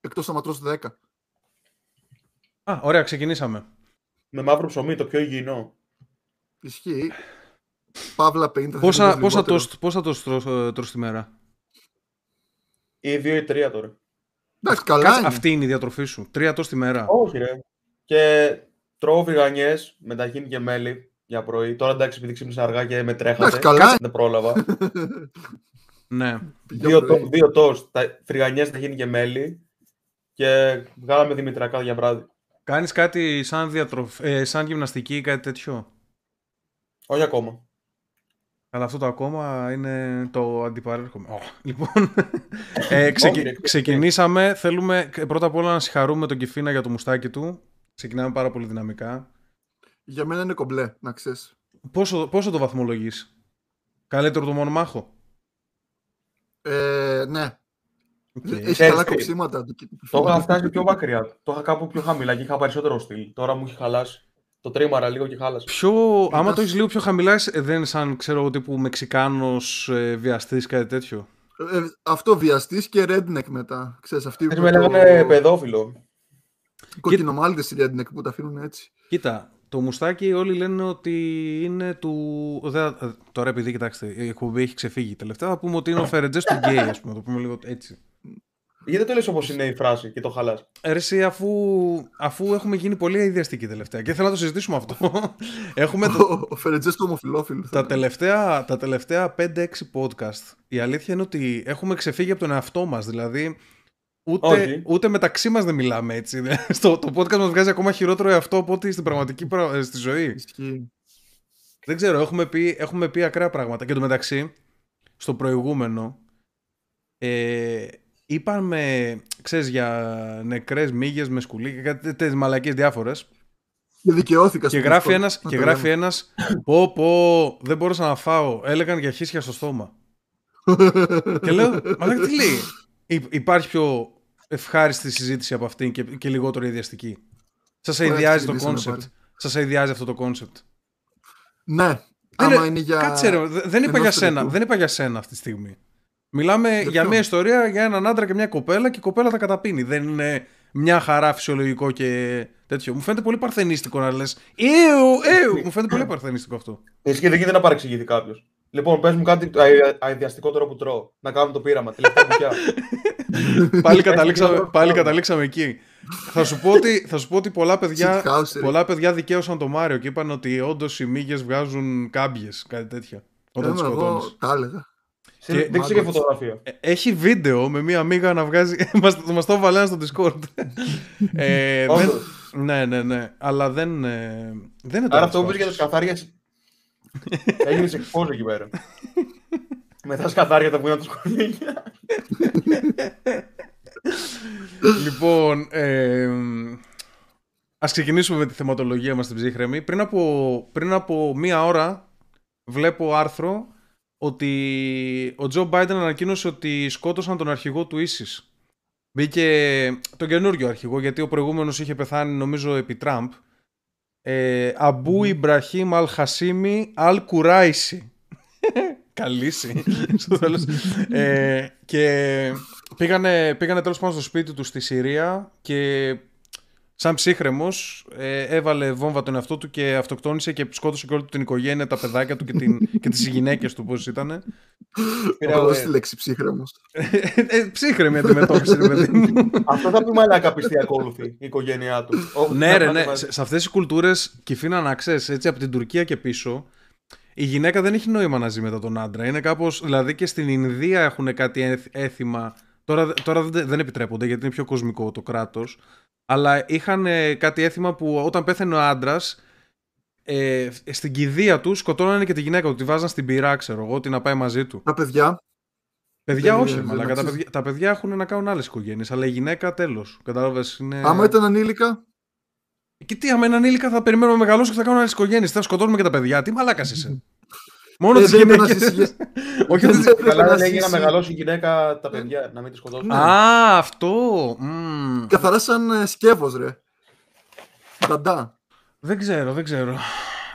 Εκτός να ματρώσει 10. Α, ωραία, ξεκινήσαμε. Με μαύρο ψωμί, το πιο υγιεινό. Ισχύει. Παύλα 50. Πόσα, πόσα τόστ πόσα τόστ τρως, ε, τρως τη μέρα; Ή δύο ή τρία τώρα. Εντάξει, καλά Κάτσε, είναι. αυτή είναι η διατροφή σου. Τρία τόστ τη μέρα. Όχι, ρε. Και τρώω βιγανιέ με ταχύνη και μέλι για πρωί. Τώρα εντάξει, επειδή ξύπνησα αργά και με τρέχατε. Εντάξει, καλά. Δεν πρόλαβα. Ναι. δύο, τό- δύο τόστ, τα, φρυγανιές ταχύνη και μέλι. Και βγάλαμε δημητριακά για βράδυ. Κάνεις κάτι σαν, διατροφ... ε, σαν γυμναστική ή κάτι τέτοιο; Όχι ακόμα. Αλλά αυτό το ακόμα είναι το αντιπαρέρχομαι. Ω, λοιπόν, ε, ξεκι- Όχι, ρε, ξεκινήσαμε. Θέλουμε ε, πρώτα απ' όλα να συγχαρούμε τον Κιφίνα για το μουστάκι του. Ξεκινάμε πάρα πολύ δυναμικά. Για μένα είναι κομπλέ, να ξέρεις. Πόσο, πόσο το βαθμολογείς; Καλύτερο το μονομάχο. Ε, ναι. Οκ. Έχει Ξέρεις καλά τι, κοψίματα. το- Το είχα φτάσει πιο μακριά. Το είχα κάπου πιο χαμηλά και είχα περισσότερο στυλ. Τώρα μου έχει χαλάσει. Το τρίμαρα λίγο και χάλασε. Πιο, άμα Ένας- το έχεις λίγο πιο χαμηλά, ε, δεν είναι σαν ξέρω εγώ τύπου Μεξικάνος ε, βιαστής κάτι τέτοιο. Ε, αυτό βιαστής και redneck μετά. Ξέρεις, αυτοί Έτσι που με το- λέγανε παιδόφιλο. κοκκινομάλιδες οι redneck που τα αφήνουν έτσι. Κοίτα, το μουστάκι όλοι λένε ότι είναι του. δεν- ε, τώρα επειδή κοιτάξτε, η εκπομπή έχει ξεφύγει τελευταία, θα πούμε ότι είναι ο Φερετζές του γκέι, ας πούμε. Το πούμε λίγο έτσι. Γιατί δεν το λες όπως είναι η φράση και το χαλάς; Ε, Ρε, εσύ, αφού, αφού έχουμε γίνει πολύ αειδιαστικοί τελευταία και θέλω να το συζητήσουμε αυτό. έχουμε το, Ο- Ο Φερετζές του ομοφιλόφιλου. τα τελευταία, τα τελευταία 5-6 podcast. Η αλήθεια είναι ότι έχουμε ξεφύγει από τον εαυτό μας. Δηλαδή, ούτε, Όχι. ούτε μεταξύ μας δεν μιλάμε έτσι. Στο, το podcast μας βγάζει ακόμα χειρότερο εαυτό από ό,τι στην πραγματική πρα- ε, στη ζωή. Ισχύει. Δεν ξέρω, έχουμε πει, έχουμε πει ακραία πράγματα. Και το μεταξύ, στο προηγούμενο, ε, είπαμε, ξέρεις, για νεκρές μύγες με σκουλί και κάτι τέτοιες μαλακίες διάφορες. Και δικαιώθηκα Και στο γράφει Discord, ένας, να και το γράφει λέμε. ένας, πω πω, δεν μπορούσα να φάω, έλεγαν για χίσια στο στόμα. και λέω, μαλάκα τι λέει. Υ- υπάρχει πιο ευχάριστη συζήτηση από αυτήν και, και λιγότερο αηδιαστική. Σας Ωραία, αηδιάζει το ξεκινήσαμε concept. πάλι. Σας αηδιάζει αυτό το concept. Ναι. Δεν Άμα είναι- είναι για... Κάτσε ρε, δε- δεν είπα ενός για σένα, τρίτου. δεν είπα για σένα αυτή τη στιγμή. Μιλάμε για, ποιον; μια ιστορία για έναν άντρα και μια κοπέλα και η κοπέλα τα καταπίνει. Δεν είναι μια χαρά φυσιολογικό και τέτοιο. Μου φαίνεται πολύ παρθενίστικο να λες Εου, εου. Μου φαίνεται πολύ παρθενίστικο αυτό. Εσύ και δεν γίνεται να παρεξηγηθεί κάποιος. Λοιπόν, πες μου κάτι αη- αηδιαστικότερο που τρώω. Να κάνουμε το πείραμα. Τελευταία μπουκιά. πάλι, Έχει καταλήξαμε, μια- πάλι καταλήξαμε εκεί. θα, σου πω ότι, θα σου πω ότι πολλά παιδιά, Cheat house, ρε. πολλά παιδιά δικαίωσαν το Μάριο και είπαν ότι όντως οι μύγες βγάζουν κάμπιες, κάτι τέτοια. Όταν τις Έμα, σκοτώνεις. εγώ τα έλεγα. Και- Δείξε και φωτογραφία. Ε, Έχει βίντεο με μία μίγα να βγάζει. μας, μας το έβαλε ένα στο Discord. ε, δεν, Όντως. ναι, ναι, ναι. Αλλά δεν, ε, δεν είναι Άρα το αυτό που πεις για τα σκαθάρια. Έγινε εκπόζο εκεί πέρα. Μετά τα σκαθάρια τα που είναι από τα σκορπίνια. Λοιπόν, ε, ας ξεκινήσουμε με τη θεματολογία μας στην ψύχρεμη. Πριν από, πριν από μία ώρα βλέπω άρθρο ότι ο Τζο Μπάιντεν ανακοίνωσε ότι σκότωσαν τον αρχηγό του Ίσης. Μπήκε τον καινούριο αρχηγό, γιατί ο προηγούμενος είχε πεθάνει νομίζω επί Τραμπ. Ε, Αμπού Ιμπραχήμ Αλ Χασίμι Αλ Κουράισι. Καλύση. στο τέλος. ε, και πήγανε, πήγανε τέλος πάνω στο σπίτι τους στη Συρία και σαν ψύχρεμος ε, έβαλε βόμβα τον εαυτό του και αυτοκτόνησε και σκότωσε και όλη του την οικογένεια, τα παιδάκια του και, την, και τις γυναίκες του πώς ήταν. Πήρα, Εγώ ε, στη λέξη ψύχρεμος. ε, ψύχρεμη αντιμετώπιση, ρε παιδί μου. Αυτό θα πει μαλάκα πιστή ακόλουθη η οικογένειά του. Ω, ναι, να ρε, πάνε ναι. μαζί. Σε, σε αυτές τις κουλτούρες, Κιφίνα να ξέρεις, έτσι από την Τουρκία και πίσω, η γυναίκα δεν έχει νόημα να ζει μετά τον άντρα. Είναι κάπως, δηλαδή και στην Ινδία έχουν κάτι έθ- έθιμα. Τώρα, τώρα δεν, δεν επιτρέπονται γιατί είναι πιο κοσμικό το κράτος. Αλλά είχαν ε, κάτι έθιμα που όταν πέθανε ο άντρας, ε, στην κηδεία του σκοτώνανε και τη γυναίκα του. Τη βάζαν στην πυρά, ξέρω εγώ, ότι να πάει μαζί του. Τα παιδιά. Παιδιά, Δεν- όχι, δεν μαλάκα. Τα αξίζει. παιδιά, τα παιδιά έχουν να κάνουν άλλες οικογένειες. Αλλά η γυναίκα τέλος. Κατάλαβες. Είναι... Άμα ήταν ανήλικα, Και τι, άμα είναι ανήλικα, θα περιμένουμε να μεγαλώσουν και θα κάνουν άλλες οικογένειες. Θα σκοτώνουμε και τα παιδιά. Τι μαλάκας είσαι. Μόνο Ε, τις δεν έπαιρνα γυναίκες. στις- Όχι δεν τις... έπαιρνα Καλά να λέγει να ζήσει. μεγαλώσει η γυναίκα τα παιδιά, να μην τη σκοτώσουν. Α, αυτό. Μμμ. Καθαρά σαν ε, σκεύος ρε. Δαντά. Δεν ξέρω, δεν ξέρω.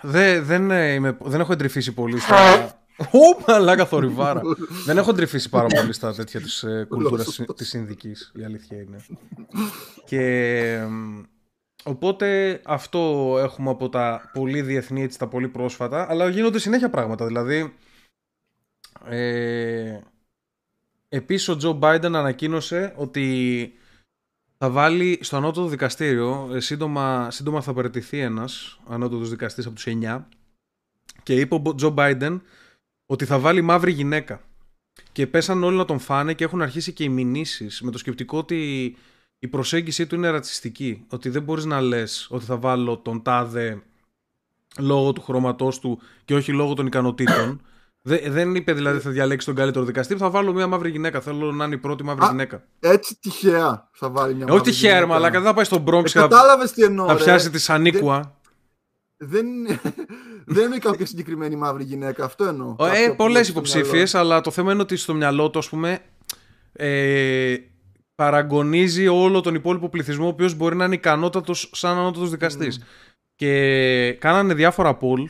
Δεν, δεν, ε, είμαι, δεν έχω εντρυφήσει πολύ στα... Ω, μαλάκα θορυβάρα. Δεν έχω τρυφήσει πάρα πολύ στα τέτοια της ε, κουλτούρας Σωστός. της Ινδικής, η αλήθεια είναι. Και εμ, οπότε αυτό έχουμε από τα πολύ διεθνή, έτσι, τα πολύ πρόσφατα, αλλά γίνονται συνέχεια πράγματα. Δηλαδή, ε, επίσης ο Τζο Biden ανακοίνωσε ότι θα βάλει στο ανώτατο δικαστήριο, ε, σύντομα, σύντομα θα παραιτηθεί ένας ανώτατος δικαστής από τους 9 και είπε ο Τζο Biden ότι θα βάλει μαύρη γυναίκα. Και πέσαν όλοι να τον φάνε και έχουν αρχίσει και οι μηνύσεις με το σκεπτικό ότι η προσέγγιση του είναι ρατσιστική. Ότι δεν μπορείς να λες ότι θα βάλω τον τάδε λόγω του χρώματός του και όχι λόγω των ικανοτήτων. Δε- δεν είπε δηλαδή θα διαλέξει τον καλύτερο δικαστή, θα βάλω μια μαύρη γυναίκα. Θέλω να είναι η πρώτη μαύρη Α, γυναίκα. Έτσι τυχαία θα βάλει μια Ε, όχι μαύρη τυχαία, ρε γυναίκα. μαλάκα, δεν θα πάει στον Bronx Ε, και θα, Κατάλαβες τι εννοώ. θα ρε. πιάσει τη Σανίκουα. Δεν, δεν είναι κάποια συγκεκριμένη μαύρη γυναίκα. Αυτό εννοώ. Ε, Κάποια που Πολλέ έχει στο υποψήφιες, αλλά το θέμα είναι ότι στο μυαλό του, ας πούμε, ε, παραγκωνίζει όλο τον υπόλοιπο πληθυσμό, ο οποίος μπορεί να είναι ικανότατος σαν ανώτατος δικαστής. Και κάνανε διάφορα poll.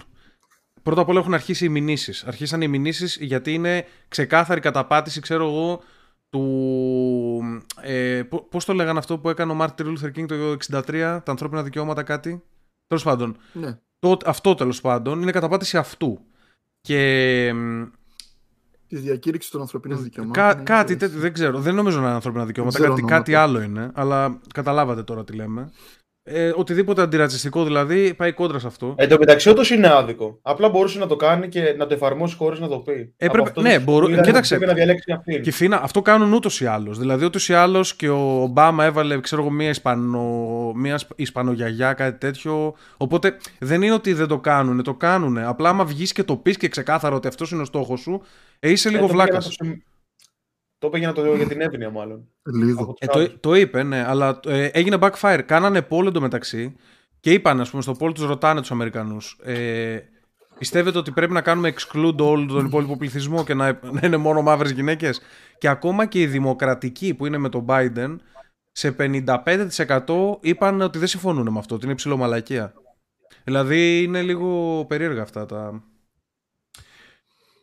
Πρώτα απ' όλα έχουν αρχίσει οι μηνύσεις. Αρχίσαν οι μηνύσεις γιατί είναι ξεκάθαρη καταπάτηση, ξέρω εγώ, του. Ε, Πώς το λέγανε αυτό που έκανε ο Μάρτιν Λούθερ Κίνγκ το 1963, τα ανθρώπινα δικαιώματα, κάτι. Τέλος πάντων. Ναι. Το, αυτό τέλος πάντων είναι καταπάτηση αυτού. Και μ, Της διακήρυξης των ανθρωπίνων δικαιωμάτων. Κά, κάτι τέτοιο, δεν ξέρω. Δεν νομίζω να είναι ανθρώπινα δικαιώματα. Δεν ξέρω Κάτι, ονόματα. κάτι άλλο είναι. Αλλά καταλάβατε τώρα τι λέμε. Ε, οτιδήποτε αντιρατσιστικό δηλαδή πάει κόντρα σε αυτό. Εν τω μεταξύ, όντως είναι άδικο. Απλά μπορούσε να το κάνει και να το εφαρμόσει χωρίς να το πει. Έπρεπε- Από αυτό ναι, το μπορώ- είδα ότι κοίταξε. Πρέπει να διαλέξει αυτήν. Και φίνα, αυτό κάνουν ούτως ή άλλως. Δηλαδή, ούτως ή άλλως και ο Ομπάμα έβαλε, ξέρω εγώ, μία, Ισπανο, μία Ισπ- Ισπανογιαγιά, κάτι τέτοιο. Οπότε δεν είναι ότι δεν το κάνουν, το κάνουν. Απλά άμα βγεις και το πεις και ξεκάθαρα ότι αυτός είναι ο στόχος σου, ε, είσαι Ε, λίγο το πήγε βλάκας. Να το συμ- Το πήγε να το δω για την εύνοια, μάλλον. Λίγο. Από τους Ε, το, άλλους. το είπε, ναι, αλλά ε, έγινε backfire. Κάνανε poll εντωμεταξύ και είπαν, ας πούμε, στο poll τους ρωτάνε τους Αμερικανούς. Ε, πιστεύετε ότι πρέπει να κάνουμε exclude όλο τον υπόλοιπο πληθυσμό και να, να είναι μόνο μαύρες γυναίκες; Και ακόμα και οι δημοκρατικοί που είναι με τον Biden, σε 55% είπαν ότι δεν συμφωνούν με αυτό, ότι είναι ψηλομαλακία. Δηλαδή είναι λίγο περίεργα αυτά τα.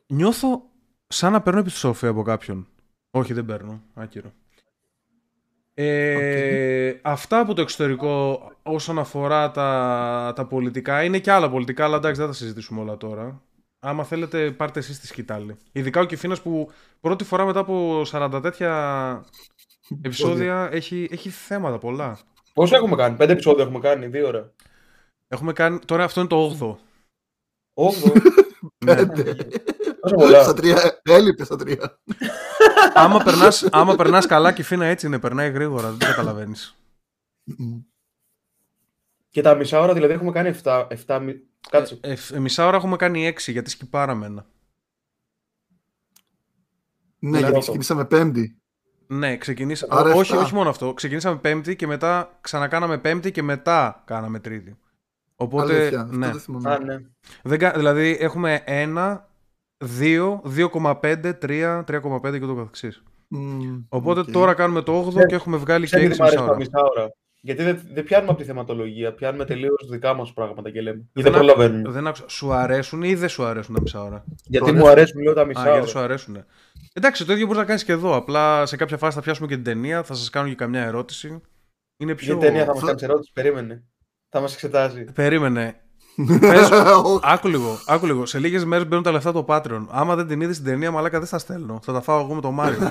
Νιώθω σαν να παίρνω επιστροφή από κάποιον. Όχι, δεν παίρνω. Άκυρο. Ε, Αυτά από το εξωτερικό όσον αφορά τα, τα πολιτικά. Είναι και άλλα πολιτικά, αλλά εντάξει δεν θα τα συζητήσουμε όλα τώρα. Άμα θέλετε πάρτε εσείς τη σκητάλη. Ειδικά ο Κιφίνας που πρώτη φορά μετά από 40 τέτοια επεισόδια έχει, έχει θέματα πολλά. Πόσο έχουμε κάνει, πέντε επεισόδια έχουμε κάνει, δύο ώρα. Έχουμε κάνει, τώρα αυτό είναι το 8ο. Όχι, ναι. τόσο πολλά. Στα τρία. Έλειπε στα τρία. Άμα, περνάς, άμα περνάς καλά Κιφίνα έτσι είναι, περνάει γρήγορα, δεν το καταλαβαίνεις. Και τα μισά ώρα δηλαδή έχουμε κάνει 7. 7 μι- Κάτσε. Ε, ε, μισά ώρα έχουμε κάνει 6 γιατί σκυπάραμε ένα. Ναι, Δηλαδή γιατί αυτό. ξεκινήσαμε πέμπτη. Ναι, ξεκινήσα... Άρα όχι, εφτά. όχι μόνο αυτό. Ξεκινήσαμε πέμπτη και μετά ξανακάναμε πέμπτη και μετά κάναμε τρίτη. Οπότε, Αλήθεια. Αυτό ναι. δεν θυμάμαι. Α, ναι. Δεν, κα- δηλαδή έχουμε 1, 2, 2,5, 3, 3,5 και ούτω καθεξής. Μμμ, Οπότε οκ. τώρα κάνουμε το 8ο Ξέρεις- και έχουμε βγάλει και Ξέρετε 6 τι μου αρέσει μισά τα ώρα. μισά ώρα. Γιατί δεν, δεν πιάνουμε από τη θεματολογία, πιάνουμε τελείως δικά μας πράγματα και λέμε. Ή Δεν δεν άκου- προλαβαίνουμε. Δεν άκουσα. Σου αρέσουν ή δεν σου αρέσουν τα μισά ώρα. Γιατί Το μου αρέσουν, λέω τα μισά Α, ώρα. γιατί σου αρέσουν. Εντάξει, το ίδιο μπορείς να κάνεις και εδώ. Απλά σε κάποια φάση θα πιάσουμε και την ταινία, θα σας κάνω και καμιά ερώτηση. Είναι πιο. Γιατί ταινία θα μας κάνεις ερώτηση, περίμενε. Θα μας εξετάζει. Περίμενε. Πες- Όχι. Άκου λίγο, άκου λίγο. Σε λίγες μέρες μπαίνουν τα λεφτά το Patreon. Άμα δεν την είδες την ταινία, μαλάκα δεν στα στέλνω. Θα τα φάω εγώ με τον Μάριο.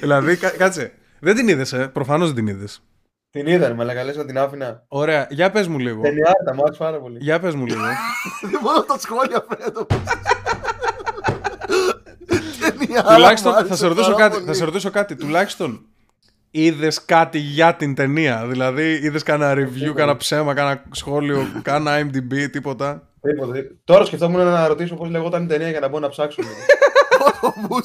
δηλαδή, κα- κάτσε. Δεν την είδες, ε. Προφανώς δεν την είδες. Την είδαν, με λες να την άφηνα. Ωραία, για πες μου λίγο. Ταινιάρα, μου άρεσε πάρα πολύ. Για πες μου λίγο. Δεν μπορώ τα σχόλια φέτο. Τουλάχιστον θα σε, ρωτήσω κάτι, θα σε ρωτήσω κάτι. Τουλάχιστον είδες κάτι για την ταινία. Δηλαδή, είδες κανένα review, κανένα ψέμα, κανένα σχόλιο, κανένα IMDb, τίποτα. Τίποτα, τίποτα. Τώρα σκεφτόμουν να ρωτήσω πώς λεγόταν η ταινία για να μπορώ να ψάξω. λίγο.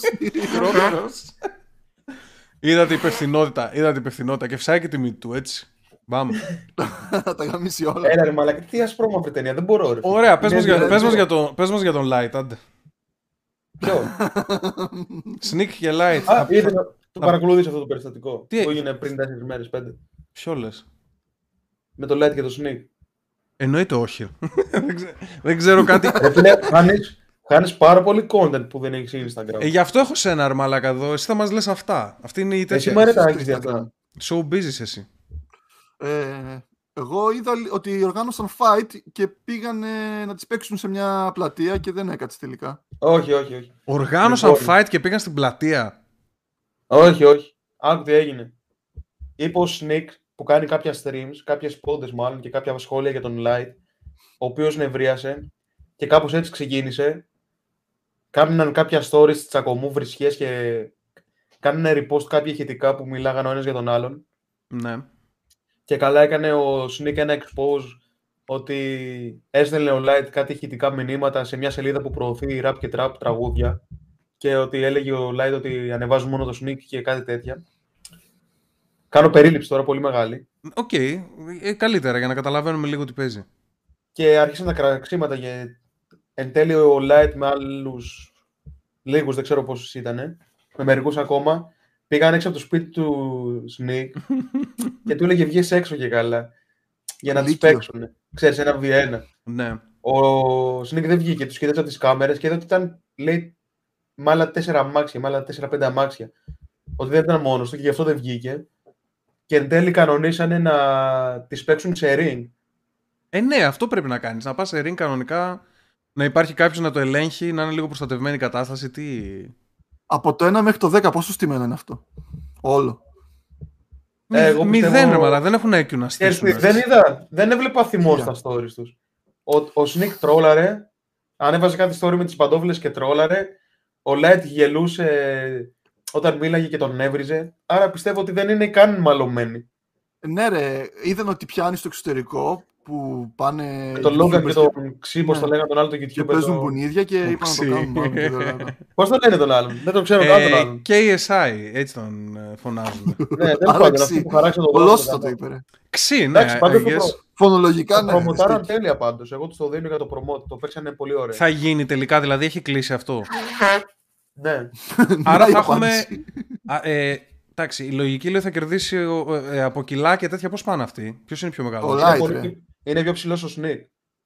Είδα την υπευθυνότητα, είδα την υπευθυνότητα και φυσάει και τη μύτη του, έτσι. Μπαμ. Τα γαμίσει όλα. Έλα ρε μαλάκα, τι ασπρόμαυρη ταινία, δεν μπορώ ρε. φίλε. Ωραία, πες Είναι μας, για, δηλαδή- πες, μας για τον, πες μας για τον Light, άντε. Ποιο; Sneak και Light. Α, είδε, το παρακολουθείς αυτό το περιστατικό. Τι- Που έγινε πριν 4 μέρες, 5. Ποιο λες; Με το Light και το Sneak. Εννοείται όχι. δεν, ξέ- δεν ξέρω κάτι. Ρε φίλε, χάνεις, χάνεις πάρα πολύ content που δεν έχεις Instagram. ε, γι' αυτό έχω σένα ρε μαλάκα εδώ. Εσύ θα μας λες αυτά. Αυτή είναι η Εσύ τέτοια. μαρέτα στο έχεις δει αυτά. So busy είσαι εσύ. Ε, εγώ είδα λι- ότι οργάνωσαν fight και πήγαν να τις παίξουν σε μια πλατεία και δεν έκατσε τελικά. Όχι, όχι, όχι. Οργάνωσαν Λοιπόν. fight και πήγαν στην πλατεία. Όχι, όχι. Άκου τι έγινε. Είπε ο Sneak που κάνει κάποια streams, κάποιες πόντες μάλλον και κάποια σχόλια για τον Light, ο οποίος νευρίασε και κάπως έτσι ξεκίνησε. Κάμιναν κάποια stories τσακωμού, βρισχές και κάνανε repost κάποια ηχητικά που μιλάγαν ο ένας για τον άλλον. Ναι. Και καλά έκανε ο Snik ένα expose ότι έστελνε ο Light κάτι ηχητικά μηνύματα σε μια σελίδα που προωθεί rap και trap τραγούδια και ότι έλεγε ο Light ότι ανεβάζουν μόνο το Snik και κάτι τέτοια. Κάνω περίληψη τώρα πολύ μεγάλη. Οκ. Ε, καλύτερα για να καταλαβαίνουμε λίγο τι παίζει. Και άρχισαν τα κραξίματα και εν τέλει ο Light με άλλους λίγους, δεν ξέρω πόσους ήταν, με μερικούς ακόμα, πήγαν έξω από το σπίτι του Sneak και του έλεγε βγες έξω και καλά για να τις Λύκειο. παίξουν. Ξέρεις, ένα V1. Ναι. Ο Sneak δεν βγήκε, τους κοίταξε από τις κάμερες και είδε ότι ήταν, λέει, με άλλα τέσσερα αμάξια, με άλλα τέσσερα-πέντε αμάξια. Ότι δεν ήταν μόνος του και γι' αυτό δεν βγήκε. Και εν τέλει κανονίσανε να τις παίξουν σε ring. Ε, ναι, αυτό πρέπει να κάνεις. Να πας σε ring κανονικά, να υπάρχει κάποιος να το ελέγχει, να είναι λίγο προστατευμένη η κατάσταση. Τι... Από το 1 μέχρι το 10 πόσο στημένο είναι αυτό; Όλο. Ε, εγώ Μηδέν, πιστεύω- ρε μαλά, δεν έχουν IQ να Ξέρεις στήσουν. τι, δεν είδα, δεν έβλεπα θυμό Είδα. στα stories τους. Ο, ο Sneak τρόλαρε, ανέβαζε κάτι story με τις παντόφλες και τρόλαρε. Ο Light γελούσε όταν μίλαγε και τον έβριζε. Άρα πιστεύω ότι δεν είναι καν μαλωμένοι. Ναι, ρε, είδαν ότι πιάνει στο εξωτερικό που πάνε. Με τον Logan YouTubers και τον Ξύ, πώς ναι. το λέγανε τον άλλο τον και YouTuber. παίζουν το- μπουνίδια και Το είπαν να το ξύ. κάνουν μάλλον και δεν λέγανε. Πώς το λένε τον άλλον, δεν τον ξέρω καν τον Ε, άλλον. KSI, έτσι τον ε, φωνάζουν. Ναι, δεν Άρα πάντων, Ξύ. αυτοί που χαράξαν τον Ολόσωτα κόσμο. το είπε. ρε. Ξύ, ναι, Εντάξει, I πάντως το guess. προ- Φωνολογικά, το ναι. προμοτάραν στέκει. τέλεια πάντως. Εγώ τους το δίνω για το promote, το παίξανε πολύ ωραία. Θα γίνει τελικά, δηλαδή έχει κλείσει αυτό. Ναι. Άρα Ναι, η θα έχουμε. απάντηση. Α, ε, εντάξει, η λογική λέει θα κερδίσει ο- ε, από κιλά και τέτοια. Πώς πάνε αυτοί, Ποιος είναι πιο μεγάλος; Ο Είναι Light, πολύ- ρε. Είναι πιο ψηλός ο Sneak.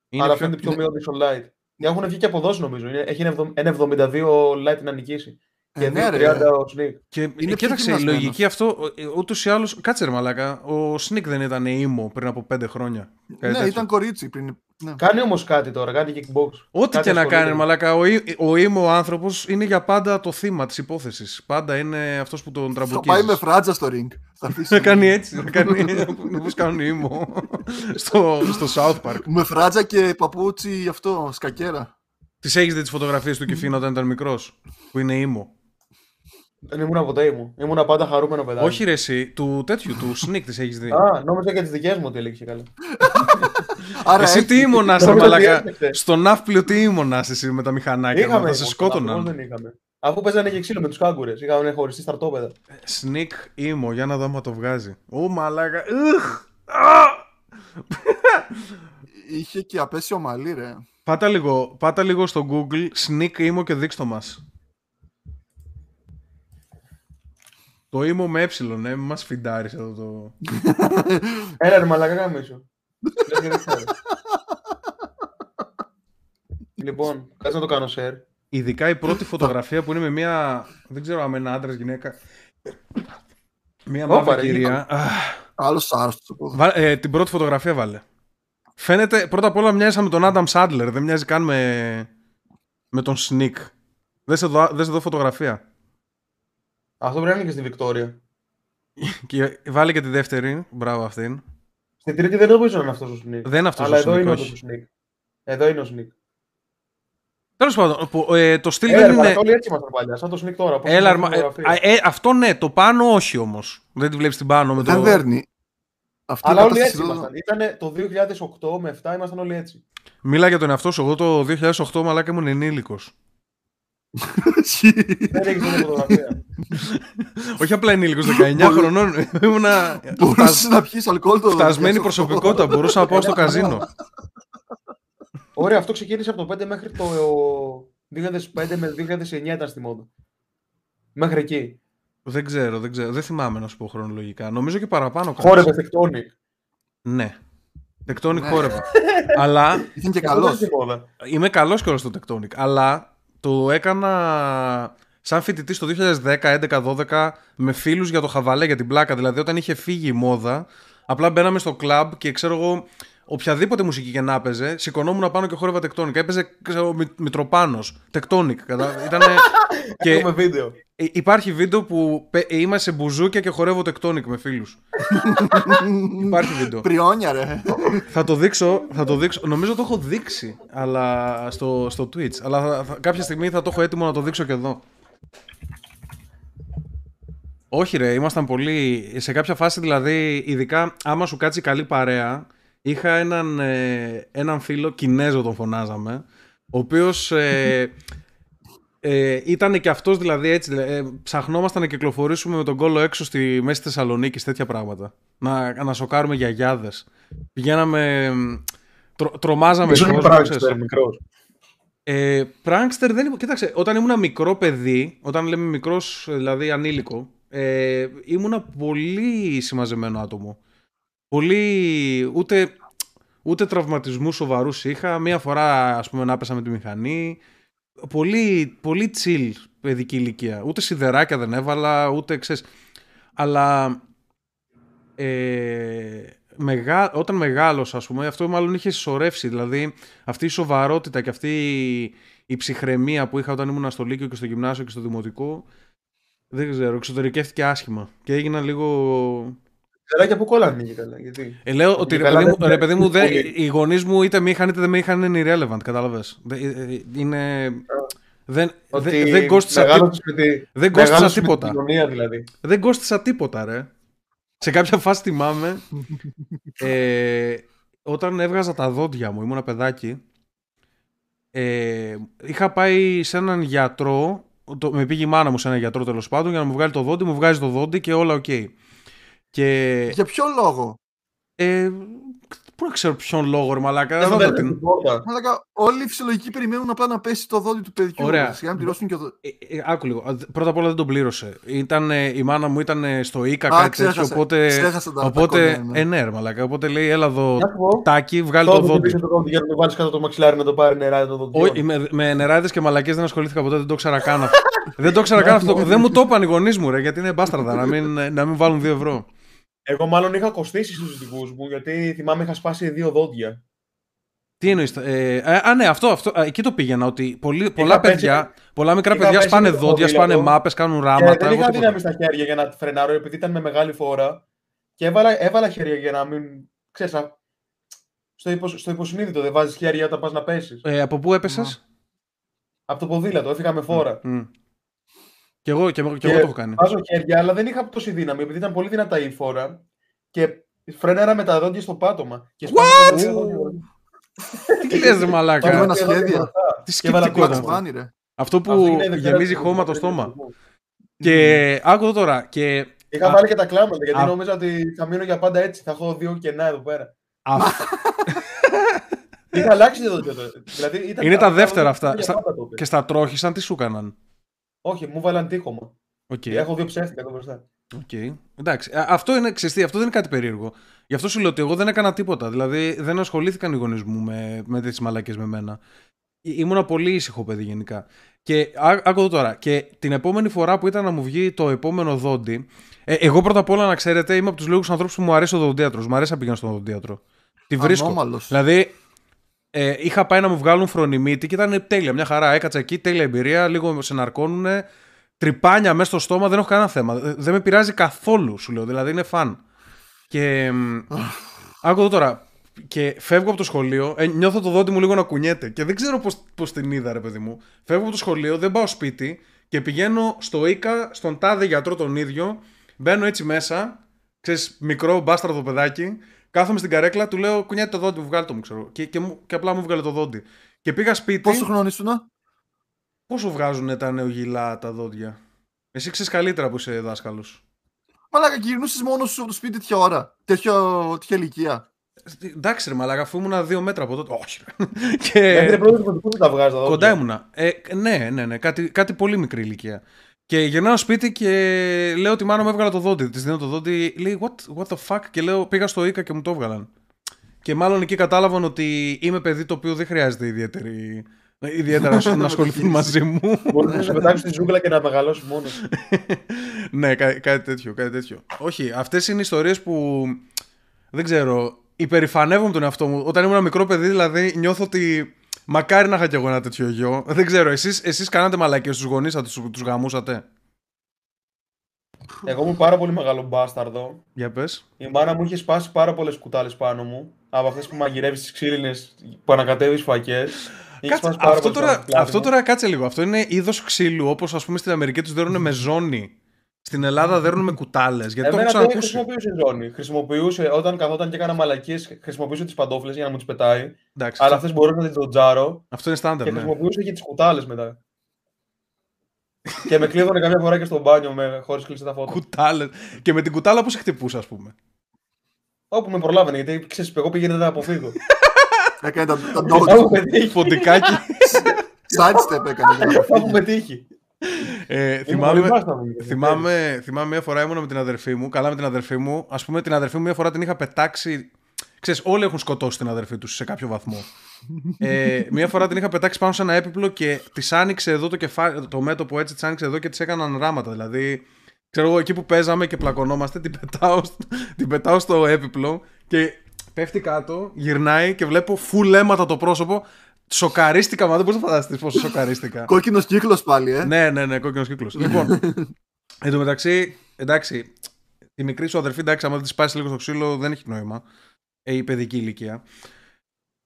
Είναι Άρα πιο- φαίνεται πιο είναι- μειώδης ο Light. Έχουν βγει και αποδόσεις νομίζω. Είναι- Έχει ένα εβδο- ένα 72 ο Light να νικήσει. Και Ε, ναι, ρε. 2,30 ο Sneak. Και Είναι πιο κοίταξε, η γυμνασμένος. λογική αυτό ούτως ή άλλως. Κάτσε ρε μαλάκα. Ο Sneak δεν ήταν ήμο πριν από πέντε χρόνια. Κάτι Ναι, τέτοιο. ήταν κορίτσι πριν. Ναι. Κάνει όμως κάτι τώρα, κάνει kickbox. Ό,τι Κάτι και να ασχολείται. κάνει, μαλάκα. Ο, ί- ο ήμο ο άνθρωπος είναι για πάντα το θύμα της υπόθεσης. Πάντα είναι αυτός που τον Θα τραμπουκίζει. πάει με φράτζα στο ring. Θα αφήσει. Να κάνει έτσι, να κάνει όπως κάνουν οι ήμο στο, στο South Park. Με φράτζα και παπούτσι αυτό, σκακέρα. Τις έχεις δει τις φωτογραφίες του Κιφίνα όταν ήταν μικρός, που είναι ήμο; Δεν ήμουν ποτέ μου. Ήμουν πάντα χαρούμενο παιδάκι. Όχι ρε εσύ, του τέτοιου, του Sneak τις έχεις δει. Α, νόμιζα και τις δικές μου ότι έλεγε καλά. Άρα εσύ έχει- τι ήμονας ρε Νόμιζα ότι μαλακά; έπαιξε. Στο ναύπλιο τι ήμονας εσύ με τα μηχανάκια, Είχαμε. μα, θα σε ήμουν, σκότωναν. ακριβώς δεν είχαμε. Αφού παίζανε και ξύλο με τους κάγκουρες. Είχαμε χωριστεί σταρτόπεδα. Sneak ήμο, για να δω αν το βγάζει. Ω μαλάκα, Ugh! Α! Είχε και απέσιο μαλλί, ρε. Πάτα λίγο, πάτα λίγο στο Google, Sneak ήμο και δείξτε μας. Το ήμο με ε, ε, μη μας φιντάρεις εδώ το... Έλα ρε μαλακά γάμισο. Λες και δεν ξέρω. Λοιπόν, κάτσε να το κάνω share. Ειδικά η πρώτη φωτογραφία που είναι με μια. Δεν ξέρω αν είναι άντρας γυναίκα. Μια Ωπα, μαύρη ρε, κυρία. Αχ, Άλλος άρρωστος. πω. βα- ε, την πρώτη φωτογραφία βάλε. Φαίνεται πρώτα απ' όλα μοιάζει σαν με τον Άνταμ Σάντλερ. Δεν μοιάζει καν με, με τον Sneak. Δες εδώ, δες εδώ φωτογραφία. Αυτό πρέπει να είναι και στη Βικτόρια. Και βάλε και τη δεύτερη. Μπράβο αυτήν. Στην τρίτη δεν νομίζω να είναι αυτός ο Sneak. Δεν είναι αυτός Αλλά ο εδώ Sneak, είναι όχι. όντως ο Sneak. Εδώ είναι ο Sneak. Τέλος πάντων, που, ε, το στυλ Έλα, δεν ρε, είναι. μαλάκα, όλοι έτσι ήμασταν παλιά. Σαν το Sneak τώρα. πώς Έλα, είναι αρμα- η ε, φωτογραφία. α, ε, αυτό ναι, το πάνω όχι όμως. Δεν τη βλέπεις την πάνω με το. Δεν δέρνει. Αυτή Αλλά η όλοι κατάσταση έτσι εδώ- ήμασταν. Ήτανε το 2008 με 7 ήμασταν όλοι έτσι. Μίλα για τον εαυτό σου. Εγώ το 2008 μαλάκα ήμουν ενήλικος. Δεν έχεις δει φωτογραφία. Όχι απλά ενήλικο, 19 Μπορεί- χρονών. Ήμουνα. Μπορούσε να πιεις αλκοόλ το. Φτασμένη 2008. προσωπικότητα. Μπορούσα να πάω στο καζίνο. Ωραία, αυτό ξεκίνησε από το 5 μέχρι το 2005 με 2009 ήταν στη μόδα. Μέχρι εκεί. Δεν ξέρω, δεν ξέρω. Δεν θυμάμαι να σου πω χρονολογικά. Νομίζω και παραπάνω. κάπως. Χόρευε Tectonic. Ναι. Tectonic Ναι. χόρευα. αλλά Ήταν και Και αυτό καλό. δεν είναι μόδα. είμαι καλός κιόλας στο Tectonic. Αλλά το έκανα σαν φοιτητή το 2010, 11, 12 με φίλους για το χαβαλέ, για την πλάκα. Δηλαδή, όταν είχε φύγει η μόδα, απλά μπαίναμε στο κλαμπ και ξέρω εγώ, οποιαδήποτε μουσική και να έπαιζε, σηκωνόμουν πάνω και χόρευα Tectonic. Έπαιζε, ξέρω, Μη- Μητροπάνος, Tectonic. Κατα... Ήτανε... και Έχουμε βίντεο. ε, υπάρχει βίντεο που πε- είμαι σε μπουζούκια και χορεύω Tectonic με φίλους. υπάρχει βίντεο. Πριόνια, ρε. θα το δείξω, θα το δείξω. Νομίζω το έχω δείξει αλλά στο, στο Twitch. Αλλά θα- θα- κάποια στιγμή θα το έχω έτοιμο να το δείξω και εδώ. Όχι ρε, ήμασταν πολύ... Σε κάποια φάση δηλαδή, ειδικά άμα σου κάτσει καλή παρέα, είχα έναν, ε, έναν φίλο, Κινέζο τον φωνάζαμε, ο οποίος ε, ε, ήταν και αυτός δηλαδή έτσι, ε, ψαχνόμασταν να κυκλοφορήσουμε με τον κόλλο έξω στη μέση Θεσσαλονίκη, τέτοια πράγματα. Να, να σοκάρουμε γιαγιάδες. Πηγαίναμε, τρο, τρομάζαμε Ήσουν κόσμο, prankster ξέρεις. μικρός. Ε, prankster δεν ήμουν. Κοίταξε, όταν ήμουν μικρό παιδί, όταν λέμε μικρός, δηλαδή ανήλικο, ε, ήμουνα πολύ συμμαζεμένο άτομο. Πολύ. ούτε, ούτε τραυματισμούς σοβαρούς είχα. Μία φορά, ας πούμε, να πέσα με τη μηχανή. Πολύ, πολύ chill παιδική ηλικία. Ούτε σιδεράκια δεν έβαλα, ούτε ξέρεις. Αλλά ε, μεγά, όταν μεγάλωσα, ας πούμε, αυτό μάλλον είχε συσσωρεύσει. Δηλαδή, αυτή η σοβαρότητα και αυτή η, η ψυχραιμία που είχα όταν ήμουν στο Λύκειο και στο Γυμνάσιο και στο Δημοτικό, δεν ξέρω, εξωτερικεύτηκε άσχημα. Και έγινα λίγο. Τεράκια που κόλλανε και καλά. Γιατί. Ε, λέω ότι ρε καλά παιδί μου, δεν- ρε παιδί μου δεν- πολύ. οι γονείς μου είτε με είχαν είτε δεν με είχαν είναι irrelevant, κατάλαβες. Είναι. Δεν, Ότι δεν, δεν κόστησα, τί- μεγάλωσες με τη- δεν κόστησα μεγάλωσες με τίποτα. την κοινωνία δηλαδή. δεν κόστησα τίποτα, ρε. Σε κάποια φάση θυμάμαι. ε, όταν έβγαζα τα δόντια μου, ήμουν παιδάκι. Ε, είχα πάει σε έναν γιατρό. Το, με πήγε η μάνα μου σε έναν γιατρό τέλος πάντων για να μου βγάλει το δόντι. Μου βγάζει το δόντι και όλα οκ. Και. Για ποιο λόγο; Ε, πού να ξέρω ποιον λόγο, ρε Μαλάκα. Δεν ρώτα θα την. την πόρτα. Μαλάκα, όλοι οι φυσιολογικοί περιμένουν απλά να πέσει το δόντι του παιδιού. Ωραία. Σιγά να πληρώσουν και το. Ε, ε, άκου λίγο. Α, Πρώτα απ' όλα δεν τον πλήρωσε. Ήταν, ε, η μάνα μου ήταν ε, στο ΙΚΑ, Α, κάτι ξέχασα. τέτοιο. Οπότε. Ξέχασα τα- τα οπότε κόνια, ναι. ε, ναι, ρε Μαλάκα. Οπότε λέει, έλα εδώ, Να σου πω, τάκι, βγάλει αυτό το που δόντι. πήρε το δόντι για να το βάλεις κάτω το μαξιλάρι να το πάρει νερά το δόντι. Όχι, με, με νεράιδε και μαλακίε δεν ασχολήθηκα ποτέ, δεν το ήξερα καν αυτό. δεν το ήξερα καν αυτό. Δεν μου το είπαν οι γονείς μου, ρε, γιατί είναι μπάσταρδα να μην, να μην βάλουν 2 ευρώ. Εγώ μάλλον είχα κοστίσει στους δικούς μου γιατί θυμάμαι είχα σπάσει δύο δόντια. Τι εννοείς. Ε, ε, α, ναι, αυτό, αυτό. α, εκεί το πήγαινα. Ότι πολλοί, πολλά, πέσει- παιδιά, πολλά μικρά είχα παιδιά πέσει σπάνε με το δόντια, σπάνε ποδήλατο μάπες, κάνουν Και ράματα. δεν εγώ είχα τίποτα. δύναμη στα χέρια για να φρενάρω επειδή ήταν με μεγάλη φόρα και έβαλα, έβαλα χέρια για να μην. ξέρεις, να- στο, υπο, στο υποσυνείδητο δεν βάζεις χέρια όταν πας να πέσεις. Ε, από πού έπεσες; Από το ποδήλατο έφυγα με φόρα. Και εγώ, και, εγώ- και Και εγώ το έχω κάνει. Βάζω χέρια, αλλά δεν είχα τόση δύναμη επειδή ήταν πολύ δυνατά η φόρα και φρέναρα με τα δόντια στο πάτωμα. Και σπάσα τα δύο δόντια. Τι λες ρε Πάμε μαλάκα. ένα Τα δόντια σχέδια. μπροστά. Τι Και έβαλα σκεπτικό Bugs ήταν αυτό. Bunny, ρε. Αυτό Αυτό που έγινε Δευτέρα γεμίζει στο χώμα το Δευτέρα στόμα. στο Και άκου εδώ τώρα. Και Είχα Α- βάλει και τα κλάματα γιατί Α- νόμιζα ότι θα μείνω για πάντα έτσι. Θα έχω δύο κενά εδώ πέρα. αυ- Είχα αλλάξει το δόντια τώρα. Δηλαδή, ήταν Είναι τα αυτά δεύτερα δόντια αυτά. για Στα- πάντα τότε. και στα τρόχισαν τι σου έκαναν; Όχι, μου βάλαν τείχομα. Οκ. Έχω δύο ψεύτικα εδώ μπροστά. Οκ. Αυτό, αυτό είναι ξεστή, αυτό δεν είναι κάτι περίεργο. Γι' αυτό σου λέω ότι εγώ δεν έκανα τίποτα. Δηλαδή δεν ασχολήθηκαν οι γονείς μου με, με τέτοιε μαλακές με μένα. Ή- Ήμουνα πολύ ήσυχο παιδί γενικά. Και ά- άκου εδώ τώρα. Και την επόμενη φορά που ήταν να μου βγει το επόμενο δόντι. Ε, εγώ πρώτα απ' όλα να ξέρετε είμαι από τους λίγους ανθρώπους που μου αρέσει ο δοντίατρος. Μου αρέσει να πηγαίνω στον δοντίατρο. Τη βρίσκω. Ανώμαλος. Δηλαδή, ε, είχα πάει να μου βγάλουν φρονιμίτη και ήταν τέλεια. Μια χαρά. Έκατσα εκεί, τέλεια εμπειρία. Λίγο σε ναρκώνουνε. Τρυπάνια μέσα στο στόμα, δεν έχω κανένα θέμα. Ε, Δεν με πειράζει καθόλου, σου λέω. Δηλαδή είναι φαν. Και. μ, Άκου εδώ τώρα. Και φεύγω από το σχολείο, ε, νιώθω το δόντι μου λίγο να κουνιέται. Και δεν ξέρω πώς πώς την είδα, ρε παιδί μου. Φεύγω από το σχολείο, δεν πάω σπίτι και πηγαίνω στο Ίκα, στον τάδε γιατρό τον ίδιο. Μπαίνω έτσι μέσα, ξέρεις, μικρό μπάστραδο παιδάκι. Κάθομαι στην καρέκλα, του λέω κουνιέται το δόντι μου, βγάλει το μου, ξέρω. Και, και, μου- και απλά μου βγάλε το δόντι. Και πήγα σπίτι. Πόσο χρόνο ήσουνα; Πόσο βγάζουν τα νεογυλά τα δόντια; Εσύ ξέρεις καλύτερα που είσαι δάσκαλος. Μαλάκα, γυρνούσες μόνος σου από το σπίτι τέτοια ώρα. Τέτοιο, τέτοια ηλικία. Εντάξει, ρε Μαλάκα, αφού ήμουν δύο μέτρα από τότε. Όχι. Γιατί και είναι πρώτο που πού τα βγάζεις τα δόντια. κοντά ήμουνα. Ε, ναι, ναι, ναι. Κάτι, κάτι πολύ μικρή ηλικία. Και γυρνάω σπίτι και λέω ότι μάνα μου έβγαλα το δόντι. Της δίνω το δόντι. Λέει, what, what the fuck. Και λέω, πήγα στο Ίκα και μου το έβγαλαν. και μάλλον εκεί κατάλαβαν ότι είμαι παιδί το οποίο δεν χρειάζεται ιδιαίτερη, ιδιαίτερα να ασχοληθούν μαζί μου. Μπορείς να σε πετάξεις στη ζούγκλα και να μεγαλώσει μόνος. ναι, κά- κάτι τέτοιο, κάτι τέτοιο. Όχι, αυτές είναι ιστορίες που δεν ξέρω, υπερηφανεύομαι τον εαυτό μου. Όταν ήμουν μικρό παιδί, δηλαδή, νιώθω ότι μακάρι να είχα κι εγώ ένα τέτοιο γιο. Δεν ξέρω, εσείς, εσείς κάνατε μαλακίες στους γονείς σας, τους, τους γαμούσατε; Εγώ ήμουν πάρα πολύ μεγάλο μπάσταρδο. Για πες. Η μάνα μου είχε σπάσει πάρα πολλές κουτάλες πάνω μου. Από αυτές που μαγειρεύεις τις ξύλινες που ανακατεύεις φακές. Κάτσε, αυτό, τώρα, αυτό τώρα κάτσε λίγο. Αυτό είναι είδος ξύλου, όπως ας πούμε στην Αμερική τους δέρνουν με ζώνη. Στην Ελλάδα δέρνουν με κουτάλες. Γιατί το έχω Εμένα δεν ξανακούσει. χρησιμοποιούσε ζώνη. Χρησιμοποιούσε όταν καθόταν και έκανα μαλακίες, χρησιμοποιούσε τις παντόφλες για να μου τις πετάει. Εντάξει, Αλλά αυτό, αυτές μπορούσε να τις τζάρο αυτό είναι στάνταρ. και Ναι. χρησιμοποιούσε και τις κουτάλες μετά. και με κλείδωνε καμιά φορά και στο μπάνιο με, χωρίς κλείσει τα φώτα. Κουτάλες. Και με την κουτάλα πώς σε χτυπούσε, ας πούμε; Όπου με προλάβαινε, γιατί ξέρεις, εγώ πήγαινε να τα αποφύγω. Έκανε τα, τα Όπου dodge. με τύχει. Ποντικάκι. Sidestep έκανε. για να Όπου με τύχει. Ε, Ήμουν θυμάμαι, πολύ μπάσταρδο, μου. θυμάμαι, θυμάμαι μια φορά ήμουν με την αδερφή μου. Καλά με την αδερφή μου. Α πούμε την αδερφή μου μια φορά την είχα πετάξει. Ξέρεις, όλοι έχουν σκοτώσει την αδερφή τους σε κάποιο βαθμό. ε, μια φορά την είχα πετάξει πάνω σε ένα έπιπλο και της άνοιξε εδώ το κεφάλι, το μέτωπο έτσι, της άνοιξε εδώ και της έκαναν ράματα. Δηλαδή, ξέρω εγώ, εκεί που παίζαμε και πλακωνόμαστε, την πετάω, στο- την πετάω στο έπιπλο και πέφτει κάτω, γυρνάει και βλέπω φουλ αίματα το πρόσωπο. Σοκαρίστηκα, μα δεν μπορεί να φανταστείς πόσο σοκαρίστηκα. Κόκκινος κύκλος πάλι, ε. ναι, ναι, ναι, κόκκινος κύκλος. λοιπόν, εν τω μεταξύ, εντάξει, η μικρή σου αδερφή, εντάξει, άμα δεν της σπάσει λίγο στο ξύλο, δεν έχει νόημα. Ε, η παιδική ηλικία.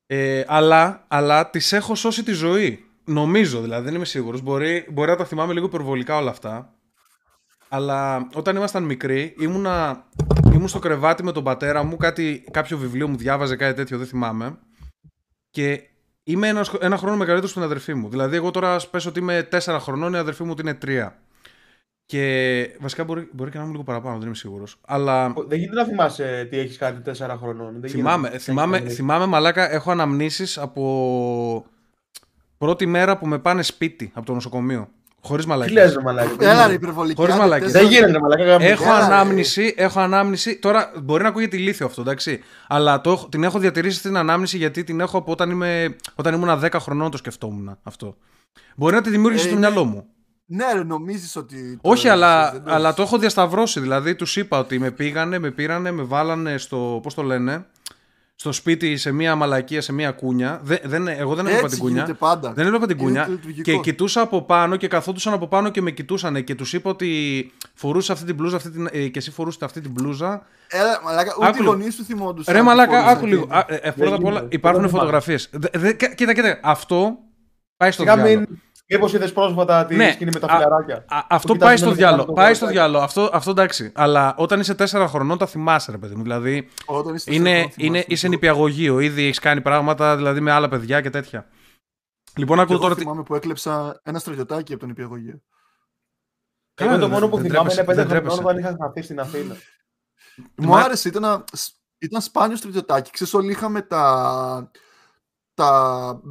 Ε, αλλά αλλά της έχω σώσει τη ζωή. Νομίζω δηλαδή, δεν είμαι σίγουρος. Μπορεί, μπορεί να τα θυμάμαι λίγο υπερβολικά όλα αυτά. Αλλά όταν ήμασταν μικροί, ήμουνα, ήμουν στο κρεβάτι με τον πατέρα μου, κάτι, κάποιο βιβλίο μου διάβαζε, κάτι τέτοιο, δεν θυμάμαι. Και είμαι ένας, ένα χρόνο μεγαλύτερος από την αδερφή μου. Δηλαδή, εγώ τώρα ας πες ότι είμαι 4 χρονών, η αδερφή μου ότι είναι 3. Και βασικά μπορεί, μπορεί και να είμαι λίγο παραπάνω, δεν είμαι σίγουρος. Αλλά Δεν γίνεται να θυμάσαι τι έχεις κάνει τέσσερα χρονών. Δεν θυμάμαι, γίνεται. θυμάμαι, Έχεις θυμάμαι, μαλάκα, έχω αναμνήσεις από πρώτη μέρα που με πάνε σπίτι από το νοσοκομείο. Χωρίς Τι μαλακή. λες ρε μαλάκα. Έλα ρε υπερβολικά. Χωρίς άντε, μαλακίες. τέσσερα- Δεν γίνεται ρε μαλάκα. γάμο. Έχω Έλα, ρε. ανάμνηση, έχω ανάμνηση. Τώρα μπορεί να ακούγεται ηλίθιο αυτό, εντάξει. Αλλά το, έχω- την έχω διατηρήσει στην ανάμνηση γιατί την έχω από όταν, είμαι, όταν ήμουν 10 χρονών το σκεφτόμουν αυτό. Μπορεί να τη δημιούργησε Ε, στο είναι- μυαλό μου. Ναι, ρε, νομίζεις ότι. το Όχι, έζησες, αλλά, δεν το αλλά έζησες. το έχω διασταυρώσει. Δηλαδή, τους είπα ότι με πήγανε, με πήρανε, με βάλανε στο. Πώς το λένε, στο σπίτι σε μία μαλακία, σε μία κούνια. Δεν, δεν, εγώ δεν έβλεπα Έτσι την κούνια. γίνεται πάντα. Δεν έβλεπα την Είναι κούνια. λειτουργικό. Και κοιτούσα από πάνω και καθόντουσαν από πάνω και με κοιτούσαν. Και τους είπα ότι φορούσε αυτή την μπλούζα αυτή την, ε, και εσύ φορούσες αυτή την μπλούζα. Έλα, μαλάκα, ούτε Άκου οι λίγο. γονείς σου θυμόντουσαν. Ρε τι μαλάκα, φορούσαν άκου λίγο. εκείνοι. Α, ε, ε, πρώτα απ' όλα γίνεται. υπάρχουν Δεν θυμάμαι. φωτογραφίε. Κοίτα, κοίτα. Αυτό πάει στο Σιγά διάλογο. Μην. Μήπω είδες πρόσφατα τη Ναι, σκηνή με τα α- φιλαράκια. Α, αυτό Που πάει κοιτάζουν στο με το διάλογο. το Πάει στο κοριτσάκι. διάλογο. Αυτό, αυτό εντάξει. Αλλά όταν είσαι 4 χρονών τα θυμάσαι, ρε παιδί μου. Δηλαδή Όταν είσαι είναι, τέσσερα, είναι, θυμάσαι. είσαι νηπιαγωγείο. Ήδη έχεις κάνει πράγματα δηλαδή με άλλα παιδιά και τέτοια. Λοιπόν, Και ακούω εγώ τώρα. τι- θυμάμαι που έκλεψα ένα στρατιωτάκι από τον υπηαγωγείο. Καλά, Εγώ το δεν- μόνο που δεν θυμάμαι είναι τρέπεσαι, πέντε δεν χρονών τρέπεσαι. όταν είχα χαθεί στην Αθήνα. Μου Μα- άρεσε, ήταν, ένα- ήταν σπάνιο στρατιωτάκι. Ξέρεις, όλοι είχαμε τα, τα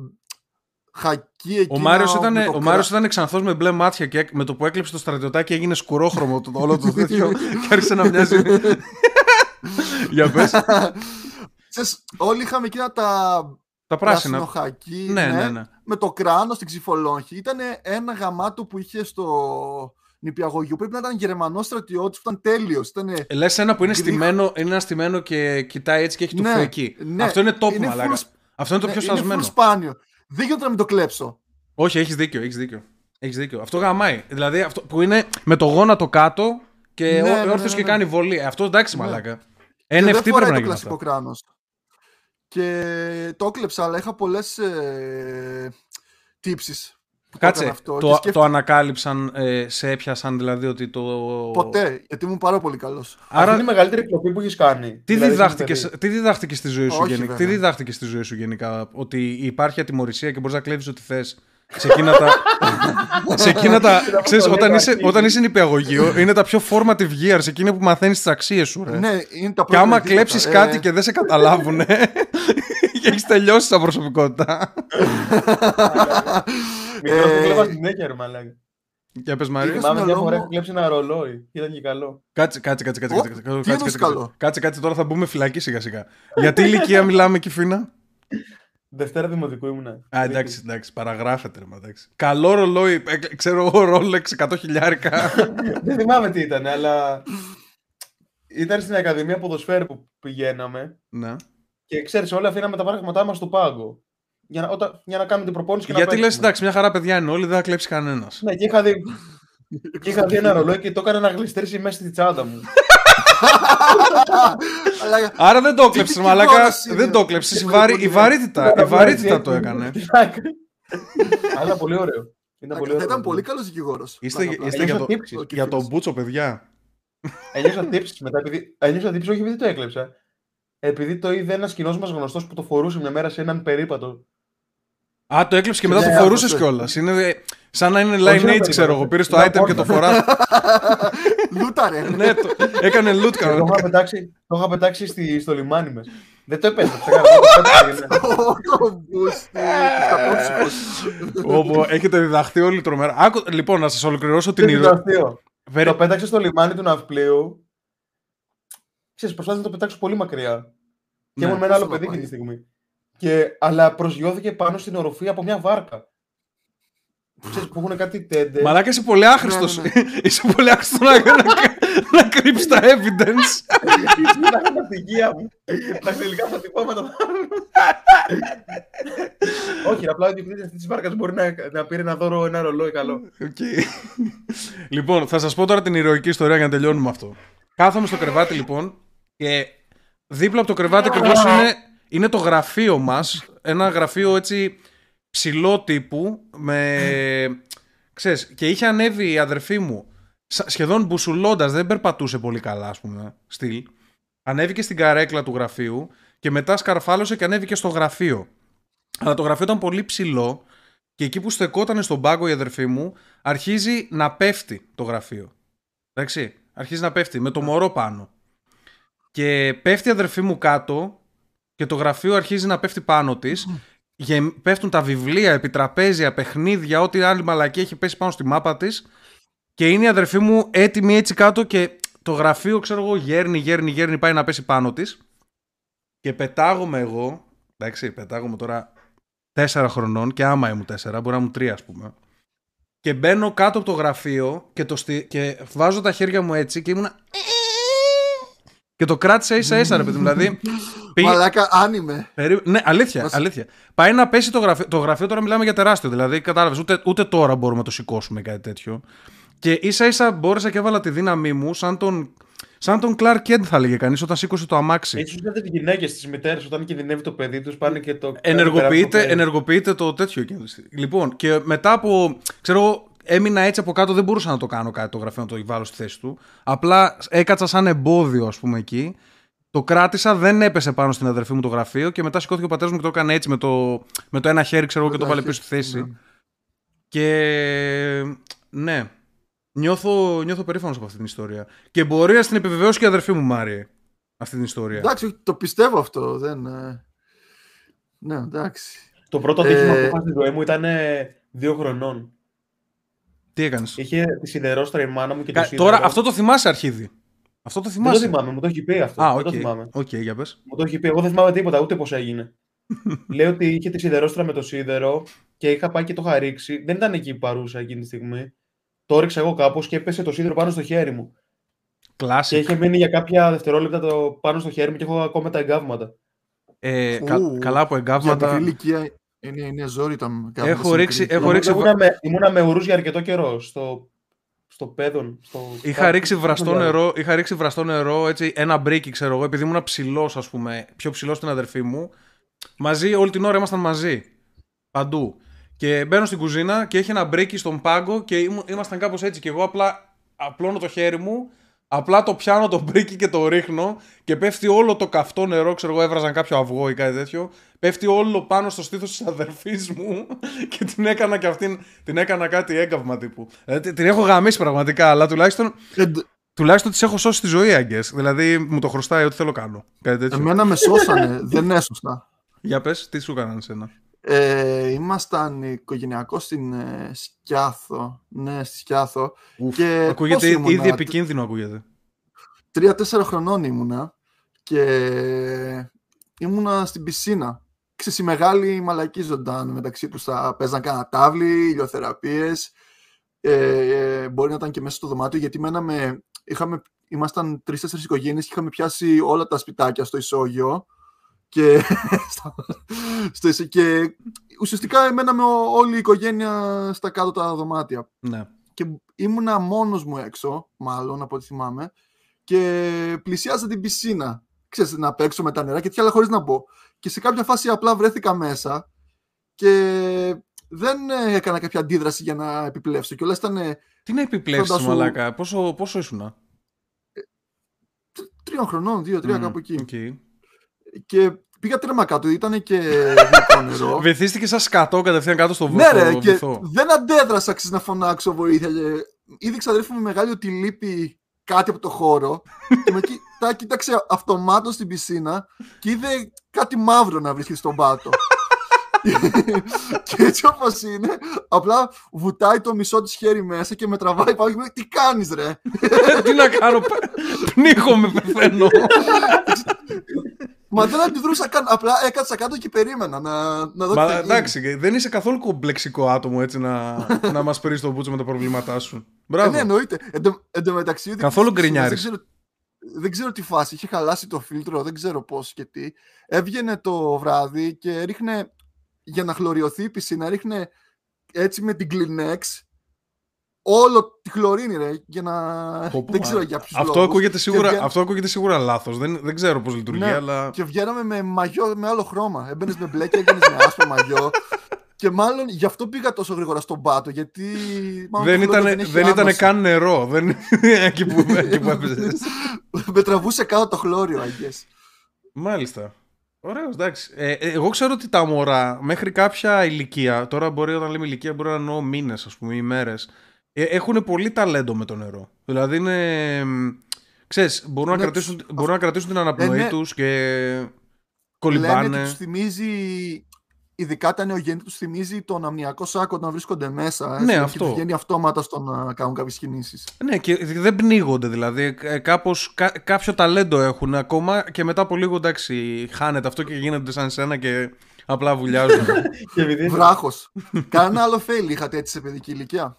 χακί εκείνα. Ο Μάριος ήταν, με το ο κρά- Μάριος ήταν ξανθός με μπλε μάτια και με το που έκλεψε το στρατιωτάκι έγινε σκουρόχρωμο το, όλο το τέτοιο και άρχισε να μοιάζει. Για πες. Ξέρεις, όλοι είχαμε εκείνα τα Τα πράσινα. πράσινο χακί. Ναι, ναι, ναι. Με το κράνος στην ξυφολόγχη. Ήταν ένα γαμάτο που είχε στο νηπιαγωγείο. Πρέπει να ήταν Γερμανός στρατιώτης που ήταν τέλειος. Ήτανε... Ε, Λες ένα που είναι Γκρι- στημένο, είναι ένα στημένο και κοιτάει έτσι και έχει το Ναι, φεκί. ναι. Αυτό είναι top Είναι μαλάκα. full- Αυτό είναι το ναι, πιο είναι σασμένο. full σπάνιο. Δεν γίνεται να μην το κλέψω. Όχι, έχεις δίκιο, έχεις δίκιο. Έχεις δίκιο. Αυτό γαμάει. Δηλαδή αυτό που είναι με το γόνατο κάτω και Ναι, ναι, ναι, ναι, όρθιος ναι, και ναι. κάνει βολή. Αυτό εντάξει, Ναι. μαλάκα. Και NFT δεν πρέπει φοράει να το γίνει κλασικό αυτό. κράνος. Και το έκλεψα, αλλά είχα πολλές ε, τύψεις που το Κάτσε, έκανα αυτό. το, και σκέφτηκα το ανακάλυψαν, ε, σε έπιασαν δηλαδή ότι το... ποτέ, γιατί ήμουν πάρα πολύ καλός. Αυτή Άρα είναι η μεγαλύτερη κλοπή που έχεις κάνει. τι Δηλαδή, διδάχτηκες, στην τι διδάχτηκες στη ζωή σου Όχι, γενικά. Τι βέβαια. διδάχτηκες στη ζωή σου γενικά; Ότι υπάρχει ατιμορρησία και μπορείς να κλέβεις ό,τι θες. Σε εκείνα τα. σε εκείνα τα. Κοίτα, ξέρεις, αυτό το όταν, λέω είσαι, αρχή. όταν είσαι νηπιαγωγείο, είναι τα πιο formative years. Εκείνα που μαθαίνεις τις αξίες σου, ρε. Ναι, είναι τα Και πρώτα άμα ζητήματα. κλέψεις Ε, κάτι και δεν σε καταλάβουν, και έχεις τελειώσει σαν προσωπικότητα. Μικρός που Ε, κλέβα συνέχεια ρε μαλάκα. Για πες Μαρία. Είχα- Θυμάμαι μια μυαλό φορά μου- έχω κλέψει ένα ρολόι. Ήταν και καλό. Κάτσε, κάτσε, κάτσε, κάτσε, Ω, κάτσε, τι κάτσε, εννοείς κάτσε, καλό; κάτσε, κάτσε, κάτσε, τώρα θα μπούμε φυλακή σιγά σιγά. Γιατί ηλικία μιλάμε Κιφίνα. Δευτέρα δημοτικού ήμουνα. Α, εντάξει, εντάξει, παραγράφεται ρε, μα, εντάξει. Καλό ρολόι, ε, ξέρω εγώ, Rolex 100 χιλιάρικα. Δεν θυμάμαι τι ήταν, αλλά ήταν στην Ακαδημία Ποδοσφαίρου που πηγαίναμε ναι. και ξέρεις όλοι αφήναμε τα πράγματά μας στο πάγκο. Για να, όταν, για να κάνουμε την προπόνηση και να Γιατί λες, παίξουμε. εντάξει, μια χαρά παιδιά είναι όλοι, δεν θα κλέψει κανένας. Ναι, και είχα δει, και είχα δει ένα ρολόι και το έκανα να γλιστρήσει μέσα στη τσάντα μου. Αλλά Άρα δεν το έκλεψες, τι μαλάκα. τηλεόραση είναι; Δεν το έκλεψες. Η, Τι βαρύ- η πολύ- βαρύτητα, η βαρύτητα το έκανε. Αλλά πολύ ωραίο. Ήταν πολύ θα ωραίο. ήταν πολύ καλός δικηγόρος. Είστε, είστε για, Ένιωσα το, τύψεις. για τον Μπούτσο, παιδιά. Ένιωσα τύψεις μετά, επειδή... Ένιωσα τύψεις όχι επειδή το έκλεψα. Επειδή το είδε ένας κοινός μας γνωστός που το φορούσε μια μέρα σε έναν περίπατο. Α, το έκλεψε και μετά Ναι, το φορούσες αυτό. κιόλας. Είναι ε, σαν να είναι Όχι, line δεν age, ξέρω εγώ. περίμενα. Πήρες το Να item πω- και το φορά. Λούταρε. ναι, το, έκανε loot το, κανονικά. είχα πετάξει, το είχα πετάξει στη, στο λιμάνι μας. Δεν το επέστρεψα. έκανα, το πέταξα και ναι. Το μπούστι. Στα Όπου έχετε διδαχθεί όλοι τρομερά. Άκου, λοιπόν, να σας ολοκληρώσω την Δεν είναι ηρωική. αστείο. Το πέταξε στο λιμάνι του ναυπλίου. Ξέρεις, προσπάθησα να το πετάξω πολύ μακριά. Και Ναι. ήμουν με ένα άλλο Πώς θα παιδί πάει. εκείνη τη στιγμή. Και, αλλά προσγειώθηκε πάνω στην οροφή από μια βάρκα. Ξέρεις, που έχουν κάτι τέντε. Μαλάκα είσαι πολύ άχρηστος. Ναι, ναι, είσαι πολύ άχρηστος να, να, να κρύψεις τα evidence. Ήταν τα στοιχεία μου. Τα τελικά αποτυπώματα. Όχι, απλά ο διευθυντής αυτής της βάρκας μπορεί να, να πήρε ένα δώρο ένα ρολόι καλό. Οκ. λοιπόν, θα σας πω τώρα την ηρωική ιστορία για να τελειώνουμε αυτό. Κάθομαι στο κρεβάτι λοιπόν και δίπλα από το κρεβάτι ακριβώς είναι, είναι το γραφείο μας. Ένα γραφείο έτσι ψηλό τύπου με. Ξέρεις, και είχε ανέβει η αδερφή μου σα- σχεδόν μπουσουλώντας, δεν περπατούσε πολύ καλά, ας πούμε, στυλ. Ανέβηκε στην καρέκλα του γραφείου και μετά σκαρφάλωσε και ανέβηκε στο γραφείο. Αλλά το γραφείο ήταν πολύ ψηλό και εκεί που στεκόταν στον πάγκο η αδερφή μου, αρχίζει να πέφτει το γραφείο. Εντάξει, αρχίζει να πέφτει με το μωρό πάνω. Και πέφτει η αδερφή μου κάτω και το γραφείο αρχίζει να πέφτει πάνω της. Γεμ- Πέφτουν τα βιβλία, επιτραπέζια, παιχνίδια, ό,τι άλλη μαλακή έχει πέσει πάνω στη μάπα της. Και είναι η αδερφή μου έτοιμη έτσι κάτω και το γραφείο, ξέρω εγώ, γέρνει, γέρνει, γέρνει, πάει να πέσει πάνω της. Και πετάγομαι εγώ, εντάξει, πετάγομαι τώρα τέσσερα χρονών και άμα ήμουν τέσσερα, μπορεί να ήμουν τρία, ας πούμε. Και μπαίνω κάτω από το γραφείο και, το στι... και βάζω τα χέρια μου έτσι και ήμουνα. Και το κράτησα ίσα ίσα, ρε παιδί μου. Δηλαδή. πήγε- Μαλάκα, άνιμε. περί- Ναι, αλήθεια, Μας- αλήθεια. Πάει να πέσει το γραφείο. Το γραφείο τώρα μιλάμε για τεράστιο. Δηλαδή, κατάλαβες, ούτε, ούτε τώρα μπορούμε να το σηκώσουμε κάτι τέτοιο. Και ίσα ίσα μπόρεσα και έβαλα τη δύναμή μου σαν τον. Σαν τον Clark Kent θα λέγε κανείς όταν σήκωσε το αμάξι. Έτσι είδατε τις γυναίκες, τι μητέρε, όταν κινδυνεύει το παιδί τους, πάνε και το. ενεργοποιείται, ενεργοποιείται το τέτοιο εκείνη τη στιγμή. Λοιπόν, και μετά από. ξέρω εγώ, έμεινα έτσι από κάτω, δεν μπορούσα να το κάνω κάτι το γραφείο, να το βάλω στη θέση του. Απλά έκατσα σαν εμπόδιο, ας πούμε, εκεί. Το κράτησα, δεν έπεσε πάνω στην αδερφή μου το γραφείο και μετά σηκώθηκε ο πατέρας μου και το έκανε έτσι με το, με το ένα χέρι, ξέρω εγώ, Με και το το βάλε πίσω στη χέρι, θέση. ναι. Και. Ναι. Νιώθω, νιώθω περήφανος από αυτή την ιστορία. Και μπορεί να την επιβεβαιώσει και η αδερφή μου, Μάριε. Αυτή την ιστορία. Εντάξει, το πιστεύω αυτό. Δεν... ε, Ναι, εντάξει. Το πρώτο ατύχημα Ε, που είχα στη ζωή μου ήταν ε, δύο χρονών. Τι έκανες; Είχε τη σιδερόστρα η μάνα μου και το σίδερο. Τώρα αυτό το θυμάσαι αρχίδι. Αυτό το Δεν θυμάσαι. το θυμάμαι, μου το έχει πει αυτό. Α, δεν οκ. το θυμάμαι. Οκ, για πες. Μου το έχει πει. Εγώ δεν θυμάμαι τίποτα, ούτε πώς έγινε. Λέει ότι είχε τη σιδερόστρα με το σίδερο και είχα πάει και το είχα ρίξει. Δεν ήταν εκεί παρούσα εκείνη τη στιγμή. Το έριξα εγώ κάπως και έπεσε το σίδερο πάνω στο χέρι μου. Και Classic. είχε μείνει για κάποια δευτερόλεπτα το πάνω στο χέρι μου και έχω ακόμα τα εγκάβματα. Ε, κα- Ου, καλά από Για εγκάβματα. μικρή ηλικία είναι, είναι ζόρι τα εγκάβματα Έχω σε ρίξει- μικρή έχω ηλικία. ρίξει- Ήμουνα με, ήμουνα με ουρούς για αρκετό καιρό στο, στο παιδόν. Στο... Είχα ρίξει βραστό στο- νερό, είχα ρίξει βραστό νερό, έτσι, ένα μπρίκι, ξέρω εγώ, επειδή ήμουν ψηλός, ας πούμε, πιο ψηλός στην αδερφή μου. Μαζί, όλη την ώρα ήμασταν μαζί. Παντού. Και μπαίνω στην κουζίνα και έχει ένα μπρίκι στον πάγκο και ήμου- ήμασταν κάπως έτσι. Και εγώ απλά απλώνω το χέρι μου, απλά το πιάνω το μπρίκι και το ρίχνω και πέφτει όλο το καυτό νερό. Ξέρω εγώ, έβραζαν κάποιο αυγό ή κάτι τέτοιο. Πέφτει όλο πάνω στο στήθος της αδερφής μου και την έκανα και αυτήν την έκανα κάτι έγκαυμα τύπου. Δηλαδή, την έχω γαμήσει πραγματικά, αλλά τουλάχιστον Ε, ντε- Τουλάχιστον της έχω σώσει τη ζωή, Άγκε. Δηλαδή μου το χρωστάει ό,τι θέλω κάνω. Κάτι τέτοιο. Εμένα με σώσανε, δεν έσωσα. Για πες, τι σου έκαναν σένα. Ε, ήμασταν οικογενειακό στην ε, Σκιάθο. Ναι, στη Σκιάθο. Ουφ, Και ακούγεται πώς ήμουνα, ήδη τε- επικίνδυνο ακούγεται. Τρία-τέσσερα χρονών ήμουνα και ήμουνα στην πισίνα. Ξέρεις, οι μεγάλοι μαλακίζονταν μεταξύ τους, θα παίζαν κάνα τάβλη, ηλιοθεραπείες. Ε, ε, μπορεί να ήταν και μέσα στο δωμάτιο, γιατί μέναμε, είχαμε, ήμασταν τρεις-τέσσερις οικογένειες και είχαμε πιάσει όλα τα σπιτάκια στο ισόγειο. Και, στο, στο ισο- και ουσιαστικά μέναμε ο- όλη η οικογένεια στα κάτω τα δωμάτια Ναι. και ήμουνα μόνος μου έξω, μάλλον από ό,τι θυμάμαι, και πλησιάζα την πισίνα. Ξέρεις, να παίξω με τα νερά και τέτοια, αλλά χωρίς να μπω. Και σε κάποια φάση απλά βρέθηκα μέσα και δεν ε, έκανα κάποια αντίδραση για να επιπλέψω. Και όλα ήταν ε, Τι να επιπλέψεις Φαντάσου- μαλάκα, πόσο, πόσο ήσουνα; τριών χρονών, δύο-τρία Μμ, κάπου εκεί. οκ. Και πήγα τρέμα κάτω, ήταν και γλυκό νερό. Βυθίστηκε σαν σκατό κατευθείαν κάτω στο Ναι, ρε, βυθό. και βυθό. δεν αντέδρασα ξέρεις, να φωνάξω βοήθεια. Και είδε η ξαδέρφη μου μεγάλη ότι λείπει κάτι από το χώρο. και με κοίτα, κοίταξε αυτομάτως στην πισίνα και είδε κάτι μαύρο να βρίσκεται στον πάτο. και έτσι όπως είναι, απλά βουτάει το μισό της χέρι μέσα και με τραβάει πάνω και μου λέει Τι κάνεις, ρε! Τι να κάνω, π- πνίγομαι, πεθαίνω. Μα δεν αντιδρούσα καν. Απλά έκατσα κάτω και περίμενα να, να δω τι Μα θα γίνει. εντάξει, δεν είσαι καθόλου κομπλεξικό άτομο έτσι να, να μας περίσει το μπούτσο με τα προβλήματά σου. Ε, Μπράβο. ναι, εννοείται. Εν τω- εν τω μεταξύ. ότι Καθόλου στις πισίνες γκρινιάρης. Δεν ξέρω, δεν ξέρω τι φάση. Είχε χαλάσει το φίλτρο, δεν ξέρω πώς και τι. Έβγαινε το βράδυ και ρίχνε. Για να χλωριωθεί η πισίνα, ρίχνε έτσι με την Kleenex όλο τη χλωρίνη, ρε. Για να. Πω, πω, δεν ξέρω α, για ποιους αυτό, ακούγεται σίγουρα, βγα- αυτό ακούγεται σίγουρα λάθος. Δεν, δεν ξέρω πώς λειτουργεί, Ναι, αλλά... Και βγαίναμε με μαγιό με άλλο χρώμα. Έμπαινες με μπλε και έβγαινε με άσπρο μαγιό. Και μάλλον γι' αυτό πήγα τόσο γρήγορα στον πάτο. Γιατί. μάλλον Δεν το χλωρίδιο ήταν, έχει δεν ήταν άμμωση. καν νερό. Δεν, εκεί που, εκεί που έπαιζες. με τραβούσε κάτω το χλώριο, I guess. Μάλιστα. Ωραίος, εντάξει. Ε, ε, εγώ ξέρω ότι τα μωρά μέχρι κάποια ηλικία, τώρα μπορεί όταν λέμε ηλικία μπορεί να εννοώ μήνες ας πούμε ή μέρες, ε, έχουν πολύ ταλέντο με το νερό. Δηλαδή είναι, μ, ξέρεις, μπορούν, να, Ναι, κρατήσουν, μπορούν να κρατήσουν την αναπνοή ναι. τους και Λένε κολυμπάνε. ότι τους θυμίζει, ειδικά τα νεογέννη τους θυμίζει τον αμνιακό σάκο όταν βρίσκονται μέσα. έτσι, Ναι, και αυτό. τους βγαίνει αυτόματα στο να κάνουν κάποιες κινήσεις. Ναι, και δεν πνίγονται δηλαδή. Ε, Κάπως, κα- κάποιο ταλέντο έχουν ακόμα και μετά από λίγο εντάξει χάνεται αυτό και γίνονται σαν σένα και απλά βουλιάζουν. Και επειδή Βράχος. Κανένα άλλο fail είχατε έτσι σε παιδική ηλικία;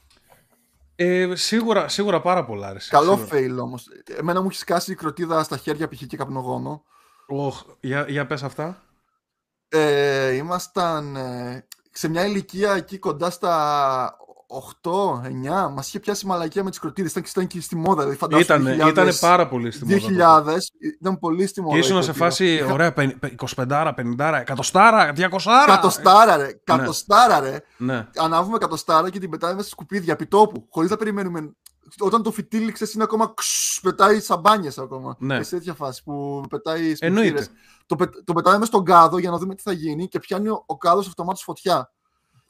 ε, σίγουρα, σίγουρα πάρα πολλά. Ρε, Καλό σίγουρα. fail όμως. Εμένα μου έχει σκάσει η κροτίδα στα χέρια π.χ. και καπνογόνο. Οχ, για, για πες αυτά. Ε, ήμασταν ε, σε μια ηλικία εκεί κοντά στα 8-9. Μας είχε πιάσει μαλακία με τις κροτίδες. Ήταν, ήταν και στη μόδα. Δηλαδή, φαντάσου Ήτανε, 2000, ήτανε πάρα πολύ στη μόδα. 2000. Ήταν πολύ στη μόδα. Και η ήσουν σε κροτίδα. φάση, Είχα- ωραία, 25, 50, 100, 200. Κατοστάρα ρε, κατοστάρα ρε. Ναι, Ανάβουμε κατοστάρα και την πετάμε μέσα στα σκουπίδια επί τόπου. Χωρίς να περιμένουμε. Όταν το φυτίλι ξέρεις, είναι ακόμα ξσ, πετάει σαμπάνιες ακόμα. Ναι. Και σε τέτοια φάση που πετάει Εννοείται. Σπιχτήρες. Το, πε- το πετάμε στον κάδο για να δούμε τι θα γίνει και πιάνει ο, ο κάδος αυτομάτως φωτιά.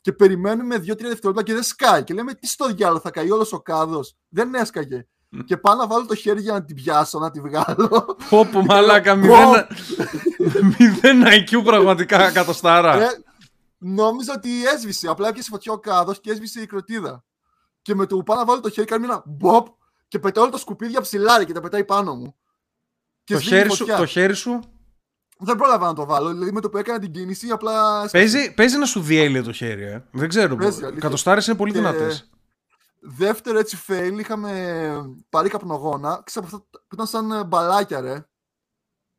Και περιμένουμε 2-3 δευτερόλεπτα και δεν σκάει. Και λέμε τι στο διάλογο θα καεί όλος ο κάδος. Δεν έσκαγε. Και πάω να βάλω το χέρι για να την πιάσω, να τη βγάλω. Πω πω μαλάκα, Πω. μηδέν, μηδέν IQ πραγματικά εκατοστάρα. Ε, νόμιζα ότι έσβησε. Απλά έπιασε φωτιά ο κάδος και έσβησε η κροτίδα. Και με το που πάω να βάλω το χέρι, κάνει ένα μποπ και πετάω όλα τα σκουπίδια ψηλά ρε, και τα πετάει πάνω μου. Και το, σβήνει χέρι σου, φωτιά. το χέρι σου Δεν πρόλαβα να το βάλω. Δηλαδή με το που έκανα την κίνηση, απλά. έσπασε. παίζει, παίζει να σου διέλυε το χέρι, ε. Δεν ξέρω. Παίζει, αλήθεια. Κατοστάρες είναι πολύ Και- δυνατές. Δεύτερο έτσι fail, είχαμε πάρει καπνογόνα. Ξέρω από αυτά που ήταν σαν ε, μπαλάκια, ρε.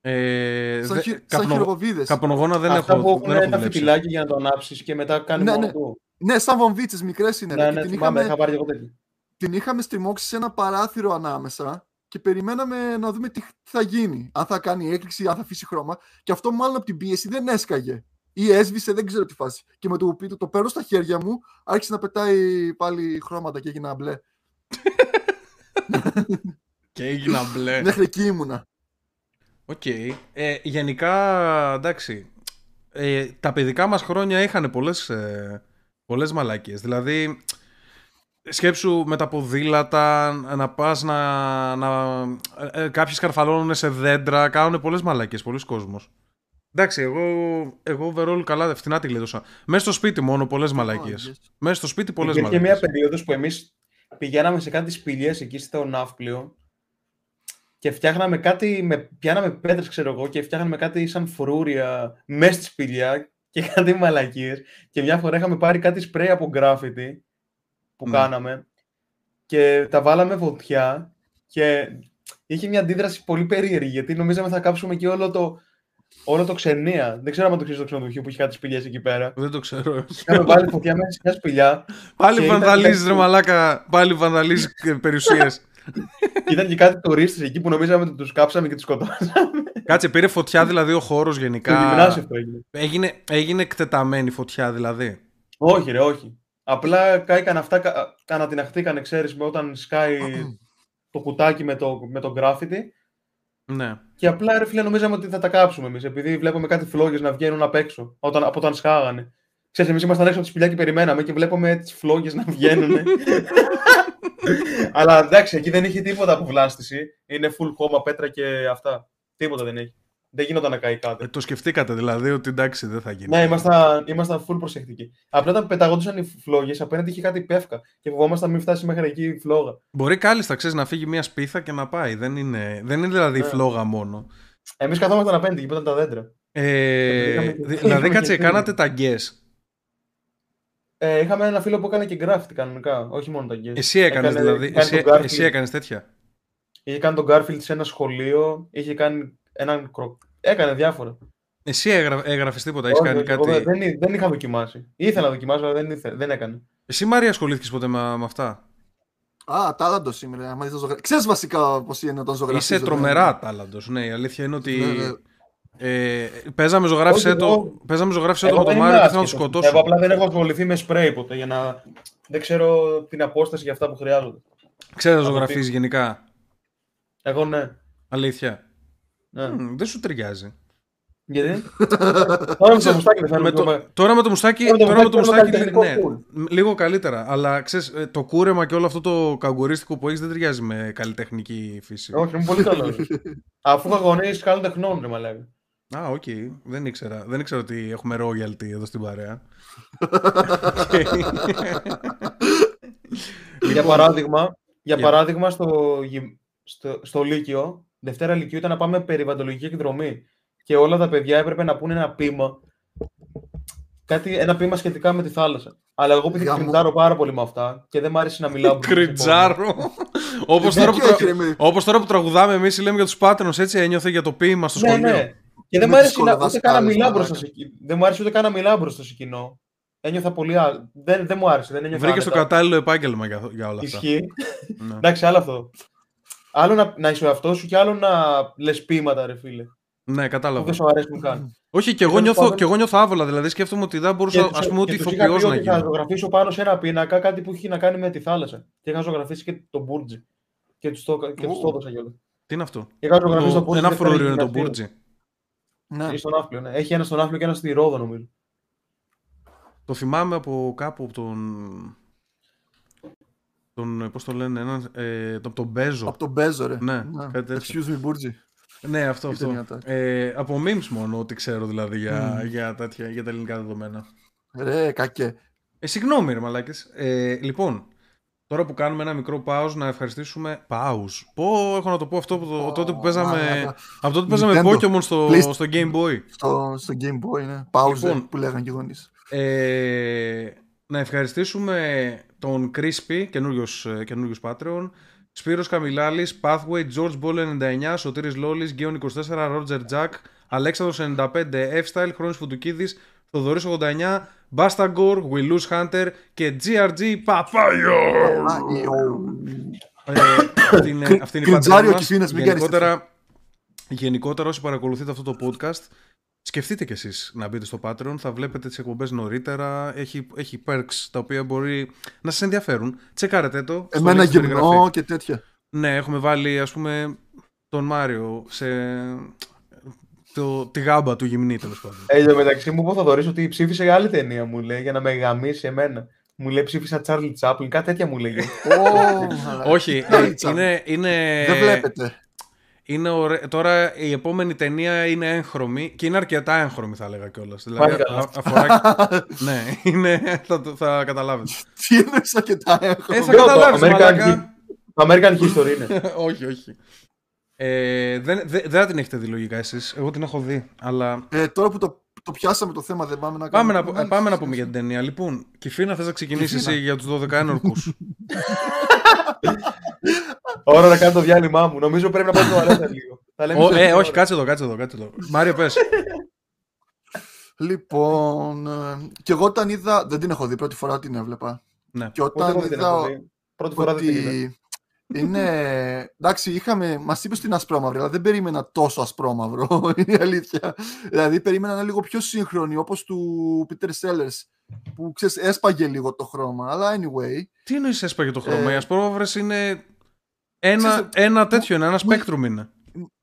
Ε, Σαν, δε- χει... σαν καπνο- χειροβοβίδες. Καπνογόνα δεν αυτά έχω, που δεν έχουν έχω ένα δουλέψει. φιτιλάκι για να το ανάψει και μετά κάνει Ναι, μόνο ναι. του. Ναι, σαν βομβίτσες μικρές είναι. ρε. Ναι, και ναι, την, θυμάμαι, είχαμε, είχα πάρει και εγώ τέτοιο. την είχαμε στριμώξει σε ένα παράθυρο ανάμεσα και περιμέναμε να δούμε τι θα γίνει. Αν θα κάνει έκρηξη, αν θα αφήσει χρώμα. Και αυτό μάλλον από την πίεση δεν έσκαγε. Ή έσβησε, δεν ξέρω τι φάση. Και με το που πείτε, το παίρνω στα χέρια μου, άρχισε να πετάει πάλι χρώματα και έγινα μπλε. Και έγινα μπλε. Μέχρι εκεί ήμουνα. Οκ. Ε, γενικά, εντάξει, ε, τα παιδικά μας χρόνια είχαν πολλές, ε, πολλές μαλακίες. Δηλαδή, σκέψου με τα ποδήλατα, να πας να... να ε, ε, κάποιοι σκαρφαλώνουν σε δέντρα, κάνουν πολλές μαλακίες, πολλοί κόσμος. Εντάξει, εγώ, εγώ overall καλά φτηνά τη γλίτωσα. Μέσα στο σπίτι μόνο πολλές μαλακίες. yes. Μέσα στο σπίτι πολλές Υπήρχε μαλακίες. μια περίοδος που εμείς πηγαίναμε σε κάτι σπηλιές εκεί στο Ναύπλιο και φτιάχναμε κάτι, με, πιάναμε πέτρες ξέρω εγώ και φτιάχναμε κάτι σαν φρούρια μέσα στη σπηλιά και κάτι μαλακίες και μια φορά είχαμε πάρει κάτι σπρέι από γκράφιτι που Ναι. κάναμε και τα βάλαμε φωτιά και είχε μια αντίδραση πολύ περίεργη γιατί νομίζαμε θα κάψουμε και όλο το, όλο το ξενία. Δεν ξέρω αν το ξέρεις το ξενοδοχείο που είχε κάτι σπηλιές εκεί πέρα. Δεν το ξέρω. Είχαμε βάλει φωτιά μέσα σε μια σπηλιά Πάλι Και ήταν βανδαλίζεις, κάτι- ρε μαλάκα. Πάλι βανδαλίζεις περιουσίες. και ήταν και κάτι τουρίστες εκεί που νομίζαμε ότι τους κάψαμε και τους σκοτώσαμε. Κάτσε, πήρε φωτιά δηλαδή ο χώρος Στο γενικά. γυμνάσιο αυτό έγινε. Έγινε, έγινε εκτεταμένη φωτιά δηλαδή. Όχι, ρε, όχι. Απλά κάηκαν αυτά, κα- ανατιναχτήκανε, ξέρεις, με όταν σκάει το κουτάκι με το, με το graffiti. Ναι. Και απλά, ρε φίλε, νομίζαμε ότι θα τα κάψουμε εμείς, επειδή βλέπουμε κάτι φλόγες να βγαίνουν απ' έξω, όταν, από όταν σκάγανε. Ξέρεις, εμείς ήμασταν έξω από τη σπηλιά και περιμέναμε και βλέπουμε τις φλόγες να βγαίνουν. Αλλά εντάξει, εκεί δεν είχε τίποτα από βλάστηση. Είναι full κόμμα, πέτρα και αυτά. Τίποτα δεν έχει. Δεν γινόταν να καεί κάτι. Ε, το σκεφτήκατε δηλαδή ότι εντάξει δεν θα γίνει. Ναι, ήμασταν, ήμασταν full προσεκτικοί. Απλά όταν πεταγόντουσαν οι φλόγες, απέναντι είχε κάτι πεύκα. Και φοβόμασταν μην φτάσει μέχρι εκεί η φλόγα. Μπορεί κάλλιστα ξέρεις να φύγει μια σπίθα και να πάει. Δεν είναι, δεν είναι δηλαδή η Ναι. φλόγα μόνο. Εμείς καθόμασταν απέναντι και ήταν τα δέντρα. Ε, πήγαμε- δη- δηλαδή πήγαμε κάτσε, και κάνατε τα guess. Ε, είχαμε ένα φίλο που έκανε και graffiti κανονικά, όχι μόνο τα γκές. Εσύ έκανες Έκανε- δηλαδή. είχε κάνει Εσύ, τον Garfield. εσύ έκανες τέτοια. Είχε κάνει τον Garfield σε ένα σχολείο, είχε κάνει έναν κρο... Έκανε διάφορα. Εσύ έγρα, έγραφες τίποτα, έχεις Όχι, κάνει όχι, κάτι; εγώ δεν, δεν, δεν είχα δοκιμάσει. Ήθελα να δοκιμάσω, αλλά δεν, ήθε- δεν έκανε. Εσύ Μάρια ασχολήθηκες ποτέ με, με αυτά; Α, τάλαντος σήμερα. Άμα δεις το ζωγρα... Ξέρεις βασικά πώς είναι όταν ζωγραφίζω. Είσαι δεν- τρομερά τάλαντος. Ναι, η αλήθεια είναι ότι. Ναι, ναι. Ε, παίζαμε ζωγράφισε Όχι, το, εγώ- παίζαμε ζωγράφισε το Εγώ με τον δεν Μάριο είμαι και θέλω να το άσχετος. σκοτώσω. Εγώ απλά δεν έχω ασχοληθεί με σπρέι ποτέ για να. Δεν ξέρω την απόσταση για αυτά που χρειάζονται. Ξέρει να από ζωγραφίζεις τι- γενικά; Εγώ ναι. Αλήθεια. Ναι. Μμ, δεν σου ταιριάζει. Γιατί; Τώρα με το μουστάκι δεν θέλω Με να το, το... τώρα με το μουστάκι, Τώρα με το τώρα με το μουστάκι μουστάκι κάνω ναι, καλλιτεχνικό μ, λίγο καλύτερα. Αλλά ξέρεις, ε, το κούρεμα και όλο αυτό το καγκουρίστικο που έχεις δεν ταιριάζει με καλλιτεχνική φύση. Όχι, είμαι πολύ καλός. Αφού είχα γονεί καλών τεχνών, ρε μαλάκα. Α, οκ. Δεν ήξερα. Δεν ήξερα ότι έχουμε royalty εδώ στην παρέα. Για παράδειγμα, για Για- παράδειγμα στο, γυμ- στο, στο Λύκειο, Δευτέρα Λυκείου ήταν να πάμε περιβαλλοντολογική εκδρομή. Και όλα τα παιδιά έπρεπε να πούνε ένα ποίημα. Κάτι, ένα ποίημα σχετικά με τη θάλασσα. Αλλά εγώ επειδή Γαμώ. κριντζάρω πάρα πολύ με αυτά και δεν μ' άρεσε να μιλάω. μπροστά σε κόσμο. Κριντζάρω. Όπως Δεν τώρα, που έχει, τρα- ρε, με- όπως τώρα που τραγουδάμε εμείς λέμε για τους Πάτρονους, έτσι ένιωθε για το ποίημα στο Ναι, σχολείο. ναι. Και δεν Με μου άρεσε τις να, ούτε καν να κολοδασκάλες, μιλάω μαλάκα. μπροστά σε κοινό. Δεν μου άρεσε ούτε καν να μιλάω μπροστά σε κοινό. Ένιωθα πολύ. α- Δεν, δεν μου άρεσε. Δεν ένιωθα Βρήκες το άνετα. κατάλληλο επάγγελμα για, για όλα αυτά. Ισχύει. Ναι. Εντάξει, άλλο αυτό. Άλλο να, να είσαι ο εαυτός σου και άλλο να λες ποίηματα, ρε φίλε. ναι, Που κατάλαβα. δεν σου αρέσουν καν. Όχι, και εγώ, τέλος νιώθω, πάντων- και εγώ νιώθω άβολα. Δηλαδή σκέφτομαι ότι δεν μπορούσα, τους- ας πούμε, ούτε και τους είχα ηθοποιός πει να ότι Θα γίνω. ζωγραφίσω πάνω σε ένα πίνακα κάτι που έχει να κάνει με τη θάλασσα. Και είχα ζωγραφίσει και τον Μπούρτζι. Και τους το, και τους Ου. το έδωσα κιόλας. Τι είναι αυτό; Είχα ζωγραφίσει τον Το, Μπούρτζι. ένα δεύτερη φρούριο είναι το γυμναστήριο. Μπούρτζι. Ναι. Ή Στον Άφλιο, ναι. Έχει ένα στον Άφλιο και ένα στη Ρόδο, νομίζω. Το θυμάμαι από κάπου από τον. Τον πώς το λένε, έναν, ε, από τον Μπέζο. Από τον Μπέζο, ρε. Ναι, κάτι τέτοιο. Excuse me, Μπούρτζι. Ναι, αυτό, Η αυτό. ταινία τα- Ε, από memes μόνο ό,τι ξέρω δηλαδή για, Μμμ. για, τέτοια, για τα ελληνικά δεδομένα. Ρε, κακέ. Ε, συγγνώμη ρε μαλάκες. Ε, λοιπόν, τώρα που κάνουμε ένα μικρό pause να ευχαριστήσουμε... Pause. Πω, έχω να το πω αυτό από το, τότε που παίζαμε... Μαλάκα. Από τότε που παίζαμε Nintendo. Pokemon στο, Please. στο Game Boy. Στο, στο Game Boy, ναι. Pause Λοιπόν. που λέγανε και οι γονείς. Ε, να ευχαριστήσουμε τον Crispy, καινούριος, ε, καινούριος Patreon, Σπύρος Καμιλάλης, Pathway, George Ball 99, Σωτήρης Λόλης, Γκέον 24, Roger Jack, Αλέξανδρος 95, F-Style, Χρόνης Φουντουκίδης, Θοδωρής 89, Bastagor, Willus Hunter και GRG Παπάγιο. Α, ε, ο- Ε, αυτή είναι, αυτή είναι η Κριτζάριο πατρίδα και μας. φίνες, μην κάνεις γενικότερα, γενικότερα όσοι παρακολουθείτε αυτό το podcast σκεφτείτε κι εσείς να μπείτε στο Patreon θα βλέπετε τις εκπομπές νωρίτερα έχει, έχει perks τα οποία μπορεί να σας ενδιαφέρουν τσεκάρετε το στο Εμένα link στην γυμνό περιγραφή. και τέτοια. ναι έχουμε βάλει ας πούμε τον Μάριο σε το, τη γάμπα του γυμνή τέλος πάντων Ε, εν τω μεταξύ μου πω θα δωρήσω ότι ψήφισε άλλη ταινία μου λέει για να με γαμίσει εμένα. Μου λέει ψήφισα Charlie Chaplin, κάτι τέτοια μου λέγε. Ω, μαλάκα. όχι Charlie ε, Chaplin. είναι, είναι, Δεν βλέπετε. Είναι ωραί- Τώρα η επόμενη ταινία είναι έγχρωμη και είναι αρκετά έγχρωμη θα έλεγα κιόλας. Δηλαδή Πάλι καλά. α- αφορά... ναι, είναι... θα, το- θα καταλάβετε. Τι εννοείς αρκετά έχω. Ε, θα Λέω το, καταλάβεις, American μαλάκα. Το American History είναι. όχι, όχι. Ε, δεν, δεν, δεν την έχετε δει λογικά εσείς. Εγώ την έχω δει. Αλλά Ε, τώρα που το, το πιάσαμε το θέμα, δεν πάμε να πάμε κάνουμε. να, την πάμε να ανάλυση. πούμε για την ταινία. Λοιπόν, Κυφίνα, θες να ξεκινήσεις Κυφίνα. εσύ για τους 12 ένορκους; Ώρα να κάνω το διάλειμμά μου. Νομίζω πρέπει να πάω στο αρένα λίγο. Θα λέμε Ω, σε ε, δύο όχι, ώρες. κάτσε εδώ, κάτσε εδώ, κάτσε εδώ. Μάριο, πες. Λοιπόν, ε, και εγώ όταν είδα, δεν την έχω δει, πρώτη φορά την έβλεπα. ναι. Και Ούτε όταν εγώ δεν την είδα έχω δει. Πρώτη φορά δεν την είδα. ότι είναι, εντάξει, είχαμε, μας είπε στην ασπρόμαυρη, αλλά δεν περίμενα τόσο ασπρόμαυρο, είναι η αλήθεια. Δηλαδή περίμενα ένα λίγο πιο σύγχρονη, όπως του Peter Sellers, που ξέρεις, έσπαγε λίγο το χρώμα, αλλά anyway. Τι εννοείς έσπαγε το χρώμα. Ε, Οι ασπρόμαυρες είναι ένα, ξέρεις, ένα τέτοιο, είναι, ένα μου- spectrum είναι.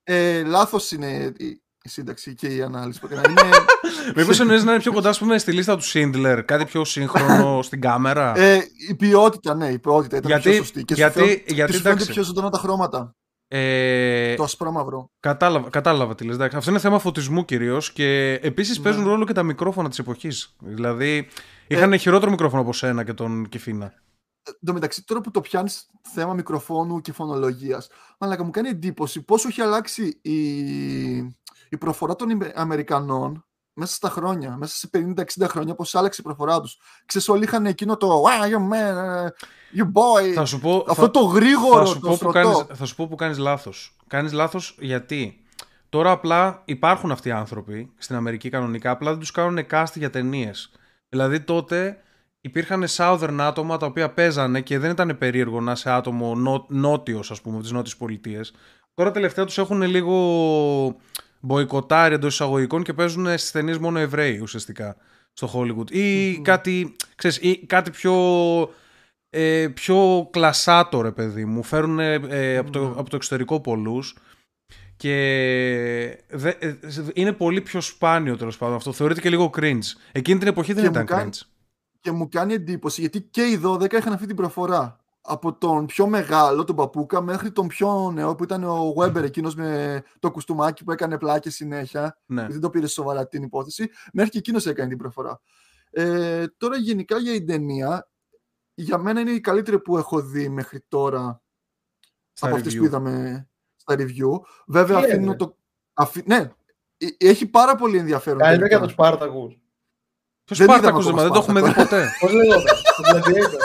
Ε, λάθος είναι η, η σύνταξη και η ανάλυση που έκανα. Είναι, Μήπως εννοείς να είναι πιο κοντά, ας πούμε, στη λίστα του Schindler, κάτι πιο σύγχρονο στην κάμερα; ε, η ποιότητα, ναι, η ποιότητα ήταν Γιατί- πιο σωστή. Και γιατί- σου φαίνονται- γιατί, και σου φαίνονται εντάξει. πιο ζωντανά τα χρώματα. Ε, Το ασπρόμαυρο. κατάλαβα, κατάλαβα τι λες. εντάξει. Αυτό είναι θέμα φωτισμού κυρίως και επίσης Ναι. παίζουν ρόλο και τα μικρόφωνα της εποχής. Δηλαδή, είχαν χειρότερο μικρόφωνο από σένα και τον Κιφίνα. Εν τω μεταξύ, τώρα που το πιάνεις θέμα μικροφόνου και φωνολογίας, αλλά μου κάνει εντύπωση πόσο έχει αλλάξει η, η προφορά των Αμε- Αμερικανών μέσα στα χρόνια, μέσα σε 50-60 χρόνια, πώς άλλαξε η προφορά τους. Ξέρεις, όλοι είχαν εκείνο το Wow, you man, uh, you boy. Θα σου πω, Αυτό θα- το γρήγορο, θα σου, το πω που στρωτό. κάνεις, θα σου πω που κάνεις λάθος. Κάνεις λάθος γιατί τώρα απλά υπάρχουν αυτοί οι άνθρωποι στην Αμερική κανονικά, απλά δεν τους κάνουν cast για ταινίες. Δηλαδή τότε υπήρχαν Southern άτομα τα οποία παίζανε και δεν ήταν περίεργο να είσαι άτομο νό, νότιος ας πούμε, από τις νότιες πολιτείες. Τώρα τελευταία τους έχουν λίγο μποϊκοτάρει εντός εισαγωγικών και παίζουν στις ταινίες μόνο Εβραίοι ουσιαστικά στο Hollywood. Ή, Μμμ. κάτι, ξέρεις, ή κάτι πιο ε, πιο κλασάτο ρε παιδί μου φέρουν ε, από, το, Ναι. από το εξωτερικό πολλούς και δε, ε, είναι πολύ πιο σπάνιο τέλος πάντων αυτό θεωρείται και λίγο cringe εκείνη την εποχή δεν Και ήταν μου κάνει- cringe Και μου κάνει εντύπωση γιατί και οι 12 είχαν αυτή την προφορά. Από τον πιο μεγάλο, τον Παπούκα, μέχρι τον πιο νέο που ήταν ο Weber, εκείνος με το κουστούμάκι που έκανε πλάκες συνέχεια. ναι. δεν το πήρε σοβαρά την υπόθεση, μέχρι και εκείνος έκανε την προφορά. Ε, τώρα γενικά για την ταινία, για μένα είναι η καλύτερη που έχω δει μέχρι τώρα Στα από αυτές review. που είδαμε στα review. Βέβαια Τι αφήνω είναι; το... Αφή... Ναι, ε- έχει πάρα πολύ ενδιαφέρον. Καλύτερα και τελικά. από του Σπάρτακου. Ποιος Δεν Σπάρτακος είδαμε δεν, δεν το ακόμα έχουμε δει ποτέ Πώς λέγονταν. Το Gladiator.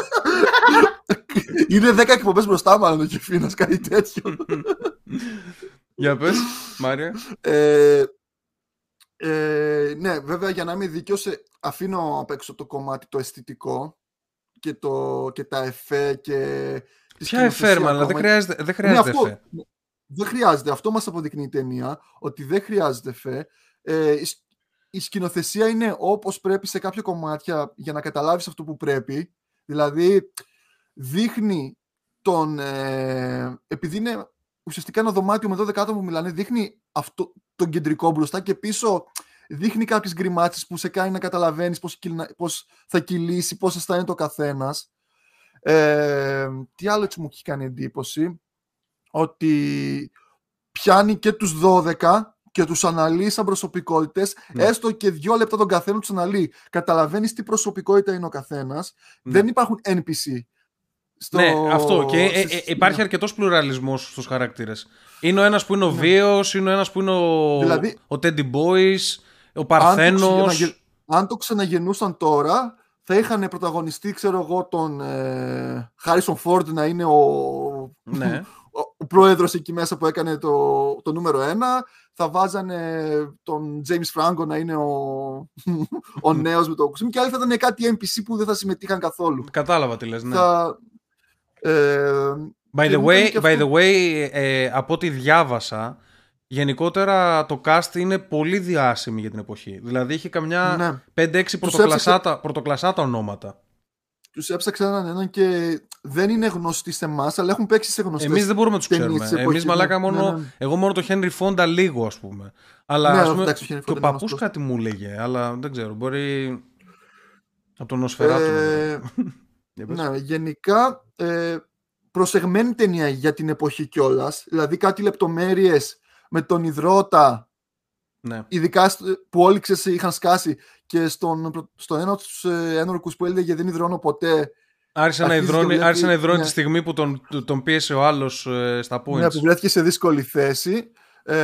Είναι 10 εκπομπές μπροστά, μάλλον ο Κεφίνας, κάτι τέτοιο. για πες Μάρια ε, ε, ναι, βέβαια για να είμαι δίκαιος ε, αφήνω απ' έξω το κομμάτι το αισθητικό και, το, και τα εφέ και τη ποια εφέρμα αλλά δεν ακόμα. χρειάζεται, δεν Ναι, χρειάζεται αυτό, εφέ. δεν χρειάζεται. Αυτό μας αποδεικνύει η ταινία, ότι δεν χρειάζεται εφέ. Ε, η, σκ- η σκηνοθεσία είναι όπως πρέπει σε κάποια κομμάτια για να καταλάβεις αυτό που πρέπει. Δηλαδή, δείχνει τον... Ε, επειδή είναι ουσιαστικά ένα δωμάτιο με 12 άτομα που μιλάνε, δείχνει αυτό, τον κεντρικό μπροστά και πίσω δείχνει κάποιες γκριμάτσες που σε κάνει να καταλαβαίνεις πώς, κυλνα- πώς θα κυλήσει, πώς αισθάνεται ο καθένας. Ε, τι άλλο έτσι μου έχει κάνει εντύπωση ότι πιάνει και τους 12 και τους αναλύει σαν προσωπικότητες, Ναι. έστω και δύο λεπτά τον καθένα τους αναλύει. Καταλαβαίνεις τι προσωπικότητα είναι ο καθένας. Ναι. Δεν υπάρχουν NPC. Στο... Ναι, αυτό. Και ε, στη- ε, υπάρχει αρκετός πλουραλισμός στους χαρακτήρες. Είναι ο ένας που είναι ο Ναι. βίος, είναι ο ένας που είναι ο, Δηλαδή- ο Teddy Boys, ο αν το, Παρθένος. ξαναγε- αν το ξαναγεννούσαν τώρα, θα είχαν πρωταγωνιστή, ξέρω εγώ, τον ε, Harrison Ford να είναι ο, Ναι. ο, ο πρόεδρος εκεί μέσα που έκανε το, το νούμερο ένα. Θα βάζανε τον James Franco να είναι ο, ο νέος με το κουστούμι και άλλοι θα ήταν κάτι NPC που δεν θα συμμετείχαν καθόλου. Κατάλαβα τι λες, ναι. Θα, ε, By Και the μου way, κάνει και by αυτό- the way ε, από ό,τι διάβασα, γενικότερα το cast είναι πολύ διάσημη για την εποχή. Δηλαδή είχε καμιά ναι. 5-6 πρωτοκλασάτα, πρωτοκλασάτα ονόματα. Τους έψαξα έναν έναν και δεν είναι γνωστοί σε εμάς, αλλά έχουν παίξει σε γνωστές Εμείς δεν μπορούμε να τους ταινίες ξέρουμε. της εποχής, Εμεί μαλάκα ναι, μόνο. ναι, ναι. Εγώ μόνο το Henry Fonda λίγο, ας πούμε. Αλλά Ναι, ας πούμε, εντάξει, ο Henry και ο Fonda είναι παππούς γνωστός. κάτι μου έλεγε, αλλά δεν ξέρω. Μπορεί. Από τον Νοσφαιράτου. Ε, Για πες. ναι, γενικά ε, προσεγμένη ταινία για την εποχή κιόλας. Δηλαδή κάτι λεπτομέρειες με τον υδρότα, Ναι. ειδικά στο- που όλοι ξέρεις είχαν σκάσει και στον, προ- στον ένα από τους ε, ένορκους που έλεγε δεν υδρώνω ποτέ, Άρχισε να Αρχίζει και υδρώνει, βλέπει άρχισε να υδρώνει μια- τη στιγμή που τον, τον πίεσε ο άλλος στα points. ναι, που βρέθηκε σε δύσκολη θέση. Ε,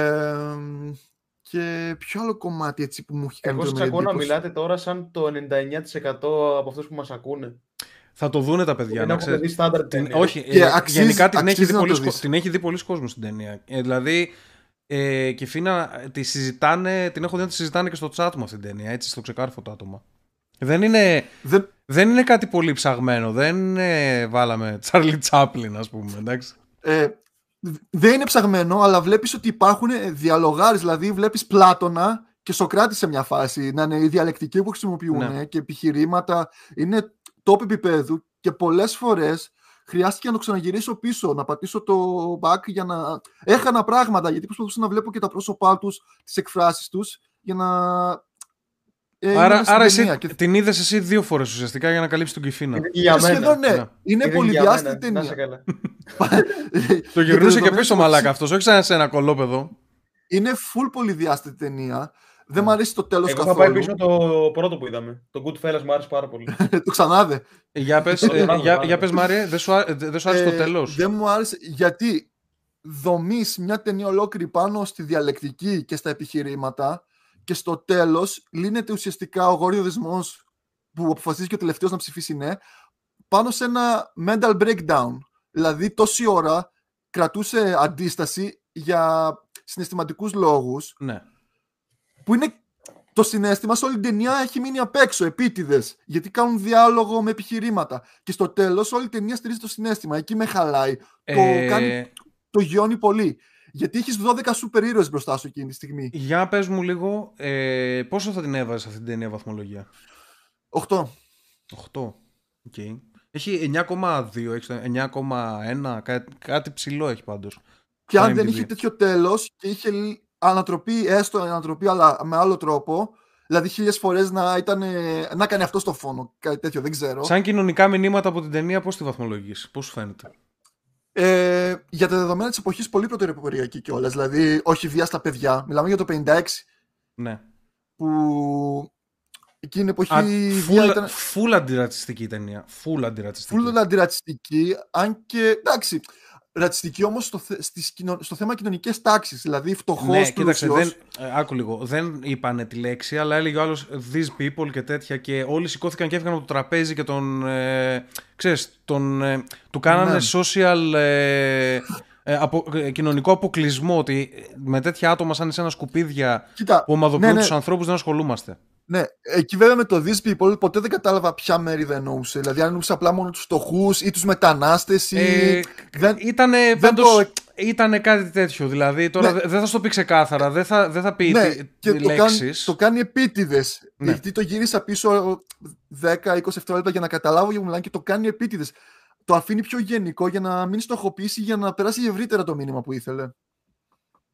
και ποιο άλλο κομμάτι έτσι που μου έχει κάνει Εγώ σας τρομερή ακούω να εντύπωση; μιλάτε τώρα σαν το 99% από αυτούς που μας ακούνε. Θα το δούνε τα παιδιά. Δεν να έχουμε ξέρεις. δει στάνταρ Την, ταινία. όχι, Και ε, αξίζει- γενικά την έχει, αξίζει δει να το πολλοί, δεις. την έχει δει πολλοί κόσμος στην ταινία. Ε, δηλαδή, ε, και Φίνα, τη συζητάνε, την έχω δει να τη συζητάνε και στο chat μου αυτή την ταινία, έτσι, στο ξεκάρφο το άτομα. Δεν είναι, Δεν, δεν είναι κάτι πολύ ψαγμένο, δεν ε, βάλαμε Charlie Chaplin, ας πούμε, εντάξει. ε, δεν είναι ψαγμένο, αλλά βλέπεις ότι υπάρχουν ε, διαλογάρες, δηλαδή βλέπεις Πλάτωνα και Σοκράτη σε μια φάση, να είναι η διαλεκτική που χρησιμοποιούν Ναι. και επιχειρήματα, είναι top επίπεδου και πολλές φορές χρειάστηκε να το ξαναγυρίσω πίσω, να πατήσω το back για να... Έχανα πράγματα, γιατί προσπαθούσα να βλέπω και τα πρόσωπά τους, τις εκφράσεις τους, για να... Ε, άρα ήμουν στην άρα ταινία εσύ, και- την είδες εσύ δύο φορές ουσιαστικά για να καλύψεις τον Κιφίνα. Είναι και για μένα. Σχεδόν ναι, Ναι. είναι Είναι και για πολυδιάστατη μένα. Να ταινία. είσαι καλά. Το Για γυρνούσε και δεδομένα πίσω της μαλάκα αυτός, όχι σαν σε ένα κολόπεδο. Είναι full πολυδιάστατη ταινία. Δεν Ναι. μου αρέσει το τέλος Εγώ θα πάει καθόλου. πίσω το πρώτο που είδαμε. Το Goodfellas μου άρεσε πάρα πολύ. το ξανάδε. Ε, Για πες, Το ε, κάνω, για, κάνω. για πες Μάρια, δεν σου, άρε- δεν σου άρεσε το Ε, τέλος; Δεν μου άρεσε γιατί δομείς μια ταινία ολόκληρη πάνω στη διαλεκτική και στα επιχειρήματα και στο τέλος λύνεται ουσιαστικά ο γόριο δεσμός που αποφασίζει και ο τελευταίος να ψηφίσει ναι πάνω σε ένα mental breakdown. Δηλαδή τόση ώρα κρατούσε αντίσταση για συναισθηματικούς λόγους Ναι. Που είναι το συνέστημα σε όλη την ταινία έχει μείνει απ' έξω, επίτηδες. Γιατί κάνουν διάλογο με επιχειρήματα. Και στο τέλος όλη η ταινία στηρίζει το συνέστημα. Εκεί με χαλάει. Το, Ε, κάνει, το γιώνει πολύ. Γιατί έχεις 12 σούπερ ήρωες μπροστά σου εκείνη τη στιγμή. Για πες μου λίγο, ε, πόσο θα την έβαζες αυτή την ταινία βαθμολογία; 8. 8. Οκ. Έχει 9,2, έχει το 9,1, κάτι, κάτι ψηλό έχει πάντως. Και Το αν δεν IMDb. είχε τέτοιο τέλος και είχε λ- ανατροπή, έστω ανατροπή, αλλά με άλλο τρόπο. Δηλαδή χίλιες φορές να, ήταν, να κάνει αυτό στο φόνο. Κάτι τέτοιο, δεν ξέρω. Σαν κοινωνικά μηνύματα από την ταινία, πώς τη βαθμολογείς, πώς σου φαίνεται; Ε, για τα δεδομένα της εποχής, πολύ πρωτοποριακή κιόλας. Δηλαδή, όχι βία στα παιδιά. Μιλάμε για το 56. Ναι. που εκείνη την εποχή Α, η βία full, ήταν full αντιρατσιστική η ταινία. Full αντιρατσιστική. full αντιρατσιστική, αν και εντάξει, ρατσιστική όμως στο, θε- στις κοινο- στο θέμα κοινωνικές τάξεις, δηλαδή φτωχός, Ναι, κοίταξε, πλούσιος. δεν, ε, άκου λίγο. Δεν είπανε τη λέξη, αλλά έλεγε ο άλλος these people και τέτοια. Και όλοι σηκώθηκαν και έφυγαν από το τραπέζι και τον. Ε, ξέρεις, τον, ε, του κάνανε Ναι. social. Ε, ε, απο, ε, κοινωνικό αποκλεισμό. Ότι με τέτοια άτομα σαν εσένα σκουπίδια Κοίτα, που ομαδοποιούν ναι, ναι. τους ανθρώπους δεν ασχολούμαστε. Ναι, εκεί βέβαια με το These People ποτέ δεν κατάλαβα ποια μέρη εννοούσε. Δηλαδή αν εννοούσε απλά μόνο τους φτωχούς ή τους μετανάστες ή... Ε, δεν... Ήτανε, δεν πάντως, το- ήτανε κάτι τέτοιο. Δηλαδή, τώρα Ναι. δε- δεν θα σου το πει ξεκάθαρα. Δεν θα, δεν θα πει Ναι, τι- και το κάνει, λέξεις. το κάνει επίτηδες. Ναι. Γιατί το γύρισα πίσω 10-20 δευτερόλεπτα για να καταλάβω για μιλάνε και το κάνει επίτηδες. Το αφήνει πιο γενικό για να μην στοχοποιήσει για να περάσει ευρύτερα το μήνυμα που ήθελε.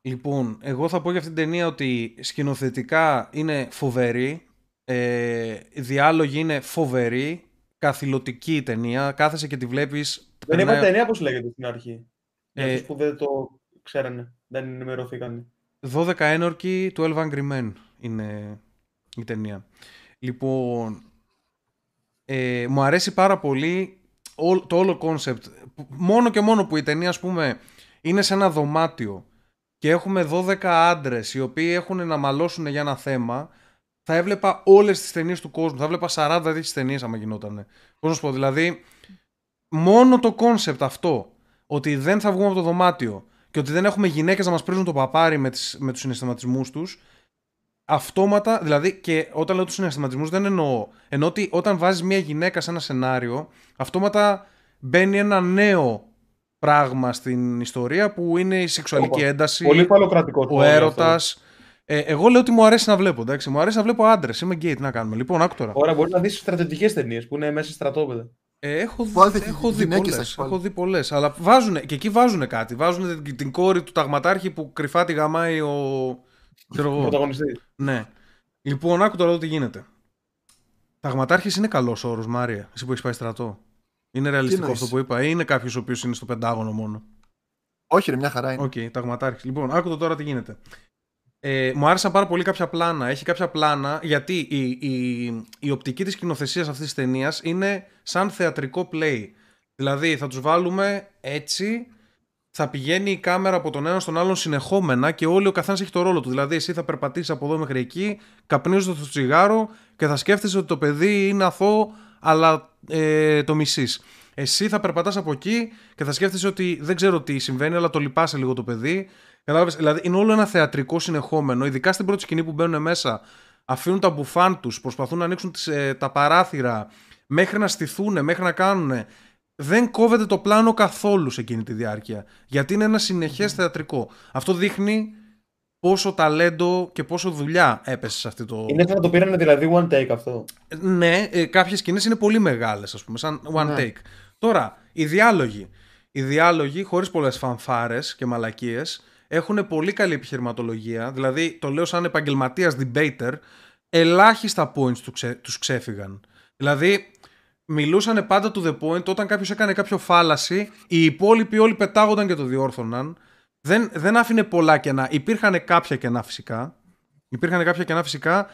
Λοιπόν, εγώ θα πω για αυτήν την ταινία ότι σκηνοθετικά είναι φοβερή, ε, οι διάλογοι είναι φοβεροί, καθηλωτική η ταινία, κάθεσαι και τη βλέπεις... Δεν περνάει- είπα ταινία πώς λέγεται στην αρχή. Για Ε, αυτούς που δεν το ξέρανε, δεν ενημερωθήκαν. 12 ένορκοι, 12 Angry Men είναι η ταινία. Λοιπόν, ε, μου αρέσει πάρα πολύ όλ- το όλο κόνσεπτ. Μόνο και μόνο που η ταινία, ας πούμε, είναι σε ένα δωμάτιο και έχουμε 12 άντρες οι οποίοι έχουν να μαλώσουν για ένα θέμα, θα έβλεπα όλες τις ταινίες του κόσμου. Θα έβλεπα 40 τέτοιες ταινίες άμα γινότανε. Πώς να σου πω, δηλαδή, μόνο το κόνσεπτ αυτό, ότι δεν θα βγούμε από το δωμάτιο και ότι δεν έχουμε γυναίκες να μας πρήζουν το παπάρι με, τις, με τους συναισθηματισμούς τους, αυτόματα, δηλαδή και όταν λέω τους συναισθηματισμούς δεν εννοώ, εννοώ ότι όταν βάζεις μια γυναίκα σε ένα σενάριο, αυτόματα μπαίνει ένα νέο πράγμα στην ιστορία που είναι η σεξουαλική Όπα. ένταση, Πολύ φαλοκρατικό το ο όλο έρωτας. Ε, εγώ λέω ότι μου αρέσει να βλέπω, εντάξει. Μου αρέσει να βλέπω άντρες. Είμαι γκέι, τι να κάνουμε. Λοιπόν, άκου τώρα. αυτό. Ωραία, μπορείς να δεις στρατιωτικές ταινίες που είναι μέσα σε στρατόπεδα. Ε, έχω, δει- Βάλτε έχω δει γυναίκες πολλές. έχεις βάλει. Έχω δει πολλές, Αλλά βάζουνε, και εκεί βάζουν κάτι. Βάζουν την, την κόρη του ταγματάρχη που κρυφά τη γαμάει ο. Ξέρω εγώ. Πρωταγωνιστής. Ναι. Λοιπόν, άκου τώρα εδώ τι γίνεται. Ταγματάρχης είναι καλός όρος, Μάρια. Εσύ που έχεις πάει στρατό. Είναι ρεαλιστικό εννοείς; αυτό που είπα, ή είναι κάποιος ο οποίος είναι στο πεντάγωνο μόνο; Όχι, ρε, μια χαρά είναι. Οκ, okay, ταγματάρχης. Λοιπόν, άκου τώρα τι γίνεται. Ε, μου άρεσαν πάρα πολύ κάποια πλάνα. Έχει κάποια πλάνα γιατί η, η, η οπτική της σκηνοθεσία αυτής της ταινίας είναι σαν θεατρικό play. Δηλαδή θα τους βάλουμε έτσι, θα πηγαίνει η κάμερα από τον ένα στον άλλον συνεχόμενα και όλοι ο καθένας έχει το ρόλο του. Δηλαδή εσύ θα περπατήσεις από εδώ μέχρι εκεί, καπνίζοντας το τσιγάρο και θα σκέφτεσαι ότι το παιδί είναι αθώο αλλά ε, το μισείς. Εσύ θα περπατάς από εκεί και θα σκέφτεσαι ότι δεν ξέρω τι συμβαίνει, αλλά το λυπάσαι λίγο το παιδί. Κατάλαβες, δηλαδή είναι όλο ένα θεατρικό συνεχόμενο, ειδικά στην πρώτη σκηνή που μπαίνουν μέσα. Αφήνουν τα μπουφάν τους, προσπαθούν να ανοίξουν τις, ε, τα παράθυρα, μέχρι να στηθούν, μέχρι να κάνουν. Δεν κόβεται το πλάνο καθόλου σε εκείνη τη διάρκεια. Γιατί είναι ένα συνεχές θεατρικό. Αυτό δείχνει πόσο ταλέντο και πόσο δουλειά έπεσε σε αυτό το. Είναι σαν να το πήραν δηλαδή one take αυτό. Ναι, ε, κάποιες σκηνές είναι πολύ μεγάλες, ας πούμε, σαν one Ναι. take. Τώρα, οι διάλογοι. Οι διάλογοι, χωρίς πολλές φανφάρες και μαλακίες, έχουν πολύ καλή επιχειρηματολογία. Δηλαδή, το λέω σαν επαγγελματίας debater, ελάχιστα points του ξε, τους ξέφυγαν. Δηλαδή, μιλούσαν πάντα to the point όταν κάποιος έκανε κάποιο φάλαση, οι υπόλοιποι όλοι πετάγονταν και το διόρθωναν. Δεν, δεν άφηνε πολλά κενά. Υπήρχαν κάποια κενά φυσικά. Υπήρχαν κάποια κενά φυσικά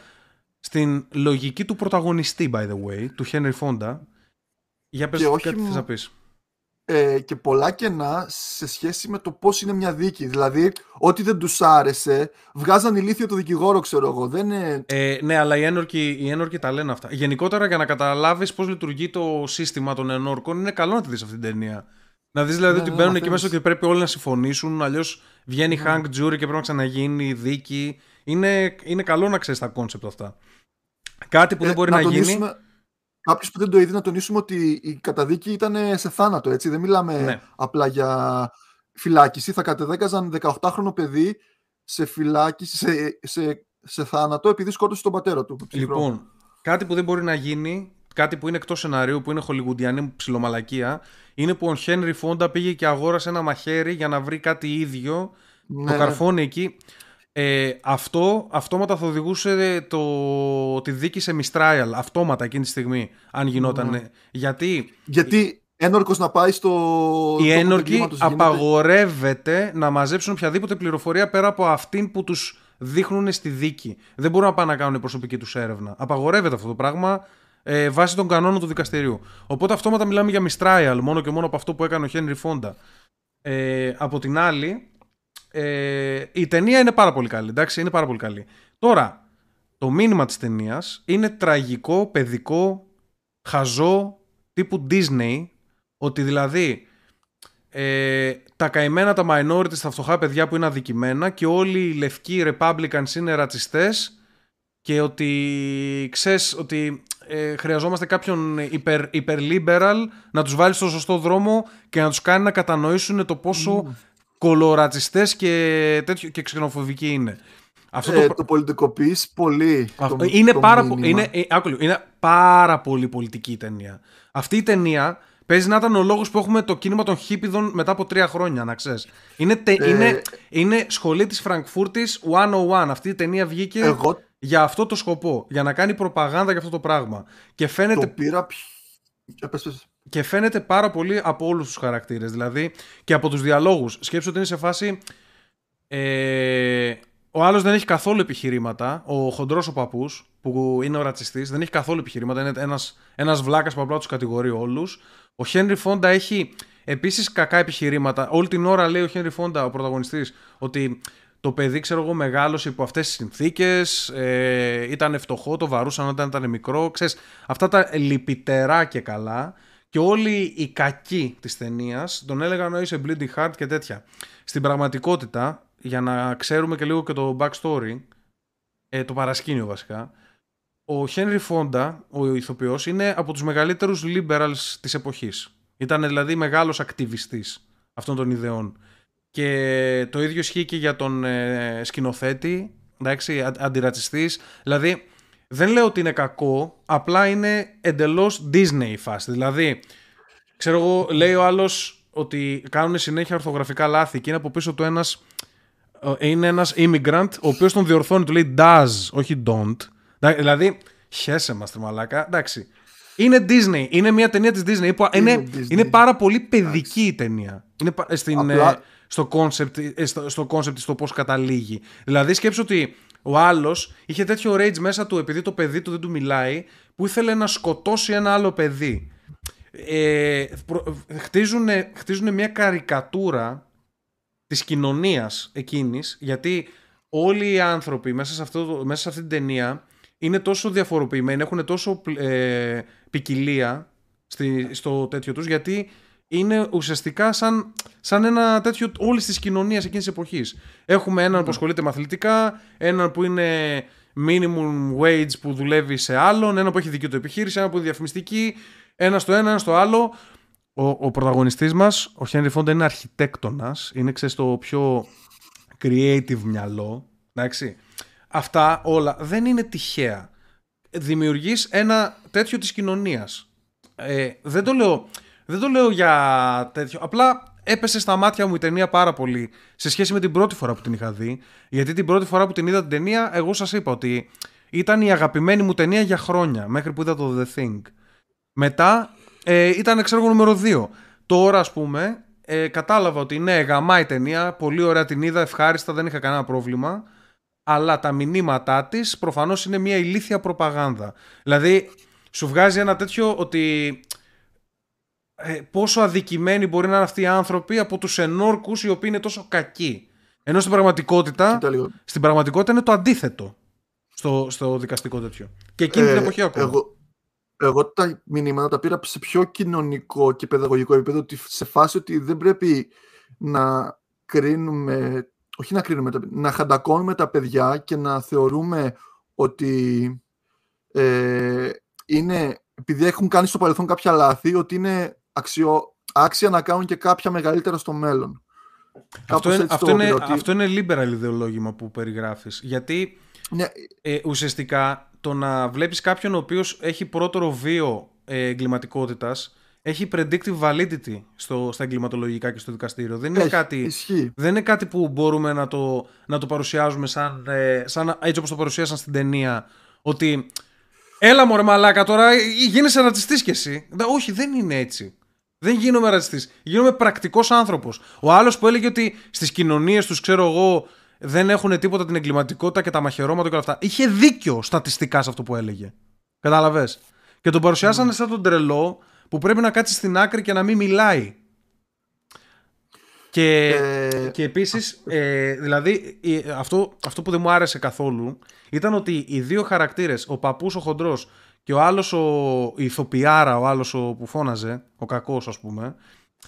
στην λογική του πρωταγωνιστή, by the way, του Henry Fonda. Για πες Και όχι κάτι μ- θες να πεις. ε, και πολλά κενά σε σχέση με το πώς είναι μια δίκη. Δηλαδή, ό,τι δεν τους άρεσε, βγάζαν ηλίθιο το δικηγόρο, ξέρω εγώ. Δεν είναι... Ε, ναι, αλλά οι ένορκοι, οι ένορκοι τα λένε αυτά. Γενικότερα, για να καταλάβεις πώς λειτουργεί το σύστημα των ενόρκων, είναι καλό να τη δεις αυτή την ταινία. Να δεις δηλαδή Ναι, ότι ναι, μπαίνουν εκεί μαθαίνεις. μέσα και πρέπει όλοι να συμφωνήσουν, αλλιώς βγαίνει Ναι. hung jury και πρέπει να ξαναγίνει δίκη. Είναι, είναι καλό να ξέρεις τα κόνσεπτ αυτά. Κάτι που δεν Ε, μπορεί να, γίνει. τονίσουμε- Κάποιος που δεν το είδε να τονίσουμε ότι η καταδίκη ήταν σε θάνατο, έτσι. Δεν μιλάμε Ναι. απλά για φυλάκιση. Θα καταδίκαζαν 18χρονο παιδί σε φυλάκιση, σε, σε, σε θάνατο επειδή σκότωσε τον πατέρα του. ψυχρό. Λοιπόν, κάτι που δεν μπορεί να γίνει, κάτι που είναι εκτός σενάριου, που είναι χολιγουντιανή ψιλομαλακία, είναι που ο Χένρι Φόντα πήγε και αγόρασε ένα μαχαίρι για να βρει κάτι ίδιο. Ναι, το ναι. καρφώνει εκεί. Ε, αυτό αυτόματα θα οδηγούσε το, τη δίκη σε mistrial. Αυτόματα εκείνη τη στιγμή, αν γινόταν. Ναι. Γιατί Γιατί ένορκος να πάει στο... οι τόπο του ένορκοι εγκλήματος γίνεται- απαγορεύεται να μαζέψουν οποιαδήποτε πληροφορία πέρα από αυτήν που τους δείχνουν στη δίκη. Δεν μπορούν να πάνε να κάνουν προσωπική τους έρευνα. Απαγορεύεται αυτό το πράγμα ε, βάσει των κανόνων του δικαστηρίου. Οπότε αυτόματα μιλάμε για mistrial, μόνο και μόνο από αυτό που έκανε ο Χένρι Φόντα. Ε, από την άλλη, ε, η ταινία είναι πάρα πολύ καλή. Εντάξει, είναι πάρα πολύ καλή. Τώρα, το μήνυμα της ταινίας είναι τραγικό, παιδικό, χαζό, τύπου Disney, ότι δηλαδή ε, τα καημένα τα minorities, τα φτωχά παιδιά που είναι αδικημένα και όλοι οι λευκοί Republicans είναι ρατσιστές και ότι ξέρεις ότι ε, χρειαζόμαστε κάποιον υπερ, υπερ-liberal να τους βάλει στο σωστό δρόμο και να τους κάνει να κατανοήσουν το πόσο κολορατσιστές και, τέτοιο, και ξενοφοβικοί είναι. Αυτό Ε, το, το πολιτικοποιείς πολύ. αυτό- το, είναι, το πάρα, πο- μήνυμα. είναι, ε, άκου λίγο, είναι πάρα πολύ πολιτική η ταινία. Αυτή η ταινία παίζει να ήταν ο λόγος που έχουμε το κίνημα των χίπιδων μετά από τρία χρόνια, να ξέρεις. Είναι, τε- Ε, είναι, είναι σχολή της Φραγκφούρτης 101. Αυτή η ταινία βγήκε Εγώ για αυτό το σκοπό. Για να κάνει προπαγάνδα για αυτό το πράγμα. Και φαίνεται, το πήρα... π- Ε, πες, πες. και φαίνεται πάρα πολύ από όλους τους χαρακτήρες. Δηλαδή και από τους διαλόγους. Σκέψου ότι είναι σε φάση... Ε, ο άλλος δεν έχει καθόλου επιχειρήματα. Ο χοντρός ο παππούς, που είναι ο ρατσιστής, δεν έχει καθόλου επιχειρήματα. Είναι ένας, ένας βλάκας που απλά τους κατηγορεί όλους. Ο Χένρι Φόντα έχει επίσης κακά επιχειρήματα. Όλη την ώρα λέει ο Χένρι Φόντα, ο πρωταγωνιστής, ότι το παιδί, ξέρω εγώ, μεγάλωσε υπό αυτές τις συνθήκες, ε, ήταν φτωχό, το βαρούσαν όταν ήταν μικρό. Ξέρεις, αυτά τα λυπητερά και καλά. Και όλοι οι κακοί της ταινίας τον έλεγαν «Ω, είσαι bleeding heart και τέτοια. Στην πραγματικότητα, για να ξέρουμε και λίγο και το backstory, ε, το παρασκήνιο βασικά, ο Henry Fonda, ο ηθοποιός, είναι από τους μεγαλύτερους liberals της εποχής. Ήταν δηλαδή μεγάλος ακτιβιστής αυτών των ιδεών. Και το ίδιο ισχύει και για τον ε, σκηνοθέτη, εντάξει, αν- αντιρατσιστής. Δηλαδή, δεν λέω ότι είναι κακό, απλά είναι εντελώς Disney η φάση. Δηλαδή, ξέρω εγώ, λέει ο άλλος ότι κάνουν συνέχεια ορθογραφικά λάθη και είναι από πίσω του ένας ε, είναι ένας immigrant ο οποίος τον διορθώνει, του λέει does, όχι don't. Δα- Δηλαδή, χέσε μας, τρε μαλάκα. Εντάξει. Είναι Disney. Είναι μια ταινία της Disney. Είναι, είναι, Disney. είναι πάρα πολύ παιδική η ταινία. Είναι πα- στην, Απλά- ε, στο concept, ε, στο, στο concept στο πώς καταλήγει. Δηλαδή σκέψου ότι ο άλλος είχε τέτοιο rage μέσα του επειδή το παιδί του δεν του μιλάει που ήθελε να σκοτώσει ένα άλλο παιδί. Ε, προ- χτίζουνε, χτίζουνε μια καρικατούρα της κοινωνίας εκείνης γιατί όλοι οι άνθρωποι μέσα σε, αυτό, το- μέσα σε αυτή την ταινία είναι τόσο διαφοροποιημένοι, έχουν τόσο ε, ποικιλία στη, στο τέτοιο τους γιατί είναι ουσιαστικά σαν, σαν ένα τέτοιο όλης της κοινωνίας εκείνης της εποχής. Έχουμε έναν που ασχολείται με αθλητικά, έναν που είναι minimum wage που δουλεύει σε άλλον, έναν που έχει δική του επιχείρηση, έναν που είναι διαφημιστική, ένα στο ένα, ένα στο άλλο. Ο, ο πρωταγωνιστής μας, ο Χένρι Φόντα, είναι αρχιτέκτονας, είναι ξέρεις το πιο creative μυαλό, εντάξει. Αυτά όλα δεν είναι τυχαία. Δημιουργείς ένα τέτοιο της κοινωνίας. Ε, δεν, το λέω, δεν το λέω για τέτοιο. Απλά έπεσε στα μάτια μου η ταινία πάρα πολύ σε σχέση με την πρώτη φορά που την είχα δει. Γιατί την πρώτη φορά που την είδα την ταινία, εγώ σας είπα ότι ήταν η αγαπημένη μου ταινία για χρόνια, μέχρι που είδα το The Thing. Μετά ε, ήταν, ξέρω εγώ, νούμερο 2. Τώρα, ας πούμε, ε, κατάλαβα ότι ναι, γαμάει η ταινία, πολύ ωραία την είδα, ευχάριστα, δεν είχα κανένα πρόβλημα. Αλλά τα μηνύματά της προφανώς είναι μια ηλίθια προπαγάνδα. Δηλαδή, σου βγάζει ένα τέτοιο ότι ε, πόσο αδικημένοι μπορεί να είναι αυτοί οι άνθρωποι από τους ενόρκους οι οποίοι είναι τόσο κακοί. Ενώ στην πραγματικότητα, Κοίτα λίγο. στην πραγματικότητα είναι το αντίθετο στο, στο δικαστικό τέτοιο. Και εκείνη την Ε, εποχή ακόμα. Εγώ, εγώ τα μηνύματα τα πήρα σε πιο κοινωνικό και παιδαγωγικό επίπεδο ότι σε φάση ότι δεν πρέπει να κρίνουμε, όχι να κρίνουμε, τα- να χαντακώνουμε τα παιδιά και να θεωρούμε ότι ε, είναι, επειδή έχουν κάνει στο παρελθόν κάποια λάθη, ότι είναι αξιο, άξια να κάνουν και κάποια μεγαλύτερα στο μέλλον. Αυτό Κάπως είναι, έτσι αυτό, το είναι, πήρα, ότι- αυτό είναι liberal ιδεολόγημα που περιγράφεις. Γιατί Ναι, ε, ουσιαστικά το να βλέπεις κάποιον ο οποίος έχει πρώτερο βίο ε, εγκληματικότητας έχει predictive validity στο, στα εγκληματολογικά και στο δικαστήριο. Δεν είναι, έχει, κάτι, ισχύει. δεν είναι κάτι που μπορούμε να το, να το παρουσιάζουμε σαν, ε, σαν έτσι όπως το παρουσίασαν στην ταινία ότι έλα μωρέ μαλάκα τώρα ε, γίνεσαι ρατσιστής κι εσύ. Δε- Όχι δεν είναι έτσι. Δεν γίνομαι ρατσιστής. Γίνομαι πρακτικός άνθρωπος. Ο άλλος που έλεγε ότι στις κοινωνίες τους ξέρω εγώ δεν έχουν τίποτα την εγκληματικότητα και τα μαχαιρώματα και όλα αυτά. Είχε δίκιο στατιστικά σε αυτό που έλεγε. Κατάλαβες; Και τον παρουσιάσανε σαν τον τρελό που πρέπει να κάτσει στην άκρη και να μην μιλάει. Και, Ε, και επίσης, ε, δηλαδή, η- αυτό, αυτό που δεν μου άρεσε καθόλου ήταν ότι οι δύο χαρακτήρες, ο παππούς ο χοντρός και ο άλλος ο, η ηθοποιάρα, ο άλλος ο, που φώναζε, ο κακός ας πούμε,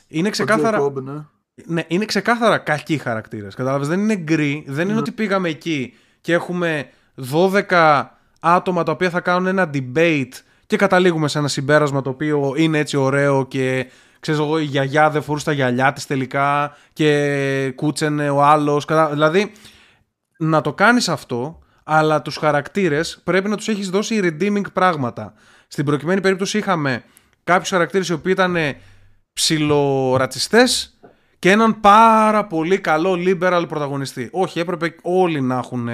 είναι ο ξεκάθαρα... Jacob, ναι. Ναι, είναι ξεκάθαρα κακοί χαρακτήρες. Κατάλαβες, δεν είναι γκρι. Δεν είναι ότι πήγαμε εκεί και έχουμε 12 άτομα τα οποία θα κάνουν ένα debate και καταλήγουμε σε ένα συμπέρασμα το οποίο είναι έτσι ωραίο και ξέρω εγώ η γιαγιά δεν φορούσε τα γυαλιά της τελικά και κούτσενε ο άλλος. Δηλαδή, να το κάνεις αυτό, αλλά τους χαρακτήρες πρέπει να τους έχεις δώσει redeeming πράγματα. Στην προκειμένη περίπτωση είχαμε κάποιους χαρακτήρες οι οποίοι ήταν ψιλορατσιστές και έναν πάρα πολύ καλό liberal πρωταγωνιστή. Όχι, έπρεπε όλοι να έχουν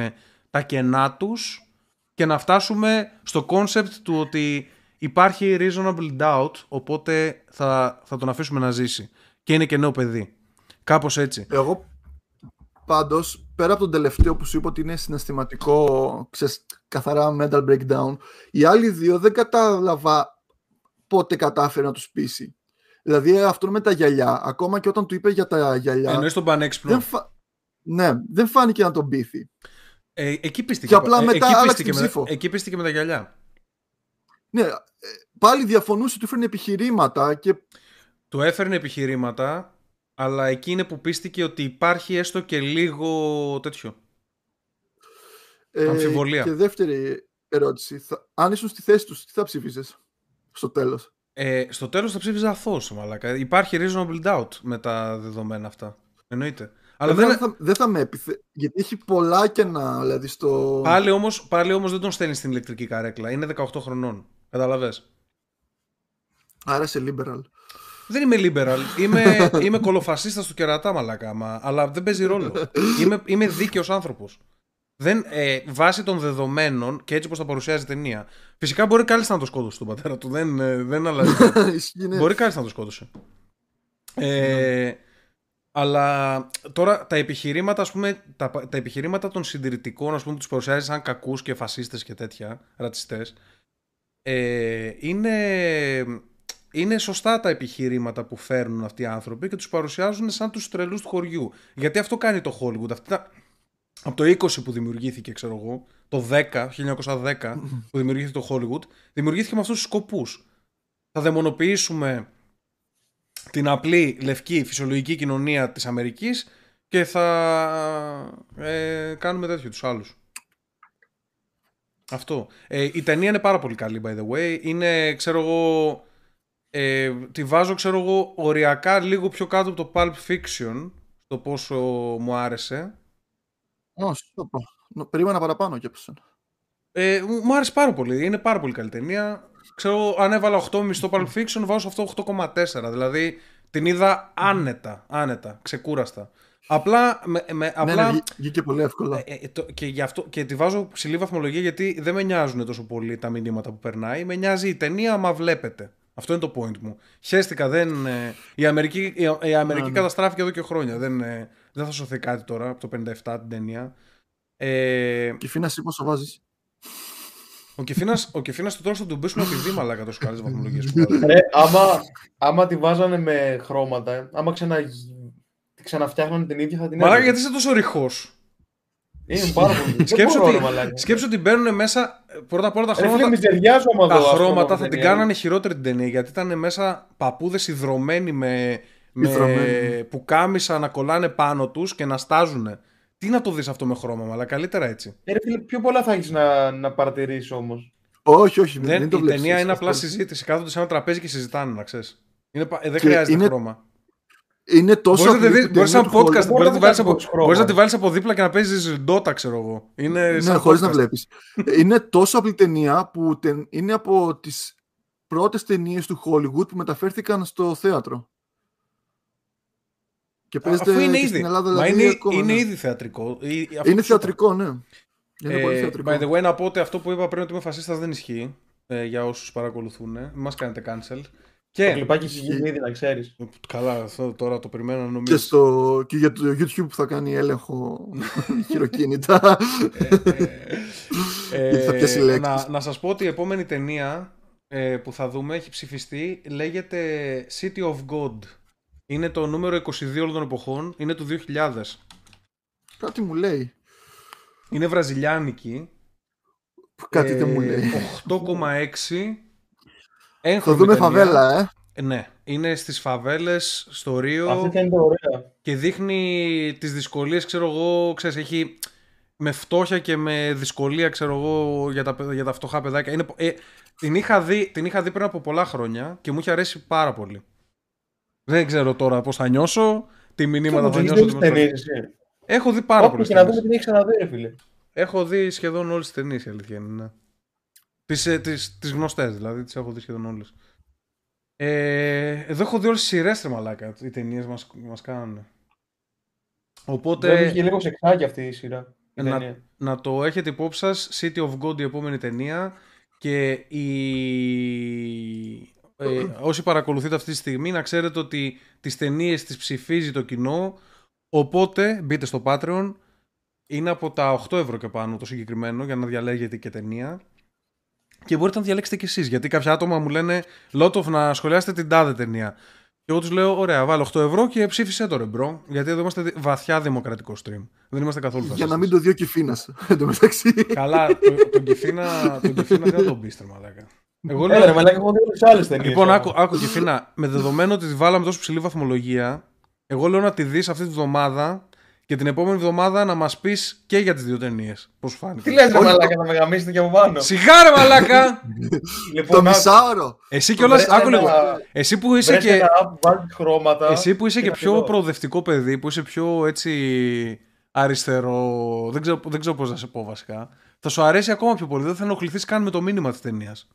τα κενά τους και να φτάσουμε στο concept του ότι υπάρχει reasonable doubt, οπότε θα, θα τον αφήσουμε να ζήσει. Και είναι και νέο παιδί. Κάπως έτσι. Εγώ πάντως, πέρα από τον τελευταίο που σου είπα ότι είναι συναισθηματικό, ξέρεις, καθαρά mental breakdown, οι άλλοι δύο δεν κατάλαβα πότε κατάφερε να τους πείσει. Δηλαδή αυτό με τα γυαλιά, ακόμα και όταν του είπε για τα γυαλιά, Εννοείς τον πανέξυπνο. δεν, φα... ναι, δεν φάνηκε να τον πείθει. Ε, εκεί πίστηκε. Και απλά ε, μετά εκεί άλλαξε πίστηκε, την με, ψήφο. εκεί πίστηκε με τα γυαλιά. Ναι, ε, πάλι διαφωνούσε ότι φέρνει επιχειρήματα και Του έφερνε επιχειρήματα, αλλά εκεί είναι που πίστηκε ότι υπάρχει έστω και λίγο τέτοιο. Ε, Αμφιβολία. Και δεύτερη ερώτηση. Θα, αν ήσουν στη θέση τους, τι θα ψήφισες στο τέλος; Ε, στο τέλος θα ψήφιζα αθώος, μαλάκα. Υπάρχει reasonable doubt με τα δεδομένα αυτά. Εννοείται. Αλλά Εμένα δεν, δεν θα, δεν θα με επιθε... Γιατί έχει πολλά κενά, δηλαδή στο... πάλι, όμως, πάλι όμως δεν τον στέλνεις στην ηλεκτρική καρέκλα. Είναι 18 χρονών. Καταλαβες; Άρα σε liberal. Δεν είμαι liberal. Είμαι, είμαι κολοφασίστας του κερατά, μαλάκα. Μα, αλλά δεν παίζει ρόλο. είμαι, είμαι δίκαιος άνθρωπος. δεν, ε, βάσει των δεδομένων και έτσι όπως θα παρουσιάζει η ταινία. Φυσικά μπορεί κάλλιστα να το σκότωσε τον πατέρα του. Δεν, ε, δεν αλλάζει. Ισχύει, ναι. μπορεί κάλλιστα να το σκότωσε. Ε, αλλά τώρα τα επιχειρήματα, ας πούμε, τα, τα επιχειρήματα των συντηρητικών, ας πούμε, τους παρουσιάζει σαν κακούς και φασίστες και τέτοια, ρατσιστές, ε, είναι, είναι σωστά τα επιχειρήματα που φέρνουν αυτοί οι άνθρωποι και τους παρουσιάζουν σαν τους τρελούς του χωριού. Γιατί αυτό κάνει το Hollywood. Αυτή τα, από το 20 που δημιουργήθηκε, ξέρω εγώ, το 10, 1910 που δημιουργήθηκε το Hollywood, δημιουργήθηκε με αυτούς τους σκοπούς. Θα δαιμονοποιήσουμε την απλή λευκή φυσιολογική κοινωνία της Αμερικής και θα ε, κάνουμε τέτοιο τους άλλους. Αυτό. Ε, η ταινία είναι πάρα πολύ καλή, by the way. Είναι, ξέρω εγώ, ε, τη βάζω, ξέρω εγώ, οριακά λίγο πιο κάτω από το Pulp Fiction, το πόσο μου άρεσε. Ω, στο πω. Νο- Περίμενα παραπάνω και από σένα. Ε, μου μου άρεσε πάρα πολύ. Είναι πάρα πολύ καλή ταινία. Ξέρω, αν έβαλα 8,5 στο Pulp Fiction, βάζω σε αυτό 8,4. Δηλαδή την είδα άνετα, άνετα, ξεκούραστα. Απλά, με, με, Ναι, απλά ναι, βγή- βγήκε πολύ εύκολα. ε, ε, το- και, γι αυτό, και τη βάζω ψηλή βαθμολογία γιατί δεν με νοιάζουν τόσο πολύ τα μηνύματα που περνάει. Με νοιάζει η ταινία, άμα βλέπετε. Αυτό είναι το point μου. Χαίστηκα, δεν, ε, η Αμερική, η, η Αμερική Ναι, ναι. καταστράφηκε εδώ και χρόνια. Δεν, ε, δεν θα σωθεί κάτι τώρα από το 57 την ταινία. Ε, Και φίνας, εσύ πόσο βάζεις; ο Κεφίνας, ο Κεφίνας του τώρα στον τουμπίσουμε επειδή μαλάκα τόσο καλές βαθμολογίες που βάζει. Ρε, άμα, άμα τη βάζανε με χρώματα, ε, άμα ξανα, τη ξαναφτιάχνανε την ίδια θα την Μαλάκα έβλεπε. γιατί είσαι τόσο ρηχός; Είναι πάρα πολύ. Δεν Σκέψου μπορώ, ότι, ρε, μαλάκα. σκέψου ότι μπαίνουν μέσα πρώτα απ' όλα τα Ρε φίλε, χρώματα. μιζεριάζω άμα τα δω, ας πούμε, χρώματα αυτή θα την ταινία. κάνανε χειρότερη την ταινία γιατί ήταν μέσα παππούδες υδρωμένοι με, με Υδρωμένοι. που κάμισα να κολλάνε πάνω τους και να στάζουν. Τι να το δεις αυτό με χρώμα, αλλά καλύτερα έτσι. Ε, ρε φίλε, πιο πολλά θα έχεις να, να παρατηρήσεις όμως. Όχι, όχι, Δεν, δεν το η βλέπεις ταινία έτσι, είναι απλά αυτό. συζήτηση. Κάθονται σε ένα τραπέζι και συζητάνε, να ξέρεις. Είναι, πα- ε, δεν Και χρειάζεται είναι χρώμα. Είναι τόσο Μπορείς να, τη απλή δεις- που μπορείς ταινία σαν του podcast, Hollywood. μπορείς να τη βάλεις Μπορείς από, να χρώμα. μπορείς να τη βάλεις από δίπλα και να παίζεις Dota, ξέρω εγώ. Είναι Ναι, σαν χωρίς να podcast. βλέπεις. είναι τόσο απλή ταινία που τε- είναι από τις πρώτες ταινίες του Hollywood που μεταφέρθηκαν στο θέατρο. Και παίζεται Αφού είναι και ήδη. στην Ελλάδα Μα δηλαδή είναι, ακόμα, είναι ναι. ήδη θεατρικό. Ή- αυτό Είναι που σου είπα. θεατρικό, ναι. Είναι πολύ Ε, θεατρικό. by the way, να πω ότι αυτό που είπα πριν ότι είμαι φασίστας δεν ισχύει ε, για όσους παρακολουθούν. Μην μας κάνετε cancel. Το Και. κλιπάκι συγγενή ήδη, να ξέρεις. Καλά, αυτό τώρα το περιμένω να Και, νομίζω. στο, και για το YouTube που θα κάνει έλεγχο χειροκίνητα. Ε, Γιατί θα πιάσει λέξεις. να, να σας πω ότι η επόμενη ταινία ε, που θα δούμε έχει ψηφιστεί λέγεται City of God. Είναι το νούμερο 22 όλων των εποχών. Είναι του 2000. Κάτι μου λέει. Είναι βραζιλιάνικη. Κάτι δεν μου Ε, λέει. 8,6. Θα Έγχρωμη δούμε ταινία. φαβέλα, ε. Ε, Ναι, είναι στις φαβέλες, στο Ρίο Αυτή φαίνεται ωραία. και δείχνει τις δυσκολίες, ξέρω εγώ, ξέρεις, έχει με φτώχεια και με δυσκολία, ξέρω εγώ, για τα, παιδ- για τα φτωχά παιδάκια. Είναι, πο- ε, την, είχα δει, την είχα δει πριν από πολλά χρόνια και μου είχε αρέσει πάρα πολύ. Δεν ξέρω τώρα πώς θα νιώσω, τι μηνύματα θα Έχεις νιώσω. δει τι τις με φέρνει. ταινίες, εσύ. Έχω δει πάρα Όποιο πολλές και να ταινίες. δούμε την έχεις ξαναδεί, ρε φίλε. Έχω δει σχεδόν όλες τις ταινίες, η αλήθεια είναι. Ναι. Τις, ε, τις, τις γνωστές δηλαδή, τις έχω δει σχεδόν όλες. Ε, εδώ έχω δει όλες τις σειρές, ρε μαλάκα, οι ταινίες μας, μας κάνουν. Οπότε, Δεν είχε λίγο σεξάκι αυτή η σειρά. η Ε, να, ταινία. να το έχετε υπόψη σας, City of God η επόμενη ταινία και η... ε, όσοι παρακολουθείτε αυτή τη στιγμή να ξέρετε ότι τις ταινίες τις ψηφίζει το κοινό οπότε μπείτε στο Patreon είναι από τα 8 ευρώ και πάνω το συγκεκριμένο για να διαλέγετε και ταινία και μπορείτε να διαλέξετε κι εσείς γιατί κάποια άτομα μου λένε lot of να σχολιάσετε την τάδε ταινία και εγώ τους λέω ωραία βάλω 8 ευρώ και ψήφισε το ρε bro γιατί εδώ είμαστε δι- βαθιά δημοκρατικό stream δεν είμαστε καθόλου Για να φασίστες. μην το δει ο Κιφίνας. Εν τω μεταξύ. Καλά, το- τον Κιφίνα, τον Κιφίνα δεν θα τον πείστε, μαλάκα. Εγώ Έλα, ρε, λέω, μαλάκα, έχω δει όλες τις άλλες ταινίες. λοιπόν, όμως. άκου, άκου Κιφίνα, με δεδομένο ότι τη βάλαμε τόσο ψηλή βαθμολογία, εγώ λέω να τη δεις αυτή τη βδομάδα και την επόμενη εβδομάδα να μας πεις και για τις δύο ταινίες. Πώς σου φάνηκε. Τι λες, ρε μαλάκα, θα με γαμήσετε και από πάνω. Σιγά ρε μαλάκα! Λοιπόν, Το μισάωρο. Εσύ κιόλας, βρες άκου ένα- λίγο. Εσύ που είσαι βρες και, ένα app, βάλεις χρώματα. εσύ που είσαι και και να πιο δω. προοδευτικό παιδί, που είσαι πιο έτσι αριστερό, δεν ξέρω, δεν ξέρω πώς να σε πω βασικά, θα σου αρέσει ακόμα πιο πολύ, δεν θα ενοχληθείς καν με το μήνυμα της ταινίας.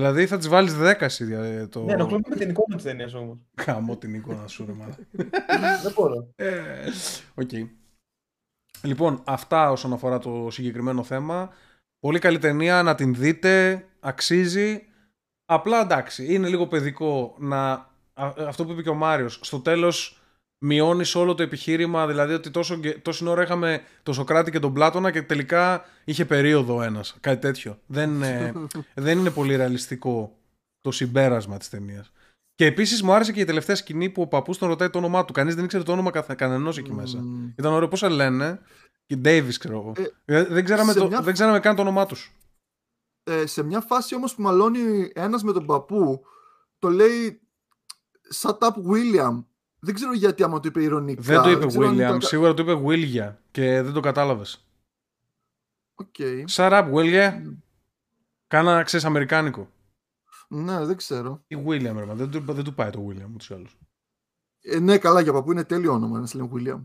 Δηλαδή θα τις βάλεις 10 εσύ ε, το... Ναι, ενοχλούμε με την εικόνα της ταινίας όμως. Χαμώ την εικόνα σου ρε μάνα. Δεν μπορώ. Ε, Οκ. Λοιπόν, αυτά όσον αφορά το συγκεκριμένο θέμα. Πολύ καλή ταινία, να την δείτε, αξίζει. Απλά εντάξει, είναι λίγο παιδικό να. α- Αυτό που είπε και ο Μάριος, στο τέλος μειώνεις όλο το επιχείρημα, δηλαδή ότι τόσο, γκε- τόση ώρα είχαμε το Σοκράτη και τον Πλάτωνα και τελικά είχε περίοδο ο ένας, κάτι τέτοιο. Δεν, ε, δεν είναι πολύ ρεαλιστικό το συμπέρασμα της ταινίας. Και επίσης μου άρεσε και η τελευταία σκηνή που ο παππούς τον ρωτάει το όνομά του. Κανείς δεν ήξερε το όνομα καθ- κανενός εκεί μέσα. Μμμ. Ήταν ωραίο. Πώς λένε. Και Davis, ξέρω εγώ. Ε, Ε, δεν, ξέραμε σε το, μια- δεν ξέραμε καν το όνομά τους. Ε, σε μια φάση όμως που μαλώνει ένας με τον παππού, το λέει Shut up William. Δεν ξέρω γιατί άμα το είπε ειρωνικά. Δεν το είπε ξέρω αν William. ήταν- Σίγουρα το είπε William και δεν το κατάλαβες. Οκ. Shut up, William. Κάνα, ξέρεις, αμερικάνικο. Ναι, δεν ξέρω. Ή William, ρε, μα, δεν, του, δεν του πάει το William, ούτως ή άλλως. Ε, ναι, καλά για παππού είναι τέλειο όνομα να σε λένε William.